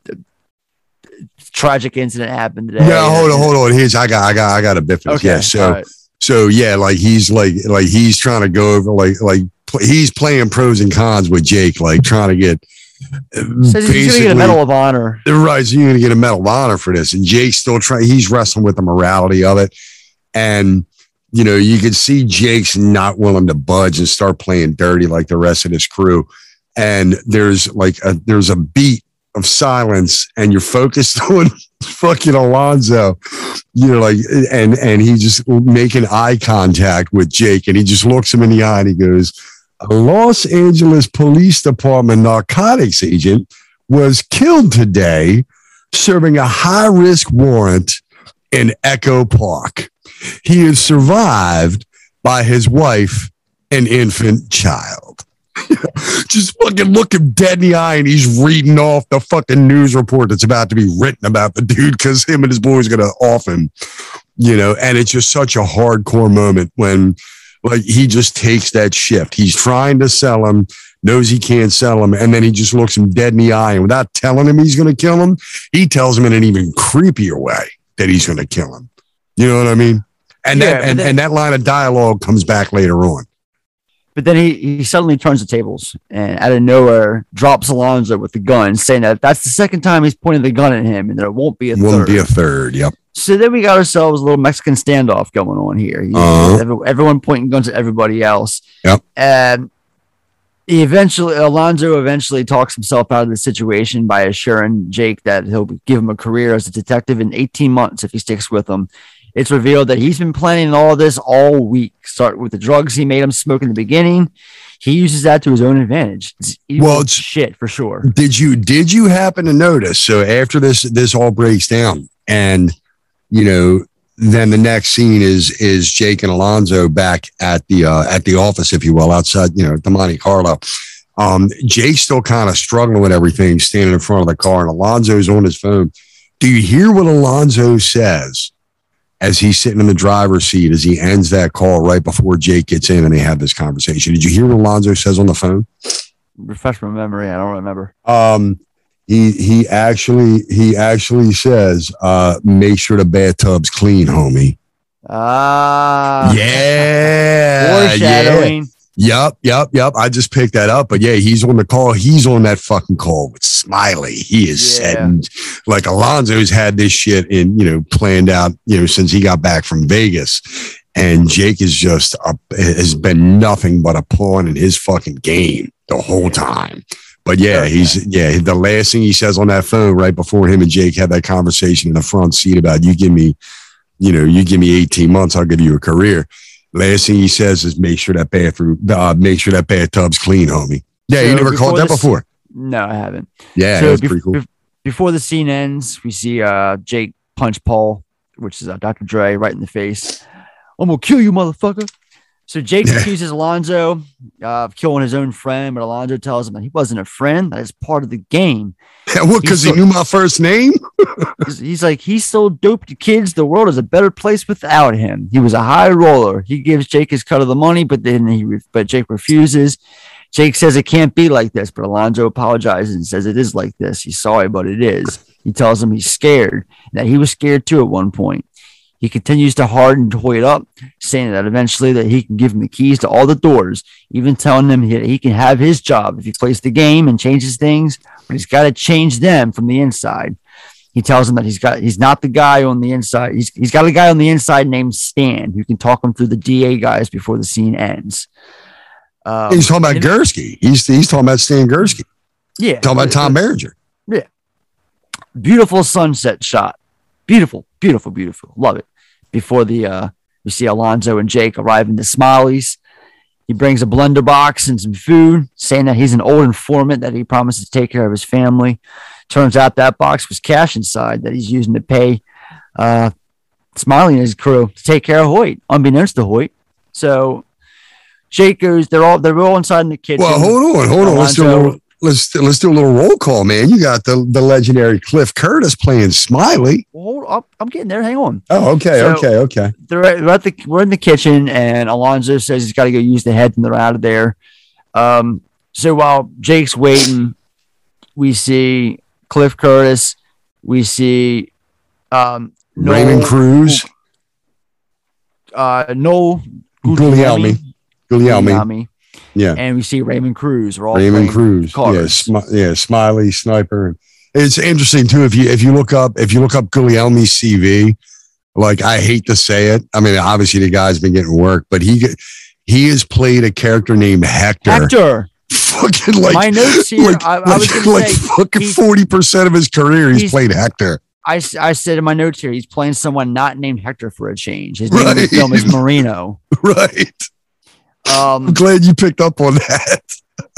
tragic incident happened today. Yeah, hold on, hold on. Here's I got I got I got a bit. Okay, Yeah, so right. so yeah, like he's like like he's trying to go over like like pl- he's playing pros and cons with Jake, like trying to get Says he's gonna get a Medal of Honor. Right, so you're gonna get a medal of honor for this. And Jake's still trying, he's wrestling with the morality of it. And you know, you can see Jake's not willing to budge and start playing dirty like the rest of his crew. And there's like a there's a beat of silence, and you're focused on fucking Alonzo. You know, like and and he just making eye contact with Jake, and he just looks him in the eye and he goes, a Los Angeles Police Department narcotics agent was killed today serving a high risk warrant in Echo Park. He is survived by his wife and infant child. Just fucking look him dead in the eye and he's reading off the fucking news report that's about to be written about the dude because him and his boys gonna off him, you know, and it's just such a hardcore moment when like he just takes that shift. He's trying to sell him, knows he can't sell him, and then he just looks him dead in the eye. And without telling him he's going to kill him, he tells him in an even creepier way that he's going to kill him. You know what I mean? And Yeah, that and, then- and that line of dialogue comes back later on. But then he, he suddenly turns the tables and out of nowhere drops Alonzo with the gun, saying that that's the second time he's pointing the gun at him and there won't be a Won't third. be a third. Yep. so then we got ourselves a little Mexican standoff going on here. You know, Uh-huh. everyone pointing guns at everybody else. Yep. And he eventually, Alonzo eventually talks himself out of the situation by assuring Jake that he'll give him a career as a detective in 18 months if he sticks with him. It's revealed that he's been planning all this all week. Start with the drugs he made him smoke in the beginning. He uses that to his own advantage. It's Well, it's- shit for sure. Did you did you happen to notice? So after this this all breaks down, and you know, then the next scene is is Jake and Alonzo back at the uh, at the office, if you will, outside, you know, the Monte Carlo. Um, Jake's still kind of struggling with everything, standing in front of the car, and Alonzo's on his phone. Do you hear what Alonzo says as he's sitting in the driver's seat as he ends that call right before Jake gets in and they have this conversation? Did you hear what Alonzo says on the phone? Refresh my memory. I don't remember. Um, he he actually he actually says, uh, make sure the bathtub's clean, homie. Ah. Yeah. Foreshadowing. Yep, yep, yep. I just picked that up. But yeah, he's on the call. He's on that fucking call with Smiley. He is Yeah. setting like Alonzo's had this shit in, you know, planned out, you know, since he got back from Vegas. And Jake is just a, has been nothing but a pawn in his fucking game the whole time. But yeah, he's yeah. The last thing he says on that phone right before him and Jake had that conversation in the front seat about you give me, you know, you give me 18 months, I'll give you a career. Last thing he says is make sure that bathroom, uh, make sure that bathtub's clean, homie. Yeah, you So never caught that this- before. No, I haven't. Yeah, So that's bef- pretty cool. bef- before the scene ends, we see uh, Jake punch Paul, which is uh, Dr. Dre, right in the face. I'm gonna kill you, motherfucker. So Jake accuses Alonzo uh, of killing his own friend, but Alonzo tells him that he wasn't a friend; that is part of the game. what? Because he knew my first name. He's, he's like, he sold dope to kids. The world is a better place without him. He was a high roller. He gives Jake his cut of the money, but then he, re- but Jake refuses. Jake says it can't be like this, but Alonzo apologizes and says it is like this. He's sorry, but it is. He tells him he's scared, that he was scared too at one point. He continues to harden Hoyt up, saying that eventually that he can give him the keys to all the doors, even telling him he, he can have his job if he plays the game and changes things, but he's got to change them from the inside. He tells him that he's got he's not the guy on the inside. He's he's got a guy on the inside named Stan who can talk him through the DA guys before the scene ends. Um, he's talking about Gursky. He's he's talking about Stan Gursky. Yeah, Talking about Tom Berenger. Yeah. Beautiful sunset shot. Beautiful, beautiful, beautiful. Love it. Before the uh we see Alonzo and Jake arriving to Smiley's. He brings a blender box and some food, saying that he's an old informant that he promises to take care of his family. Turns out that box was cash inside that he's using to pay uh Smiley and his crew to take care of Hoyt, unbeknownst to Hoyt. So Jake goes, they're all they're all inside in the kitchen. Well, hold on, hold on. Alonzo- let's let's do a little roll call, man. You got the the legendary Cliff Curtis playing Smiley. Hold up. I'm getting there. Hang on. Oh, okay, So- okay, okay. they're at, the we're in the kitchen and Alonzo says he's got to go use the head and they're out of there. Um, so while Jake's waiting, we see Cliff Curtis, we see um, Raymond Noel- Cruz, uh, Noel Gugliemi, Gugliemi, Gugliemi, yeah, and we see Raymond Cruz. We're all Raymond Cruz, yeah. Smi- yeah, Smiley, Sniper. It's interesting too if you if you look up if you look up Gugliemi's CV. Like I hate to say it, I mean obviously the guy's been getting work, but he he has played a character named Hector. Hector. Fucking like My notes here, like, I- I was like, like say, fucking forty percent of his career he's, he's- played Hector. I, I said in my notes here, he's playing someone not named Hector for a change. His name in the film is Moreno. Right. Um, I'm glad you picked up on that.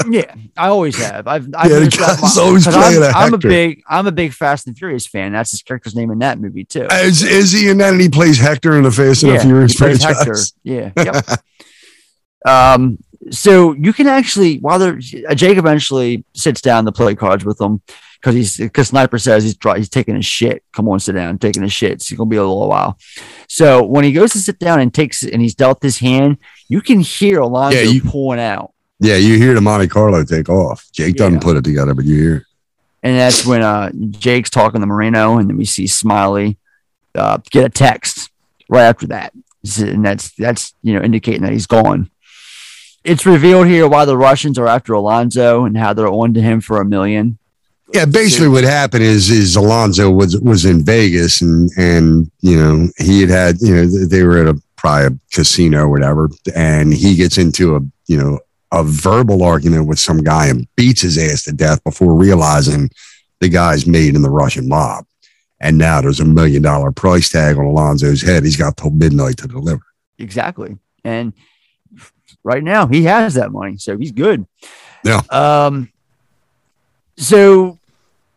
Yeah, I always have. I've, I've Yeah, the noticed that guy's my- always playing I'm, a I'm a big, I'm a big Fast and Furious fan. That's his character's name in that movie too. Is, is he in that and he plays Hector in the Fast and the Furious franchise? Hector. Yeah. Yep. um. So you can actually, while they're uh, Jake eventually sits down to play cards with them because he's because Sniper says he's dry, he's taking a shit. Come on, sit down, taking a shit. It's gonna be a little while. So when he goes to sit down and takes and he's dealt his hand, you can hear Alonzo Yeah, you- pulling out. Yeah, you hear the Monte Carlo take off. Jake doesn't put it together, but you hear. And that's when uh, Jake's talking to Moreno, and then we see Smiley uh, get a text right after that, and that's that's you know indicating that he's gone. It's revealed here why the Russians are after Alonzo and how they're on to him for a million. Yeah, basically what happened is is Alonzo was was in Vegas and and you know he had had you know they were at a probably a casino or whatever and he gets into a you know a verbal argument with some guy and beats his ass to death before realizing the guy's made in the Russian mob and now there's a million dollar price tag on Alonzo's head. He's got till midnight to deliver. Exactly, and right now he has that money, so he's good. Yeah. Um. So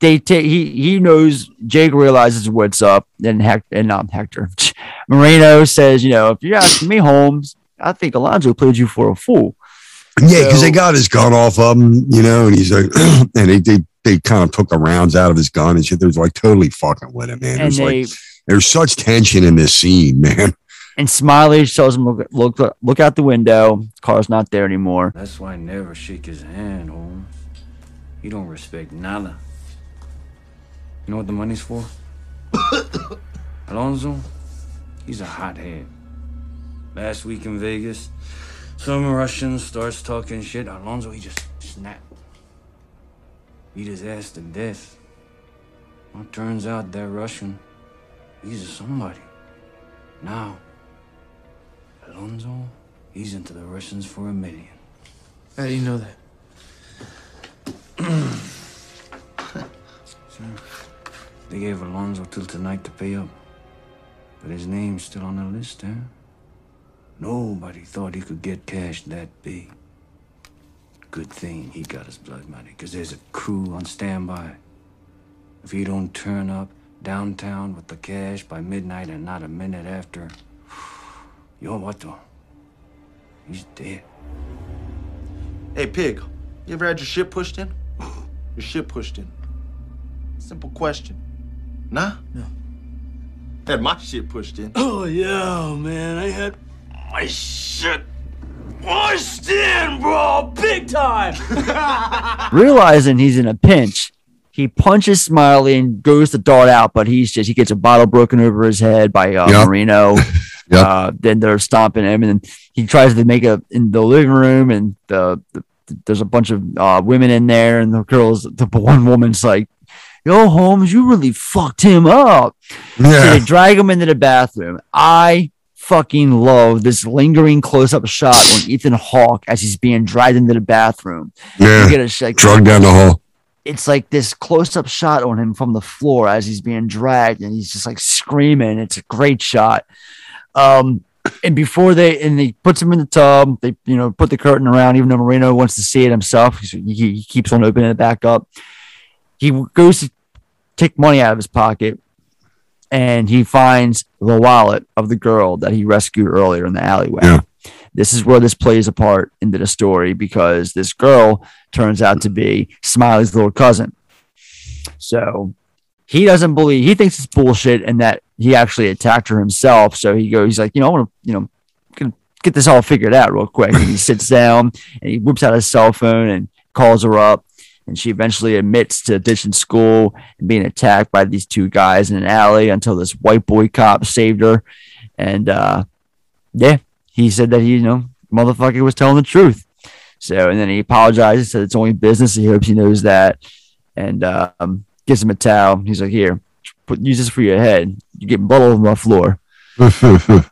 they take he he knows Jake realizes what's up, and um, Hector and not Hector. Moreno says, you know, if you're asking me, Holmes, I think Alonzo played you for a fool. Yeah, because So- they got his gun off of him, you know, and he's like, and they they, they kind of took the rounds out of his gun and shit. There's like totally fucking with him, man. And There's they- like there's such tension in this scene, man. And Smiley tells him, look, look, look out the window. Car's not there anymore. That's why I never shake his hand, Holmes. He don't respect nada. You know what the money's for? Alonzo, he's a hothead. Last week in Vegas, some Russian starts talking shit. Alonzo, he just snapped. Beat his ass to death. Well, turns out that Russian, he's a somebody. Now, Alonzo, he's into the Russians for a million. How do you know that? Sir, they gave Alonzo till tonight to pay up. But his name's still on the list, huh? Nobody thought he could get cash that big. Good thing he got his blood money, because there's a crew on standby. If he don't turn up downtown with the cash by midnight and not a minute after, yo, what the? He's dead. Hey, pig, you ever had your shit pushed in? Your shit pushed in. Simple question. Nah? No. Had my shit pushed in. Oh, yeah, man. I had my shit pushed in, bro. Big time. Realizing he's in a pinch, he He punches Smiley and goes to dart out, but he's just he gets a bottle broken over his head by uh, Yep. Moreno. Yep. Uh, then they're stomping him, and then he tries to make a in the living room, and the, the there's a bunch of uh, women in there, and the girls. The one woman's like, "Yo, Holmes, you really fucked him up." So they drag him into the bathroom. I fucking love this lingering close up shot on Ethan Hawke as he's being dragged into the bathroom. Yeah. You get a like, Drug down the hall. it's like this close up shot on him from the floor as he's being dragged and he's just like screaming. It's a great shot. Um, and before they and he puts him in the tub, they you know put the curtain around. Even though Moreno wants to see it himself, he, he keeps on opening it back up. He goes to take money out of his pocket, and he finds the wallet of the girl that he rescued earlier in the alleyway. This is where this plays a part into the story because this girl turns out to be Smiley's little cousin. So he doesn't believe he thinks it's bullshit and that he actually attacked her himself. So he goes, he's like, you know, I want to, you know, gonna get this all figured out real quick. And he sits down and he whips out his cell phone and calls her up. And she eventually admits to ditching school and being attacked by these two guys in an alley until this white boy cop saved her. And uh, yeah, he said that he, you know, motherfucker was telling the truth. So, and then he apologizes, said it's only business. He hopes he knows that, and um, gives him a towel. He's like, "Here, put use this for your head. You get blood all over my floor."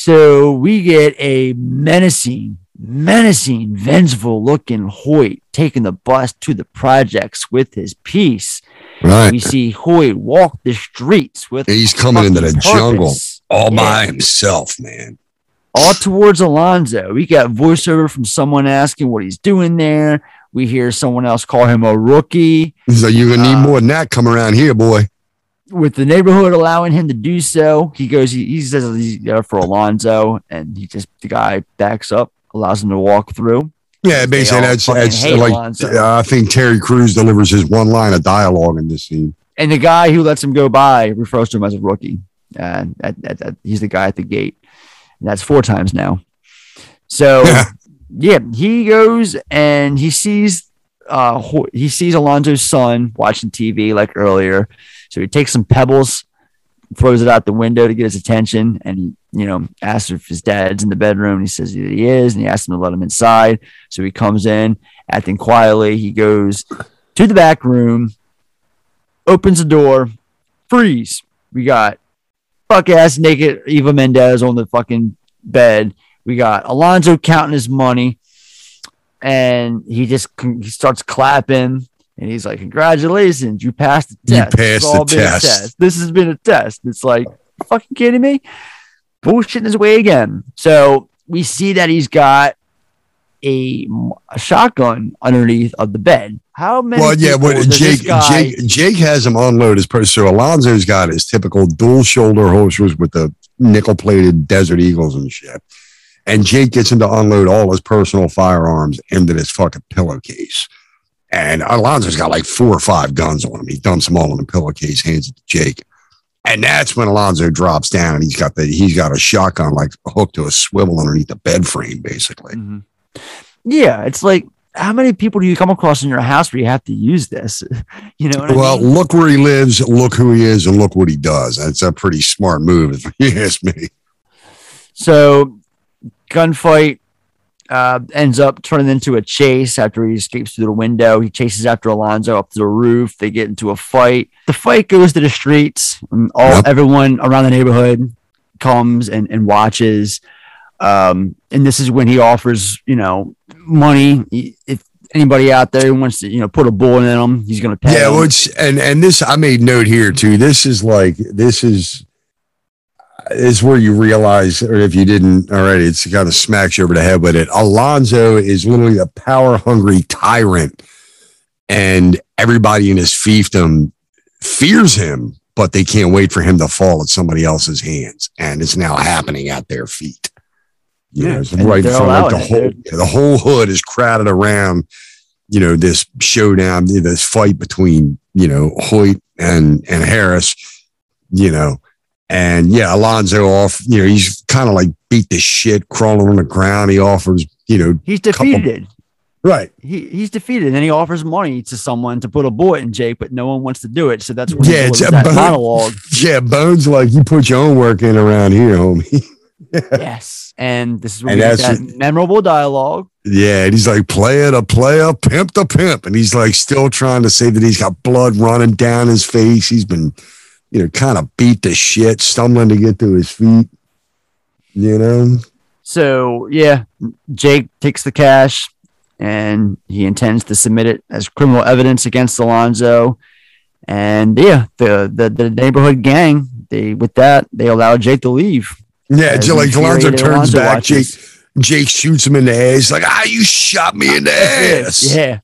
So we get a menacing, menacing, vengeful looking Hoyt taking the bus to the projects with his piece. Right. We see Hoyt walk the streets with He's coming into the fucking jungle purpose. all by himself, man. all towards Alonzo. We got voiceover from someone asking what he's doing there. We hear someone else call him a rookie. So you're gonna Uh, need more than that coming around here, boy. With the neighborhood allowing him to do so, he goes, he, he says he's there for Alonzo, and he just, the guy backs up, allows him to walk through. Yeah, basically that's that's like Alonzo. uh, I think Terry Crews delivers his one line of dialogue in this scene. And the guy who lets him go by refers to him as a rookie. And that, that, that- he's the guy at the gate. And that's four times now. So yeah, he goes and he sees uh he sees Alonzo's son watching TV like earlier. So he takes some pebbles, throws it out the window to get his attention, and he, you know, asks if his dad's in the bedroom. He says that he is, and he asks him to let him inside. So he comes in, acting quietly. He goes to the back room, opens the door, freeze. We got fuck ass naked Eva Mendes on the fucking bed. We got Alonzo counting his money, and he just he starts clapping, and he's like, "Congratulations, you passed the You test. It's passed all the been a test." This has been a test." It's like, fucking kidding me? Bullshitting his way again. So we see that he's got a, a shotgun underneath of the bed. How many? Well, yeah, what Jake guy- Jake Jake has him unload his person. So Alonzo's got his typical dual shoulder holsters with the nickel plated Desert Eagles and shit. And Jake gets him to unload all his personal firearms into this fucking pillowcase. And Alonzo's got like four or five guns on him. He dumps them all in the pillowcase, hands it to Jake. And that's when Alonzo drops down and he's got the he's got a shotgun like hooked to a swivel underneath the bed frame, basically. Mm-hmm. Yeah, it's like how many people do you come across in your house where you have to use this? You know Well, I mean? look where he lives, look who he is, and look what he does. That's a pretty smart move, if you ask me. So, gunfight uh, ends up turning into a chase after he escapes through the window. He chases after Alonzo up to the roof. They get into a fight. The fight goes to the streets. And all everyone around the neighborhood comes and, and watches. Um, and this is when he offers, you know, money. If anybody out there wants to, you know, put a bullet in him, he's going to pay. Yeah, well, it's, and and this I made note here too. This is like this is is where you realize, or if you didn't already, it's kind of smacks you over the head with it. Alonzo is literally a power hungry tyrant, and everybody in his fiefdom fears him, but they can't wait for him to fall at somebody else's hands, and it's now happening at their feet. You Yeah, know, it's right in front of like the whole the whole hood is crowded around you know this showdown this fight between you know hoyt and and harris you know and yeah alonzo off you know he's kind of like beat the shit crawling on the ground he offers you know He's couple- defeated. Right. He he's defeated, and then he offers money to someone to put a bullet in Jake, but no one wants to do it. So that's Yeah, it's that bone- monologue. Yeah, Bones like you put your own work in around here, homie. yes, and this is where And we get that's that memorable dialogue. Yeah, and he's like, player to player, pimp to pimp. And he's like still trying to say that he's got blood running down his face. He's been, you know, kind of beat to shit, stumbling to get to his feet. You know? So yeah, Jake takes the cash, and he intends to submit it as criminal evidence against Alonzo. And yeah, the the, the neighborhood gang they with that they allow Jake to leave. Yeah, As like Alonzo turns Alonzo back. Jake watches. Jake shoots him in the ass. He's like, ah, you shot me in the ass. Yeah.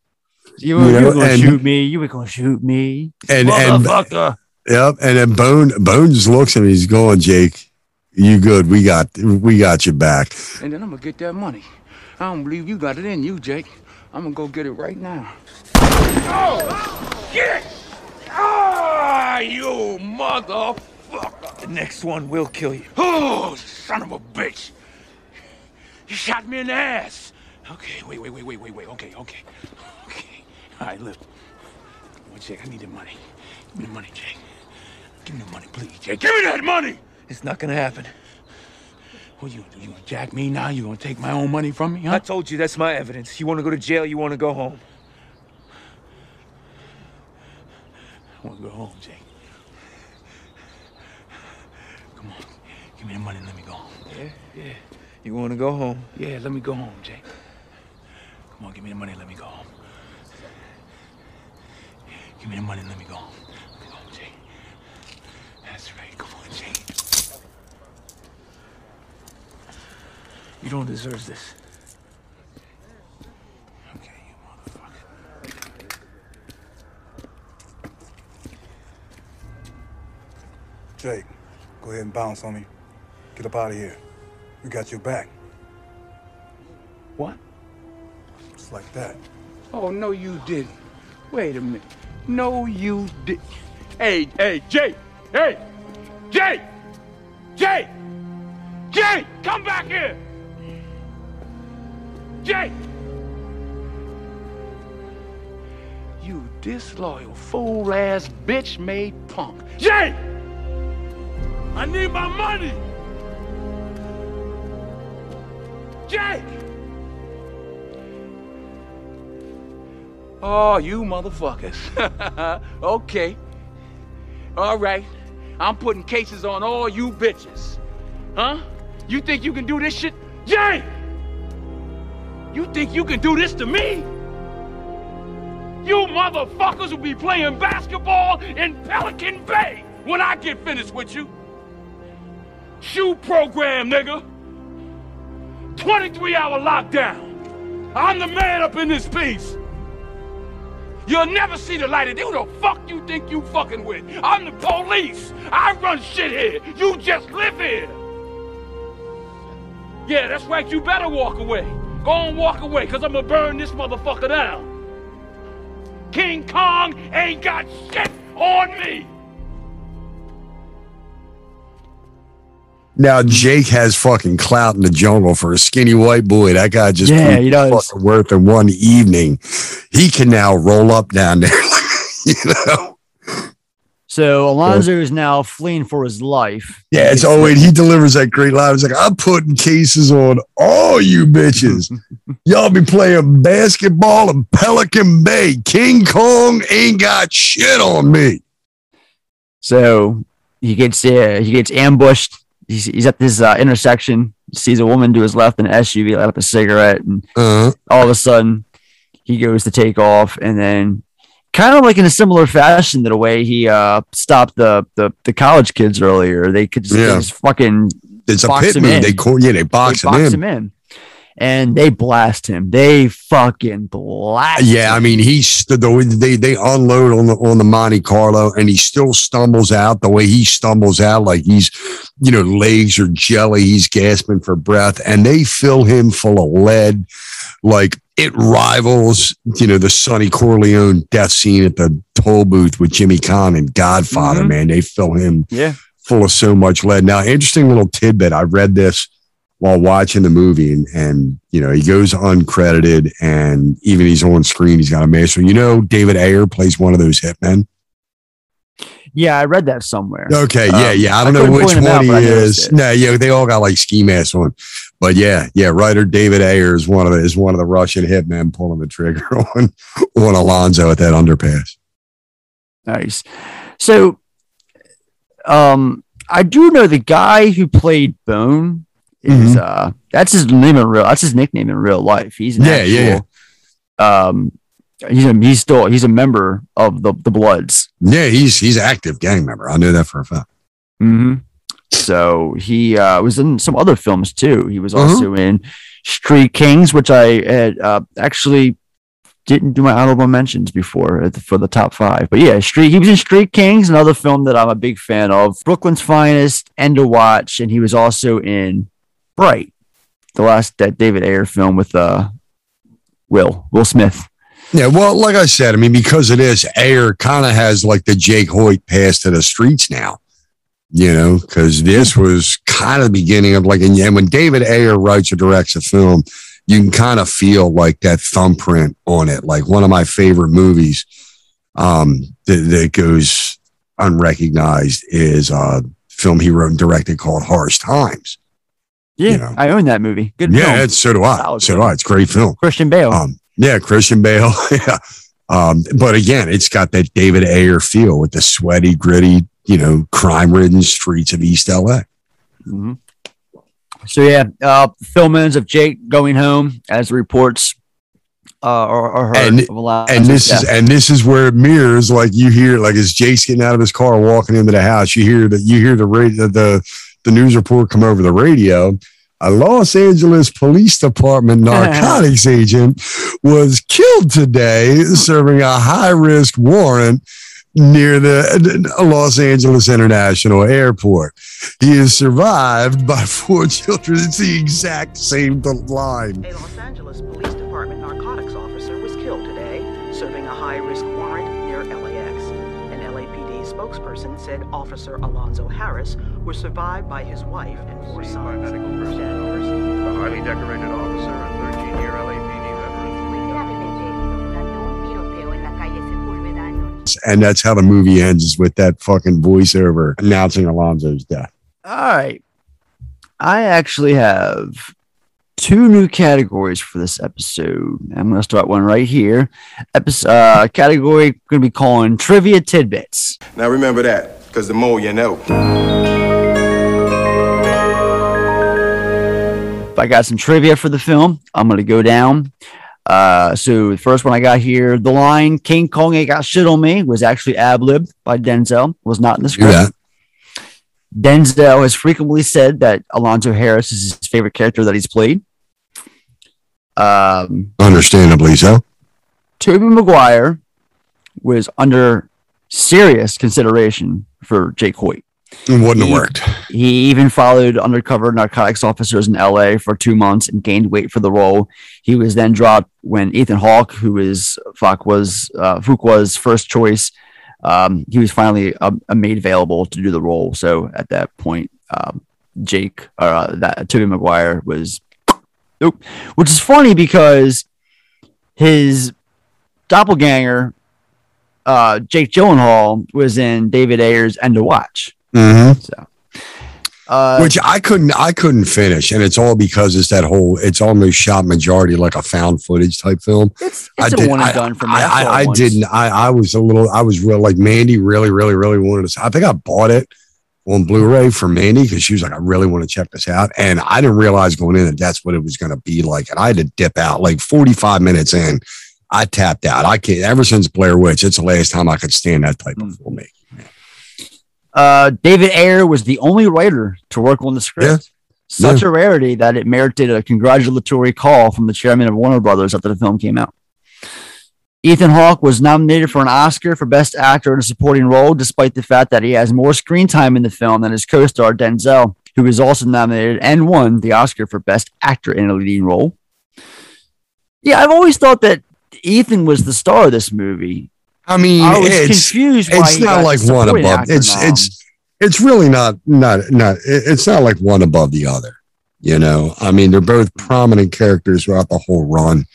You, You were gonna and- shoot me. You were gonna shoot me. And and Motherfucker. Yep. And then Bone Bone just looks at him. He's going, Jake, you good. We got we got your back. And then I'm gonna get that money. I don't believe you got it in you, Jake. I'm gonna go get it right now. Oh! Get! Ah, you motherfucker! The next one will kill you. Oh, son of a bitch! You shot me in the ass. Okay, wait, wait, wait, wait, wait, wait. Okay, okay, okay. All right, look. Well, Jake, I need the money. Give me the money, Jake. Give me the money, please, Jake. Give me that money. It's not gonna happen. What you gonna do? You gonna jack me now? You gonna take my own money from me, huh? I told you that's my evidence. You wanna go to jail, you wanna go home. I wanna go home, Jake. Come on, give me the money. and Let me go home. Yeah, yeah. You wanna go home? Yeah, let me go home, Jake. Come on, give me the money. and Let me go home. Give me the money. and Let me go home. Let me go home, Jake. That's right. Come on, Jake. You don't deserve this. Jake, go ahead and bounce on me. Get up out of here. We got your back. What? Just like that. Oh, no, you didn't. Wait a minute. No, you did. Hey, hey, Jake! Hey! Jake! Jake! Jake! Come back here! Jake! You disloyal, fool ass, bitch made punk. Jake! I need my money! Jake! Oh, you motherfuckers. okay. All right. I'm putting cases on all you bitches. Huh? You think you can do this shit? Jay! You think you can do this to me? You motherfuckers will be playing basketball in Pelican Bay when I get finished with you. Shoe program, nigga. 23 hour lockdown. I'm the man up in this piece. You'll never see the light of day. Who the fuck you think you fucking with? I'm the police. I run shit here. You just live here. Yeah, that's right. You better walk away. Go on, walk away, because I'm going to burn this motherfucker down. King Kong ain't got shit on me. Now Jake has fucking clout in the jungle for a skinny white boy. That guy just Yeah, he does. fucking worth in one evening. He can now roll up down there. you know? So Alonzo is now fleeing for his life. Yeah, it's wait, he delivers that great line. It's like I'm putting cases on all you bitches. Y'all be playing basketball in Pelican Bay. King Kong ain't got shit on me. So he gets uh, he gets ambushed. He's, he's at this uh, intersection. Sees a woman to his left in an SUV light up a cigarette, and Uh-huh. all of a sudden he goes to take off, and then kind of like in a similar fashion to the way he uh, stopped the, the the college kids earlier. They could just, they Yeah. just fucking It's a pit him move. in. They yeah, they box They him box in. him in, and they blast him. They fucking blast. Yeah, I mean, he stood the way they they unload on the on the Monte Carlo, and he still stumbles out the way he stumbles out, like he's, you know, legs are jelly. He's gasping for breath, and they fill him full of lead, like it rivals, you know, the Sonny Corleone death scene at the toll booth with Jimmy Caan and Godfather. Mhm. Man, they fill him Yeah. full of so much lead. Now, interesting little tidbit. I read this while watching the movie, and, and you know he goes uncredited, and even he's on screen, he's got a mask. So you know, David Ayer plays one of those hitmen. Yeah, I read that somewhere. Okay, yeah, Um, yeah. I don't I know which him out, one he is. No, yeah, they all got like ski masks on. But yeah, yeah, writer David Ayer is one of the is one of the Russian hitmen pulling the trigger on on Alonzo at that underpass. Nice. So, um, I do know the guy who played Bone is Mhm. uh that's his name in real that's his nickname in real life. He's an Yeah, yeah, actual, um he's a he's still he's a member of the the Bloods. Yeah, he's he's active gang member. I know that for a fact. hmm So he uh, was in some other films too. He was Uh-huh. also in Street Kings, which I had uh, actually didn't do my honorable mentions before for the top five. But yeah, Street. He was in Street Kings, another film that I'm a big fan of. Brooklyn's Finest, End of Watch, and he was also in Bright, the last that David Ayer film with uh, Will Will Smith. Yeah, well, like I said, I mean, because of this, Ayer kind of has like the Jake Hoyt pass to the streets now, you know, because this was kind of the beginning of like, and yeah, when David Ayer writes or directs a film, you can kind of feel like that thumbprint on it. Like one of my favorite movies um, that, that goes unrecognized is a film he wrote and directed called Harsh Times. Yeah, I own that movie. Good Yeah, film. so do I. Solid So do. I. It's a great film. Christian Bale. Um, yeah, Christian Bale. yeah. Um, but again, it's got that David Ayer feel with the sweaty, gritty, you know, crime ridden streets of East LA. Mhm. So yeah, uh, film ends of Jake going home as reports uh, are, are heard And, of and this is and this is where it mirrors like you hear like as Jake's getting out of his car walking into the house, you hear that you hear the radio the the news report come over the radio. A Los Angeles Police Department narcotics agent was killed today serving a high risk warrant near the uh, Los Angeles International Airport. He is survived by four children. It's the exact same line. A Officer Alonzo Harris was survived by his wife and four sons. A highly decorated officer and 13-year LAPD And that's how the movie ends is with that fucking voiceover announcing Alonzo's death. All right, I actually have two new categories for this episode. I'm going to start one right here. Episode uh, category going to be calling trivia tidbits. Now remember that, because the more you know. If I got some trivia for the film, I'm going to go down. Uh, so the first one I got here, the line "King Kong ain't got shit on me" was actually ad libbed by Denzel. Was not in the script. that. Denzel has frequently said that Alonzo Harris is his favorite character that he's played. Um, Understandably so. Tobey Maguire was under serious consideration for Jake Hoyt. It wouldn't have worked. He even followed undercover narcotics officers in LA for two months and gained weight for the role. He was then dropped when Ethan Hawke, who is Fuck was uh, Fuqua's first choice, um, he was finally uh, made available to do the role. So at that point, um, Jake or uh, that Tobey Maguire was, nope. which is funny because his doppelganger, uh, Jake Gyllenhaal, was in David Ayer's End of Watch. Mhm. So, uh, Which I couldn't, I couldn't finish, and it's all because it's that whole. It's almost shot majority like a found footage type film. It's, I it's a did- one and I- done for me. I, I, I, I didn't. I, I was a little. I was real like Mandy. Really, really, really wanted to. I think I bought it on Blu-ray for Mandy because she was like, "I really want to check this out," and I didn't realize going in that that's what it was going to be like, and I had to dip out like 45 minutes in. I tapped out. I can't. Ever since Blair Witch, it's the last time I could stand that type of film. Uh, David Ayer was the only writer to work on the script. Such a rarity that it merited a congratulatory call from the chairman of Warner Brothers after the film came out. Ethan Hawke was nominated for an Oscar for Best Actor in a Supporting Role, despite the fact that he has more screen time in the film than his co-star Denzel, who was also nominated and won the Oscar for Best Actor in a Leading Role. Yeah, I've always thought that Ethan was the star of this movie. I mean, I was it's, confused. Why It's not like one above. It's nom. it's it's really not not not. It's not like one above the other. You know, I mean, they're both prominent characters throughout the whole run.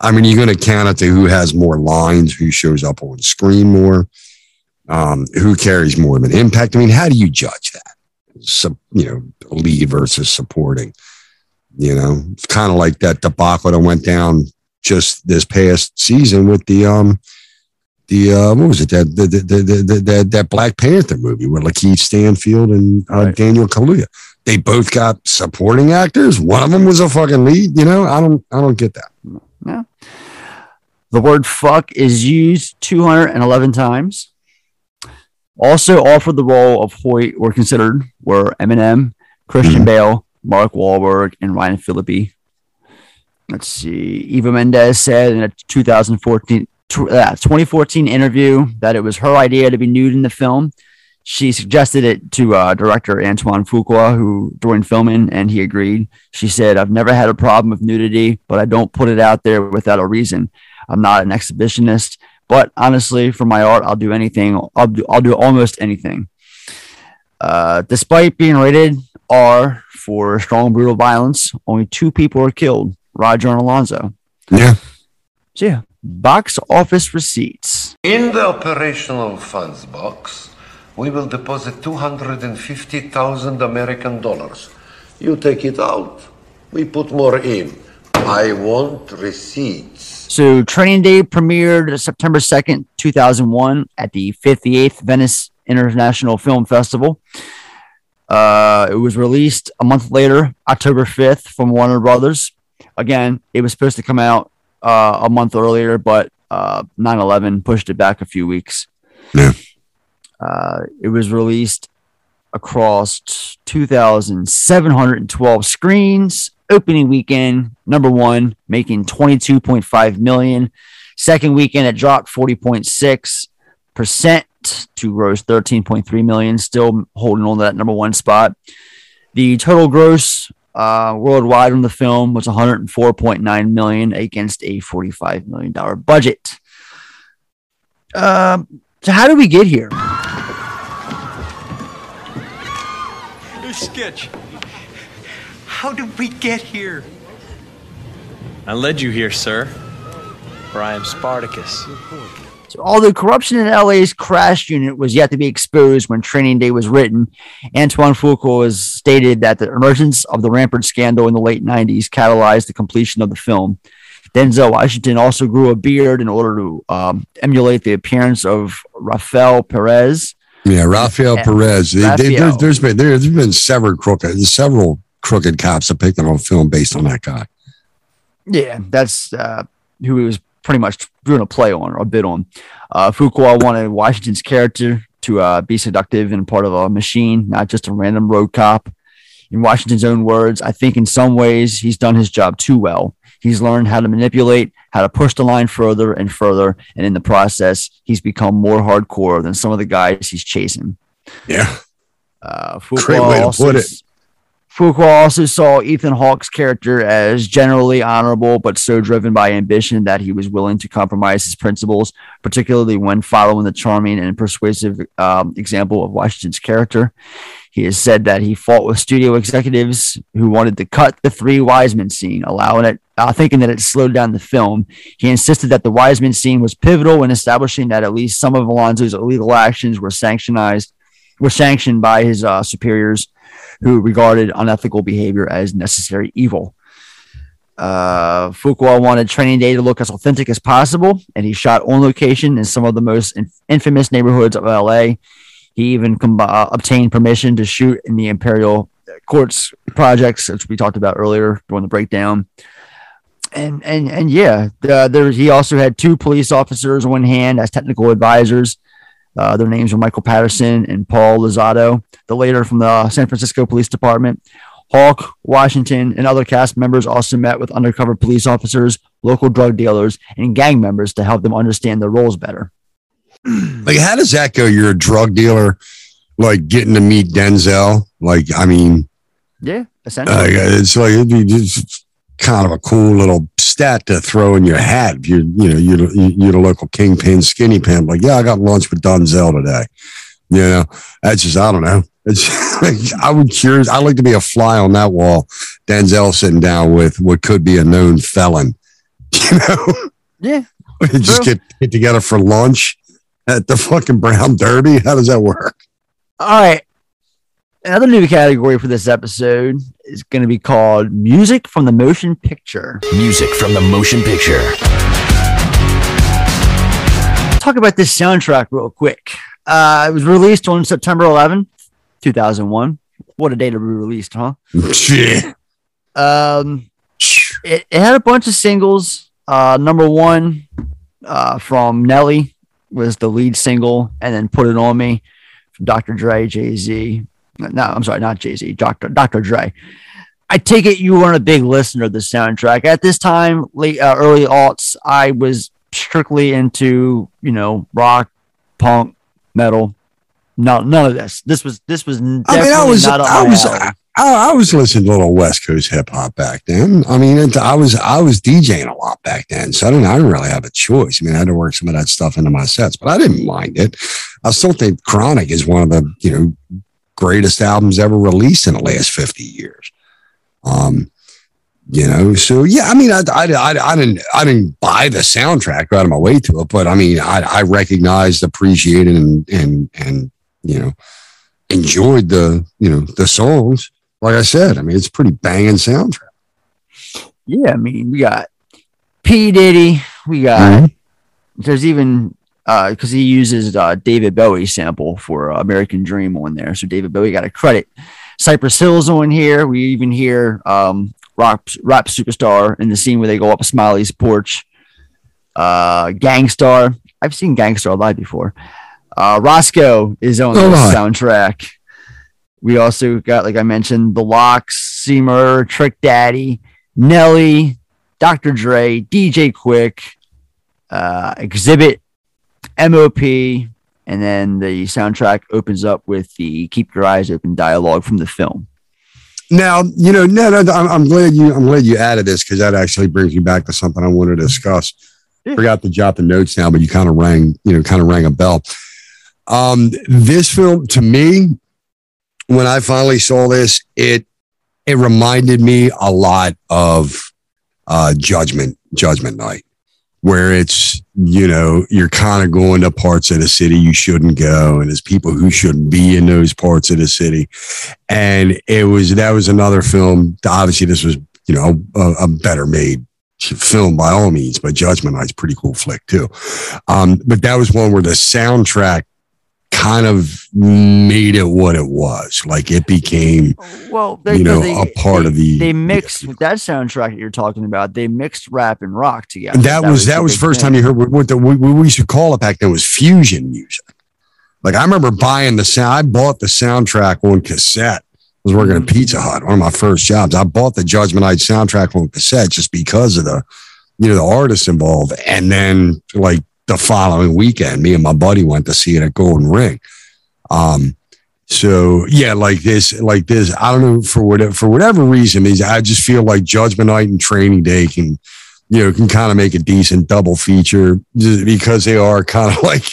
I mean, you're going to count it to who has more lines, who shows up on screen more, um, who carries more of an impact. I mean, how do you judge that? So, you know, lead versus supporting. You know, it's kind of like that debacle that went down just this past season with the um the uh what was it that the, the, the, the, the that Black Panther movie with LaKeith Stanfield and uh, Right. Daniel Kaluuya. They both got supporting actors. One of them was a fucking lead. You know, I don't I don't get that. Yeah. The word fuck is used 211 times. Also offered the role of Hoyt were considered were Eminem, Christian Bale, Mark Wahlberg, and Ryan Phillippe. Let's see. Eva Mendes said in a 2014 tw- uh, 2014 interview that it was her idea to be nude in the film. She suggested it to uh, director Antoine Fuqua, who during filming, and he agreed. She said, "I've never had a problem with nudity, but I don't put it out there without a reason. I'm not an exhibitionist, but honestly, for my art, I'll do anything. I'll do, I'll do almost anything." Uh, despite being rated R for strong brutal violence, only two people were killed: Roger and Alonzo. Yeah. So yeah, box office receipts. In the operational funds box, we will deposit 250,000 American dollars. You take it out, we put more in. I want receipts. So Training Day premiered September 2nd, 2001 at the 58th Venice International Film Festival. Uh, it was released a month later, October 5th from Warner Brothers. Again, it was supposed to come out uh, a month earlier, but uh, 9-11 pushed it back a few weeks. Uh, it was released across 2,712 screens. Opening weekend, number one, making 22.5 million. Second weekend, it dropped 40.6 percent to gross 13.3 million. Still holding on to that number one spot. The total gross uh, worldwide on the film was 104.9 million against a 45 million dollar budget. Um, so how did we get here? Hey, Sketch. How did we get here? I led you here, sir. For I am Spartacus. So although corruption in LA's crash unit was yet to be exposed when Training Day was written, Antoine Fuqua has stated that the emergence of the Rampart scandal in the late 90s catalyzed the completion of the film. Denzel Washington also grew a beard in order to um, emulate the appearance of Rafael Perez. Yeah, Rafael Yeah, Perez. They- they- there's, there's been there's been several crooked several crooked cops depicted on film based on that guy. Yeah, that's uh, who he was pretty much doing a play on or a bit on. Uh, Fuqua wanted Washington's character to uh, be seductive and part of a machine, not just a random road cop. In Washington's own words, I think in some ways he's done his job too well. He's learned how to manipulate, how to push the line further and further, and in the process, he's become more hardcore than some of the guys he's chasing. Yeah. Uh, Great Fuqua way to put it. Fuqua also saw Ethan Hawke's character as generally honorable, but so driven by ambition that he was willing to compromise his principles, particularly when following the charming and persuasive um, example of Washington's character. He has said that he fought with studio executives who wanted to cut the three wise men scene, allowing it, uh, thinking that it slowed down the film. He insisted that the wise men scene was pivotal in establishing that at least some of Alonzo's illegal actions were sanctionized, were sanctioned by his uh, superiors who regarded unethical behavior as necessary evil. Uh, Fuqua wanted Training Day to look as authentic as possible, and he shot on location in some of the most in- infamous neighborhoods of LA. He even com- uh, obtained permission to shoot in the Imperial Courts projects, which we talked about earlier during the breakdown. And and and yeah, there he also had two police officers on hand as technical advisors. Uh, their names were Michael Patterson and Paul Lozada, the later from the San Francisco Police Department. Hawke, Washington, and other cast members also met with undercover police officers, local drug dealers, and gang members to help them understand their roles better. Like, how does that go? You're a drug dealer, like getting to meet Denzel. Like, I mean, Yeah, uh, essentially. it's like it'd be just kind of a cool little stat to throw in your hat. If you're, you know, you're, you're the local kingpin, skinny pimp. Like, yeah, I got lunch with Denzel today. You know, that's just, I don't know. It's, I would curious. I like to be a fly on that wall. Denzel sitting down with what could be a known felon. You know, Yeah. just get get together for lunch at the fucking Brown Derby. How does that work? All right. Another new category for this episode is going to be called Music from the Motion Picture. Music from the motion picture. Talk about this soundtrack real quick. Uh, it was released on September 11th, 2001. What a day to be released, huh? Um, it, it had a bunch of singles. Uh, number one uh, from Nelly was the lead single, and then "Put It On Me" from Dr. Dre, Jay Z. No, I'm sorry, not Jay Z. Dr. Dr. Dre. I take it you weren't a big listener of the soundtrack at this time, late uh, early aughts. I was strictly into you know rock, punk, metal. No, none of this. This was this was I mean, I was, not I was. I, I was listening to a little West Coast hip hop back then. I mean, it, I was, I was DJing a lot back then, so I didn't, I didn't really have a choice. I mean, I had to work some of that stuff into my sets, but I didn't mind it. I still think Chronic is one of the, you know, greatest albums ever released in the last fifty years. Um, you know, so yeah, I mean, I, I, I, I didn't, I didn't buy the soundtrack, go out of my way to it, but I mean, I, I recognized, appreciated, and and and you know, enjoyed the, you know, the songs. Like I said, I mean, it's pretty banging soundtrack. Yeah, I mean, we got P Diddy. We got Mm-hmm. there's even uh because he uses uh David Bowie sample for uh, American Dream on there, so David Bowie got a credit. Cypress Hill's on here. We even hear um rock rap superstar in the scene where they go up Smiley's porch. Uh, Gang Starr. I've seen Gang Starr live before. Uh, Roscoe is on Oh, the soundtrack. We also got, like I mentioned, The LOX, Seymour, Trick Daddy, Nelly, Dr. Dre, DJ Quik, uh, Xzibit, MOP, and then the soundtrack opens up with the Keep Your Eyes Open dialogue from the film. Now, you know, no, no, I'm, I'm glad you, I'm glad you added this because that actually brings me back to something I wanted to discuss. Forgot to jot the notes down, but you kind of rang, you know, kind of rang a bell. Um, this film to me, when I finally saw this, it it reminded me a lot of uh Judgment, Judgment Night, where it's you know you're kind of going to parts of the city you shouldn't go, and there's people who shouldn't be in those parts of the city, and it was that was another film. Obviously, this was you know a, a better made film by all means, but Judgment Night's pretty cool flick too. Um, but that was one where the soundtrack kind of made it what it was. Like it became, Well, you know, a part of the. They mixed with that soundtrack that you're talking about. They mixed rap and rock together. And that, was that was big first thing. time you heard what, the what we used to call it back then was fusion music. Like I remember buying the sound. I bought the soundtrack on cassette. I was working at mm-hmm. Pizza Hut, one of my first jobs. I bought the Judgment Night soundtrack on cassette just because of the, you know, the artists involved. And then like the following weekend, me and my buddy went to see it at Golden Ring. Um, so yeah, like this, like this. I don't know for whatever for whatever reason. Is I just feel like Judgment Night and Training Day can, you know, can kind of make a decent double feature because they are kind of like,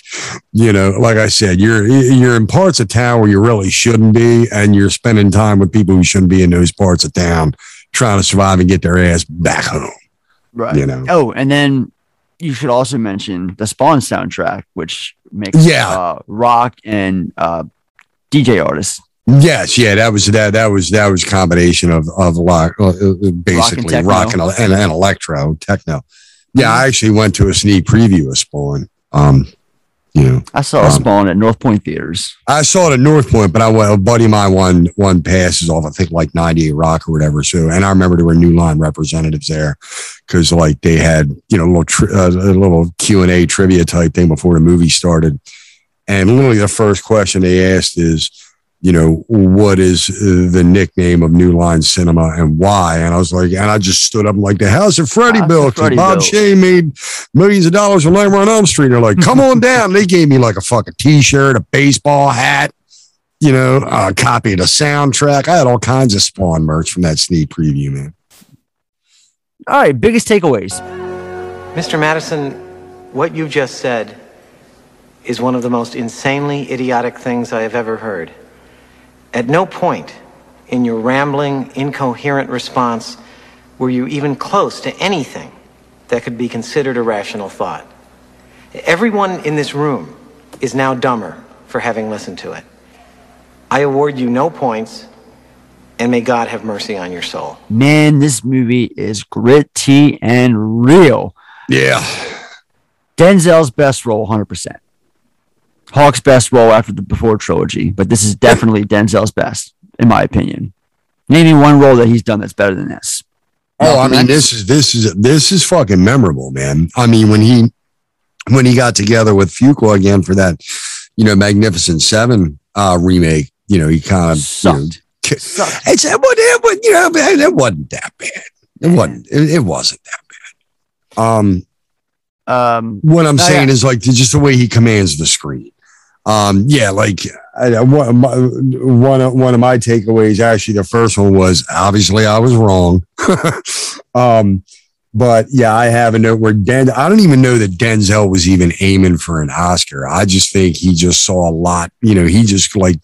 you know, like I said, you're you're in parts of town where you really shouldn't be, and you're spending time with people who shouldn't be in those parts of town, trying to survive and get their ass back home. Right. You know. Oh, and then you should also mention the Spawn soundtrack, which makes Yeah. uh, rock and uh, DJ artists. Yes, yeah, that was that that was that was a combination of of rock, uh, uh, basically rock and, and, and electro techno. Yeah, I actually went to a sneak preview of Spawn. Um, know, I saw Um, Spawn at North Point theaters. I saw it at North Point, but I went, a buddy of mine won one passes off, I think like 98 Rock or whatever. So, and I remember there were New Line representatives there because like they had, you know, a little, tri- uh, a little Q and A trivia type thing before the movie started. And literally the first question they asked is, you know, what is uh, the nickname of New Line Cinema and why? And I was like, and I just stood up and like, the house of Freddy House of built. 'cause Freddy Bob built. Shaye made millions of dollars on Nightmare on Elm Street. They're like, come on down. They gave me like a fucking t-shirt, a baseball hat, you know, a copy of the soundtrack. I had all kinds of Spawn merch from that sneak preview, man. All right, biggest takeaways. Mr. Madison, what you just said is one of the most insanely idiotic things I have ever heard. At no point in your rambling, incoherent response were you even close to anything that could be considered a rational thought. Everyone in this room is now dumber for having listened to it. I award you no points, and may God have mercy on your soul. Man, this movie is gritty and real. Yeah. Denzel's best role, 100%. Hawke's best role after the Before trilogy, but this is definitely Denzel's best, in my opinion. Name me one role that he's done that's better than this. Oh, I mean, this is this is this is fucking memorable, man. I mean, when he when he got together with Fuqua again for that, you know, Magnificent Seven uh remake, you know, he kind of you know, it's it, wa- it, wa- you know, it, it wasn't that bad. It wasn't. It, it wasn't that bad. Um, um, what I'm no, saying yeah. is like just the way he commands the screen. Um, yeah, like I, one, one of one of my takeaways. Actually, the first one was obviously I was wrong. um, but yeah, I have a note where Den. I don't even know that Denzel was even aiming for an Oscar. I just think he just saw a lot. You know, he just like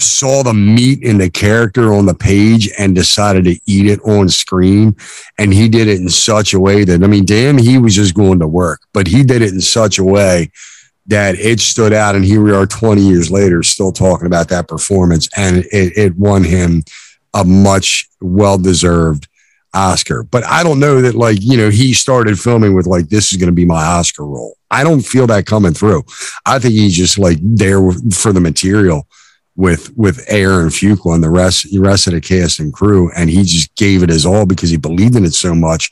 saw the meat in the character on the page and decided to eat it on screen. And he did it in such a way that, I mean, damn, he was just going to work, but he did it in such a way that it stood out. And here we are 20 years later, still talking about that performance. And it, it won him a much well deserved Oscar. But I don't know that, like, you know, he started filming with, like, this is going to be my Oscar role. I don't feel that coming through. I think he's just like there for the material with with Ayer and Fuqua and the rest the rest of the cast and crew, and he just gave it his all because he believed in it so much.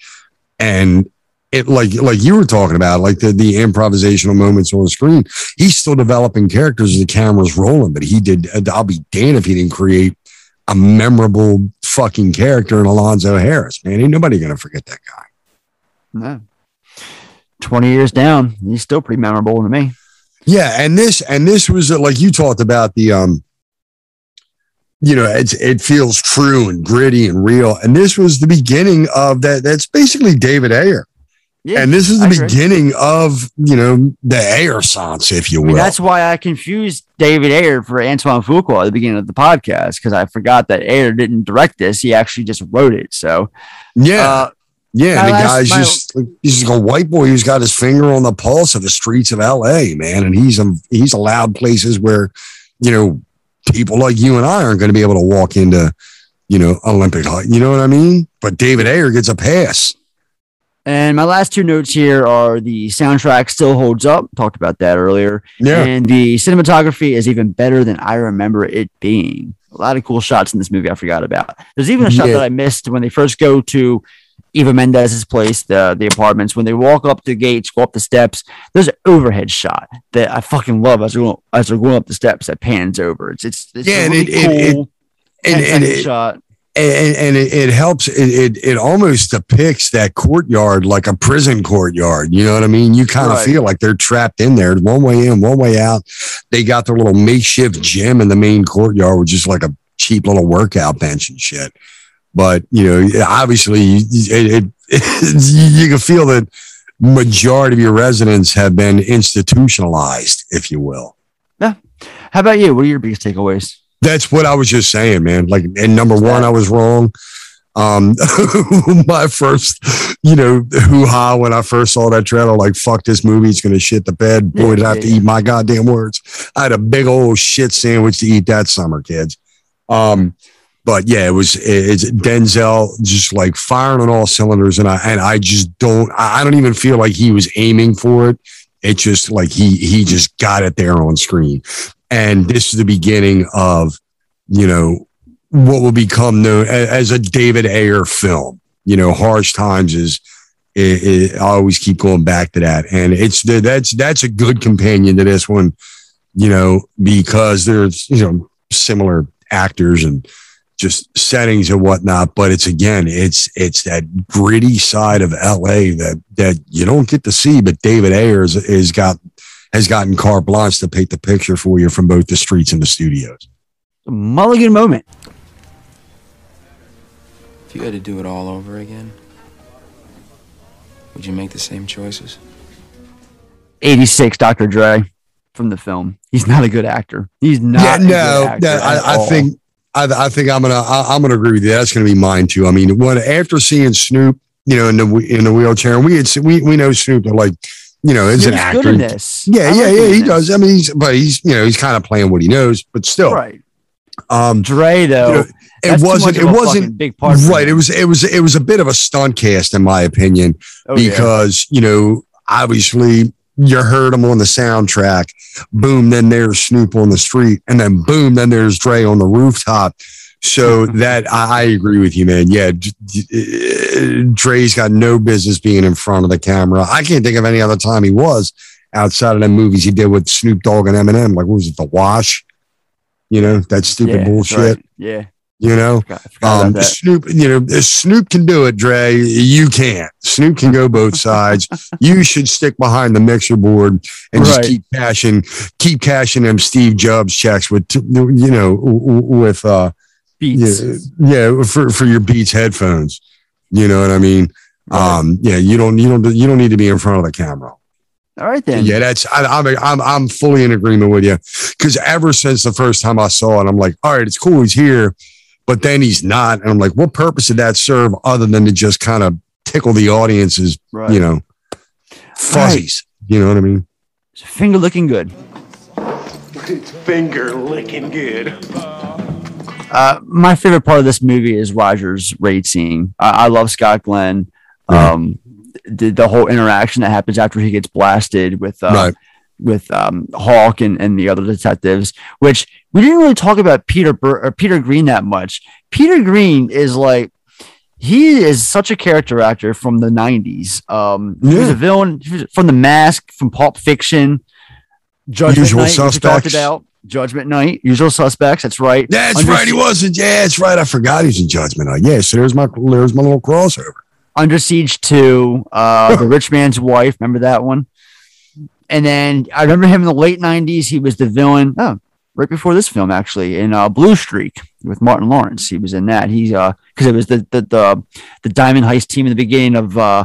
And it like like you were talking about, like the the improvisational moments on the screen. He's still developing characters as the camera's rolling, but he did. I'll be damned if he didn't create a memorable fucking character in Alonzo Harris. Man, ain't nobody gonna forget that guy. No. 20 years down, he's still pretty memorable to me. Yeah, and this and this was uh, like you talked about the um you know, it's it feels true and gritty and real. And this was the beginning of that. That's basically David Ayer. Yeah, and this is the I agree. beginning of, you know, the Ayer science, if you I will. mean, that's why I confused David Ayer for Antoine Fuqua at the beginning of the podcast because I forgot that Ayer didn't direct this; he actually just wrote it. So, yeah. uh, yeah, and the last- guy's my- just he's a white boy who's got his finger on the pulse of the streets of LA, man. And he's um, he's allowed places where, you know, people like you and I aren't going to be able to walk into, you know, Olympic height. You know what I mean? But David Ayer gets a pass. And my last two notes here are the soundtrack still holds up. Talked about that earlier. Yeah. And the cinematography is even better than I remember it being. A lot of cool shots in this movie I forgot about. There's even a shot Yeah. that I missed when they first go to Eva Mendes's place, the the apartments. When they walk up the gates, go up the steps, there's an overhead shot that I fucking love as they're going, as they're going up the steps that pans over. It's it's, it's Yeah, a really it- it- it- cool and- 10 and it- shot. And, and it, it helps it, it it almost depicts that courtyard like a prison courtyard you know what i mean you kind of Right. feel like they're trapped in there one way in one way out they got their little makeshift gym in the main courtyard with just like a cheap little workout bench and shit but you know obviously it, it, you can feel that majority of your residents have been institutionalized if you will Yeah. How about you? What are your biggest takeaways? That's what I was just saying, man. Like, and number one, I was wrong. Um, my first, you know, hoo ha when I first saw that trailer, like, fuck this movie, it's gonna shit the bed. Boy, did I have to eat my goddamn words. I had a big old shit sandwich to eat that summer, kids. Um, but yeah, it was it's Denzel just like firing on all cylinders, and I and I just don't I I don't even feel like he was aiming for it. It just like he he just got it there on screen, and this is the beginning of you know what will become known as a David Ayer film. You know, Harsh Times is. It, it, I always keep going back to that, and it's that's that's a good companion to this one, you know, because there's you know similar actors and just settings and whatnot. But it's again, it's it's that gritty side of LA that that you don't get to see. But David Ayers is got has gotten carte blanche to paint the picture for you from both the streets and the studios. A mulligan moment. If you had to do it all over again, would you make the same choices? 86, Dr. Dre. from the film. He's not a good actor. He's not. yeah, a good no, actor no, at I, I all. think I, I think I'm gonna I, I'm gonna agree with you. That's gonna be mine too. I mean, when after seeing Snoop, you know, in the in the wheelchair, and we had we we know Snoop like, you know, is an Snoop's actor. good in this. Yeah, I yeah, like yeah. him in He this. does. I mean, he's but he's you know he's kind of playing what he knows, but still, Right. Um, Dre though. you know, it that's wasn't. It wasn't big part. right. him. It was. It was. It was a bit of a stunt cast, in my opinion, Oh, yeah. because you know, obviously, you heard him on the soundtrack. Boom, then there's Snoop on the street, and then boom, then there's Dre on the rooftop. So that I, I agree with you, man. Yeah, D- Dre's got no business being in front of the camera. I can't think of any other time he was outside of the movies he did with Snoop Dogg and Eminem. Like, what was it, The Wash? You know that stupid Yeah, bullshit. right. Yeah. You know, forgot about um. Snoop. You know, Snoop can do it. Dre, you can't. Snoop can go both sides. you should stick behind the mixer board and just keep cashing, keep cashing them Steve Jobs checks with, you know, with uh, Beats. yeah, yeah, for for your Beats headphones. You know what I mean? Um, yeah, you don't, you don't, you don't need to be in front of the camera. All right then. Yeah, that's I, I'm I'm I'm fully in agreement with you because ever since the first time I saw it, I'm like, all right, it's cool, he's here, but then he's not, and I'm like, what purpose did that serve other than to just kind of tickle the audience's, Right. you know, fuzzies? You know what I mean? Finger looking good. It's Finger licking good. Uh, my favorite part of this movie is Roger's raid scene. I, I love Scott Glenn. Um, the, the whole interaction that happens after he gets blasted with uh, Right. with um, Hawke and, and the other detectives, which we didn't really talk about Peter Bur- or Peter Greene that much. Peter Greene is like he is such a character actor from the '90s. Um, He was a villain was from The Mask, from Pulp Fiction, Judgment Usual Night, talked Suspects. about. Judgment Night, Usual Suspects. That's right. That's right. He wasn't. Yeah, that's right. I forgot he's in Judgment. Night. Yeah, so there's my there's my little crossover. Under Siege 2, uh, The Rich Man's Wife. Remember that one? And then I remember him in the late 90s. He was the villain. Oh, right before this film, actually, in uh, Blue Streak with Martin Lawrence. He was in that. He's uh, because it was the, the the the Diamond Heist team in the beginning of uh,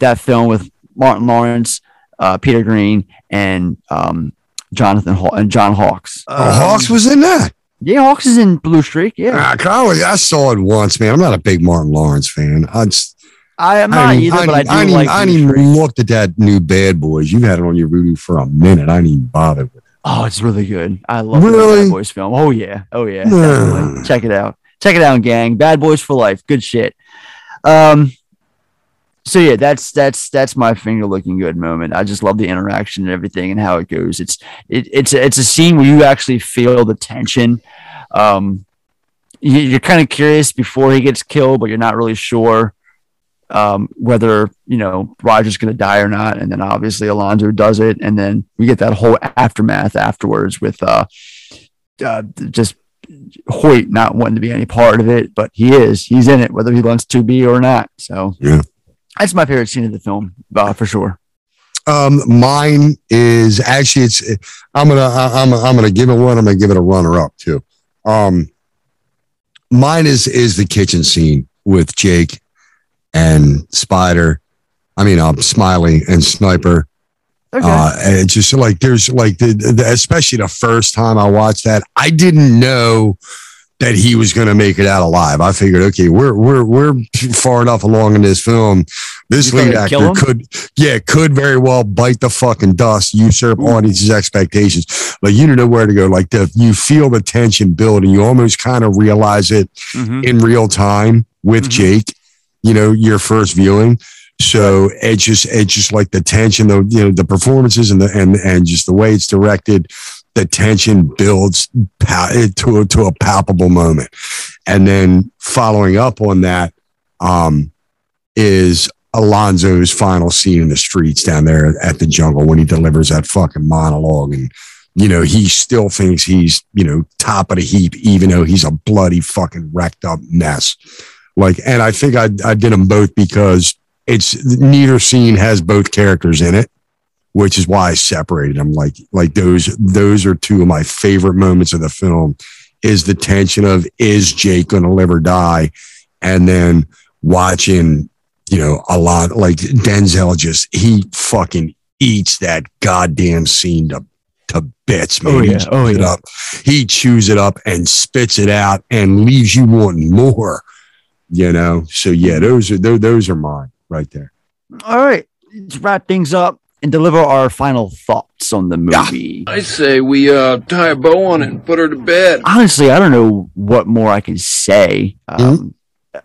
that film with Martin Lawrence, uh, Peter Greene, and um, Jonathan Haw- and John Hawkes. Oh, Hawkes was in that. Yeah, Hawkes is in Blue Streak. Yeah, Ah, Colin, I saw it once, man. I'm not a big Martin Lawrence fan. I just, I am not I, either, I, but I do I, ain't- like. I Streak. even looked at that new Bad Boys. You had it on your Vudu for a minute. I didn't even bother with it. Oh, it's really good. I love the Really? Bad Boys film. Oh yeah, oh yeah. Definitely. Check it out. Check it out, gang. Bad Boys for life. Good shit. Um. So yeah, that's that's that's my finger looking good moment. I just love the interaction and everything and how it goes. It's it, it's it's a scene where you actually feel the tension. Um, you, you're kind of curious before he gets killed, but you're not really sure um, whether you know Roger's going to die or not. And then obviously Alonzo does it, and then we get that whole aftermath afterwards with uh, uh, just Hoyt not wanting to be any part of it, but he is. He's in it, whether he wants to be or not. So Yeah. That's my favorite scene of the film, uh, for sure. Um, mine is actually it's. I'm gonna I- I'm I'm gonna give it one. I'm gonna give it a runner up too. Um, mine is is the kitchen scene with Jake and Spider. I mean, um, Smiley and Sniper. Uh, and it's just like there's like the, the especially the first time I watched that, I didn't know that he was going to make it out alive. I figured, okay, we're we're we're far enough along in this film. This You lead actor could, yeah, could very well bite the fucking dust, usurp audience's expectations. But you don't know where to go. Like the you feel the tension building. You almost kind of realize it Mm-hmm. in real time with Jake. You know, your first viewing. So it's just it's just like the tension, the you know the performances and the and and just the way it's directed, the tension builds pa- to a, to a palpable moment, and then following up on that, um, is Alonzo's final scene in the streets down there at the jungle when he delivers that fucking monologue and. You know, he still thinks he's, you know, top of the heap, even though he's a bloody fucking wrecked up mess. Like, and I think I, I did them both because it's neither scene has both characters in it, which is why I separated them. Like, like those, those are two of my favorite moments of the film is the tension of is Jake going to live or die? And then watching, you know, a lot like Denzel just, he fucking eats that goddamn scene to to bits, man. Oh, He yeah. Oh, chews Oh, it yeah. up. He chews it up and spits it out and leaves you wanting more. You know, so yeah, those are those, those are mine right there. All right, let's wrap things up and deliver our final thoughts on the movie. I say we uh, tie a bow on it and put her to bed. Honestly, I don't know what more I can say um,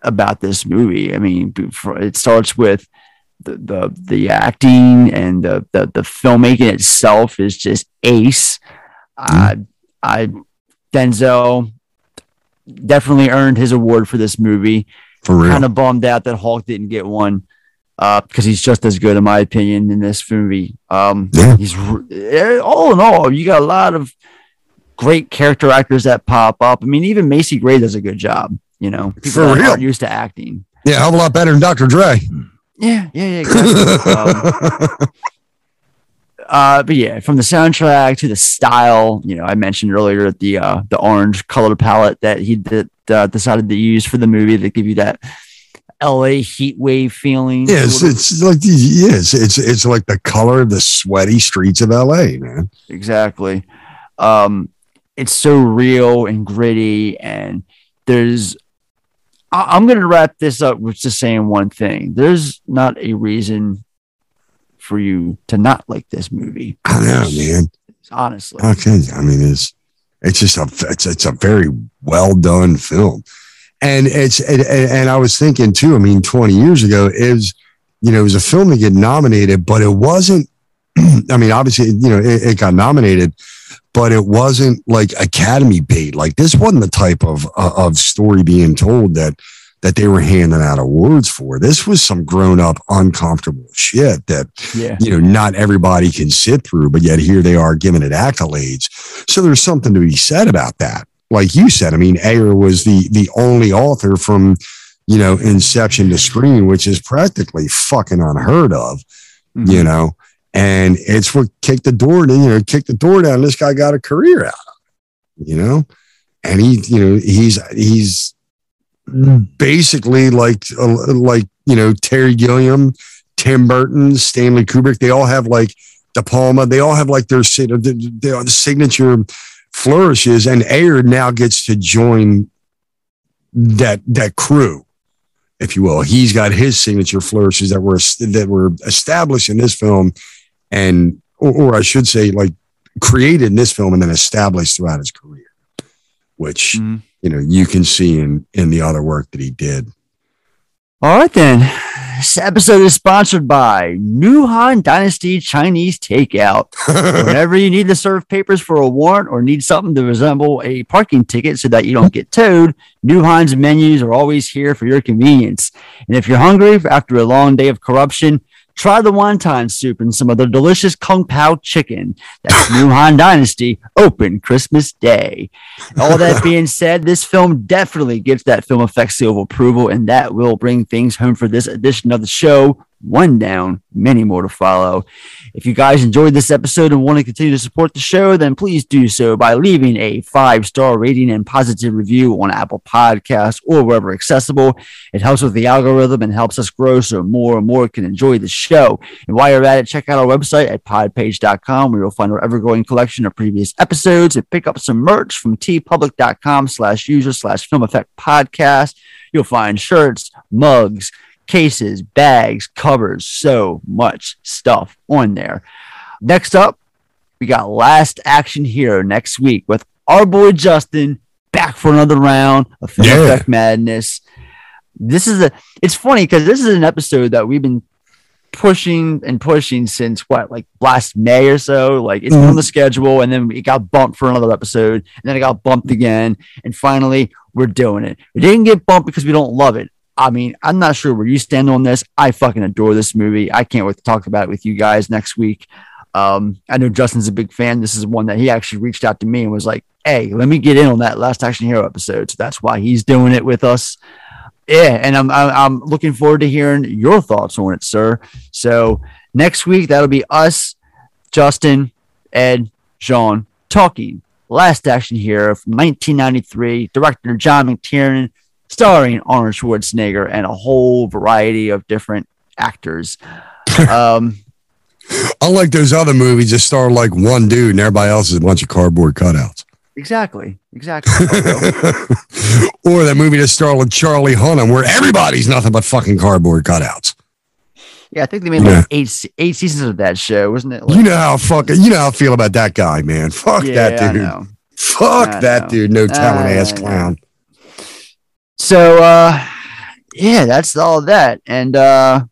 about this movie. I mean, before- it starts with the the, the acting and the, the the filmmaking itself is just ace. I I Denzel definitely earned his award for this movie. For real. Kind of bummed out that Hawke didn't get one because he's just as good, in my opinion, in this movie. Um, He's r- eh, all in all, you got a lot of great character actors that pop up. I mean, even Macy Gray does a good job. You know, people For real. aren't used to acting. Yeah, a hell a lot better than Dr. Dre. Yeah, yeah, yeah, exactly. um, uh, but yeah, from the soundtrack to the style, you know, I mentioned earlier the uh, the orange color palette that he did, uh, decided to use for the movie to give you that L.A. heat wave feeling. Yeah, it's, it's like. Yes, it's it's like the color of the sweaty streets of L.A. Man. exactly. Um, it's so real and gritty, and there's. I- I'm gonna wrap this up with just saying one thing. There's not a reason for you to not like this movie. I know, man. Honestly, Okay, I mean, it's it's just a it's it's a very well done film, and it's and, and I was thinking too. I mean, twenty years ago, it was you know it was a film that get nominated, but it wasn't. I mean, obviously, you know, it, it got nominated, but it wasn't like Academy bait. Like this wasn't the type of uh, of story being told that that they were handing out awards for. This was some grown up, uncomfortable shit that Yeah. you know not everybody can sit through, but yet here they are giving it accolades. So there's something to be said about that. Like you said, I mean, Ayer was the the only author from you know inception to screen, which is practically fucking unheard of. You mm-hmm. know, and it's what kicked the door, you know, kicked the door down. This guy got a career out of, it, you know, and he, you know, he's he's basically like like you know Terry Gilliam, Tim Burton, Stanley Kubrick. They all have like De Palma. They all have like their, their signature flourishes, and Ayer now gets to join that that crew, if you will. He's got his signature flourishes that were that were established in this film, and or, or I should say, like created in this film and then established throughout his career, which mm-hmm. you know you can see in in the other work that he did. All right, then. This episode is sponsored by New Han Dynasty Chinese Takeout. Whenever you need to serve papers for a warrant or need something to resemble a parking ticket so that you don't get towed, New Han's menus are always here for your convenience. And if you're hungry after a long day of corruption, try the wonton soup and some of the delicious Kung Pao chicken. That's New Han Dynasty, open Christmas Day. All that being said, this film definitely gets that film effects seal of approval, and that will bring things home for this edition of the show. One down, many more to follow. If you guys enjoyed this episode and want to continue to support the show, then please do so by leaving a five star rating and positive review on Apple Podcasts or wherever accessible. It helps with the algorithm and helps us grow so more and more can enjoy the show. And while you're at it, check out our website at podpage.com where you'll find our ever growing collection of previous episodes and pick up some merch from teepublic.com slash user slash film effect podcast. You'll find shirts, mugs, cases, bags, covers, so much stuff on there. Next up, we got Last Action Hero next week with our boy Justin back for another round of Film Yeah. Effect Madness. This is a it's funny because this is an episode that we've been pushing and pushing since what like last May or so. Like it's been on mm-hmm. the schedule, and then it got bumped for another episode, and then it got bumped again, and finally we're doing it. We didn't get bumped because we don't love it. I mean, I'm not sure where you stand on this. I fucking adore this movie. I can't wait to talk about it with you guys next week. Um, I know Justin's a big fan. This is one that he actually reached out to me and was like, "Hey, let me get in on that Last Action Hero episode." So that's why he's doing it with us. Yeah, and I'm I'm, looking forward to hearing your thoughts on it, sir. So next week that'll be us, Justin, Ed, Sean talking Last Action Hero from 1993, director John McTiernan, starring Arnold Schwarzenegger and a whole variety of different actors. um, Unlike those other movies that star like one dude and everybody else is a bunch of cardboard cutouts. Exactly. Exactly. or that movie that starred with Charlie Hunnam where everybody's nothing but fucking cardboard cutouts. yeah, I think they made Yeah. like eight eight seasons of that show, wasn't it? Like, You know how fucking you know how I feel about that guy, man. Fuck Yeah, that dude. Fuck I that know. dude. No talent I ass clown. So uh yeah, that's all that. And uh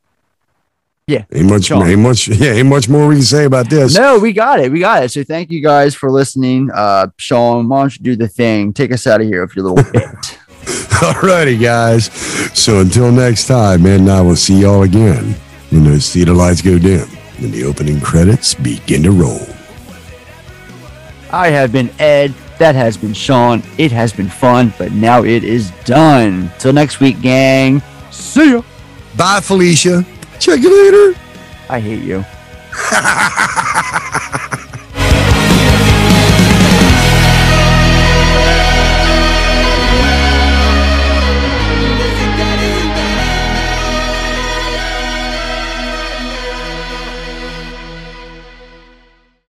yeah. Ain't much Sean. ain't much yeah, ain't much more we can say about this. No, we got it. We got it. So thank you guys for listening. Uh Sean, why don't you do the thing? Take us out of here with your little bit. Alrighty, guys. So until next time, man, I will see y'all again when those theater lights go dim and the opening credits begin to roll. I have been Ed. That has been Sean. It has been fun, but now it is done. Till next week, gang. See ya. Bye, Felicia. Check you later. I hate you.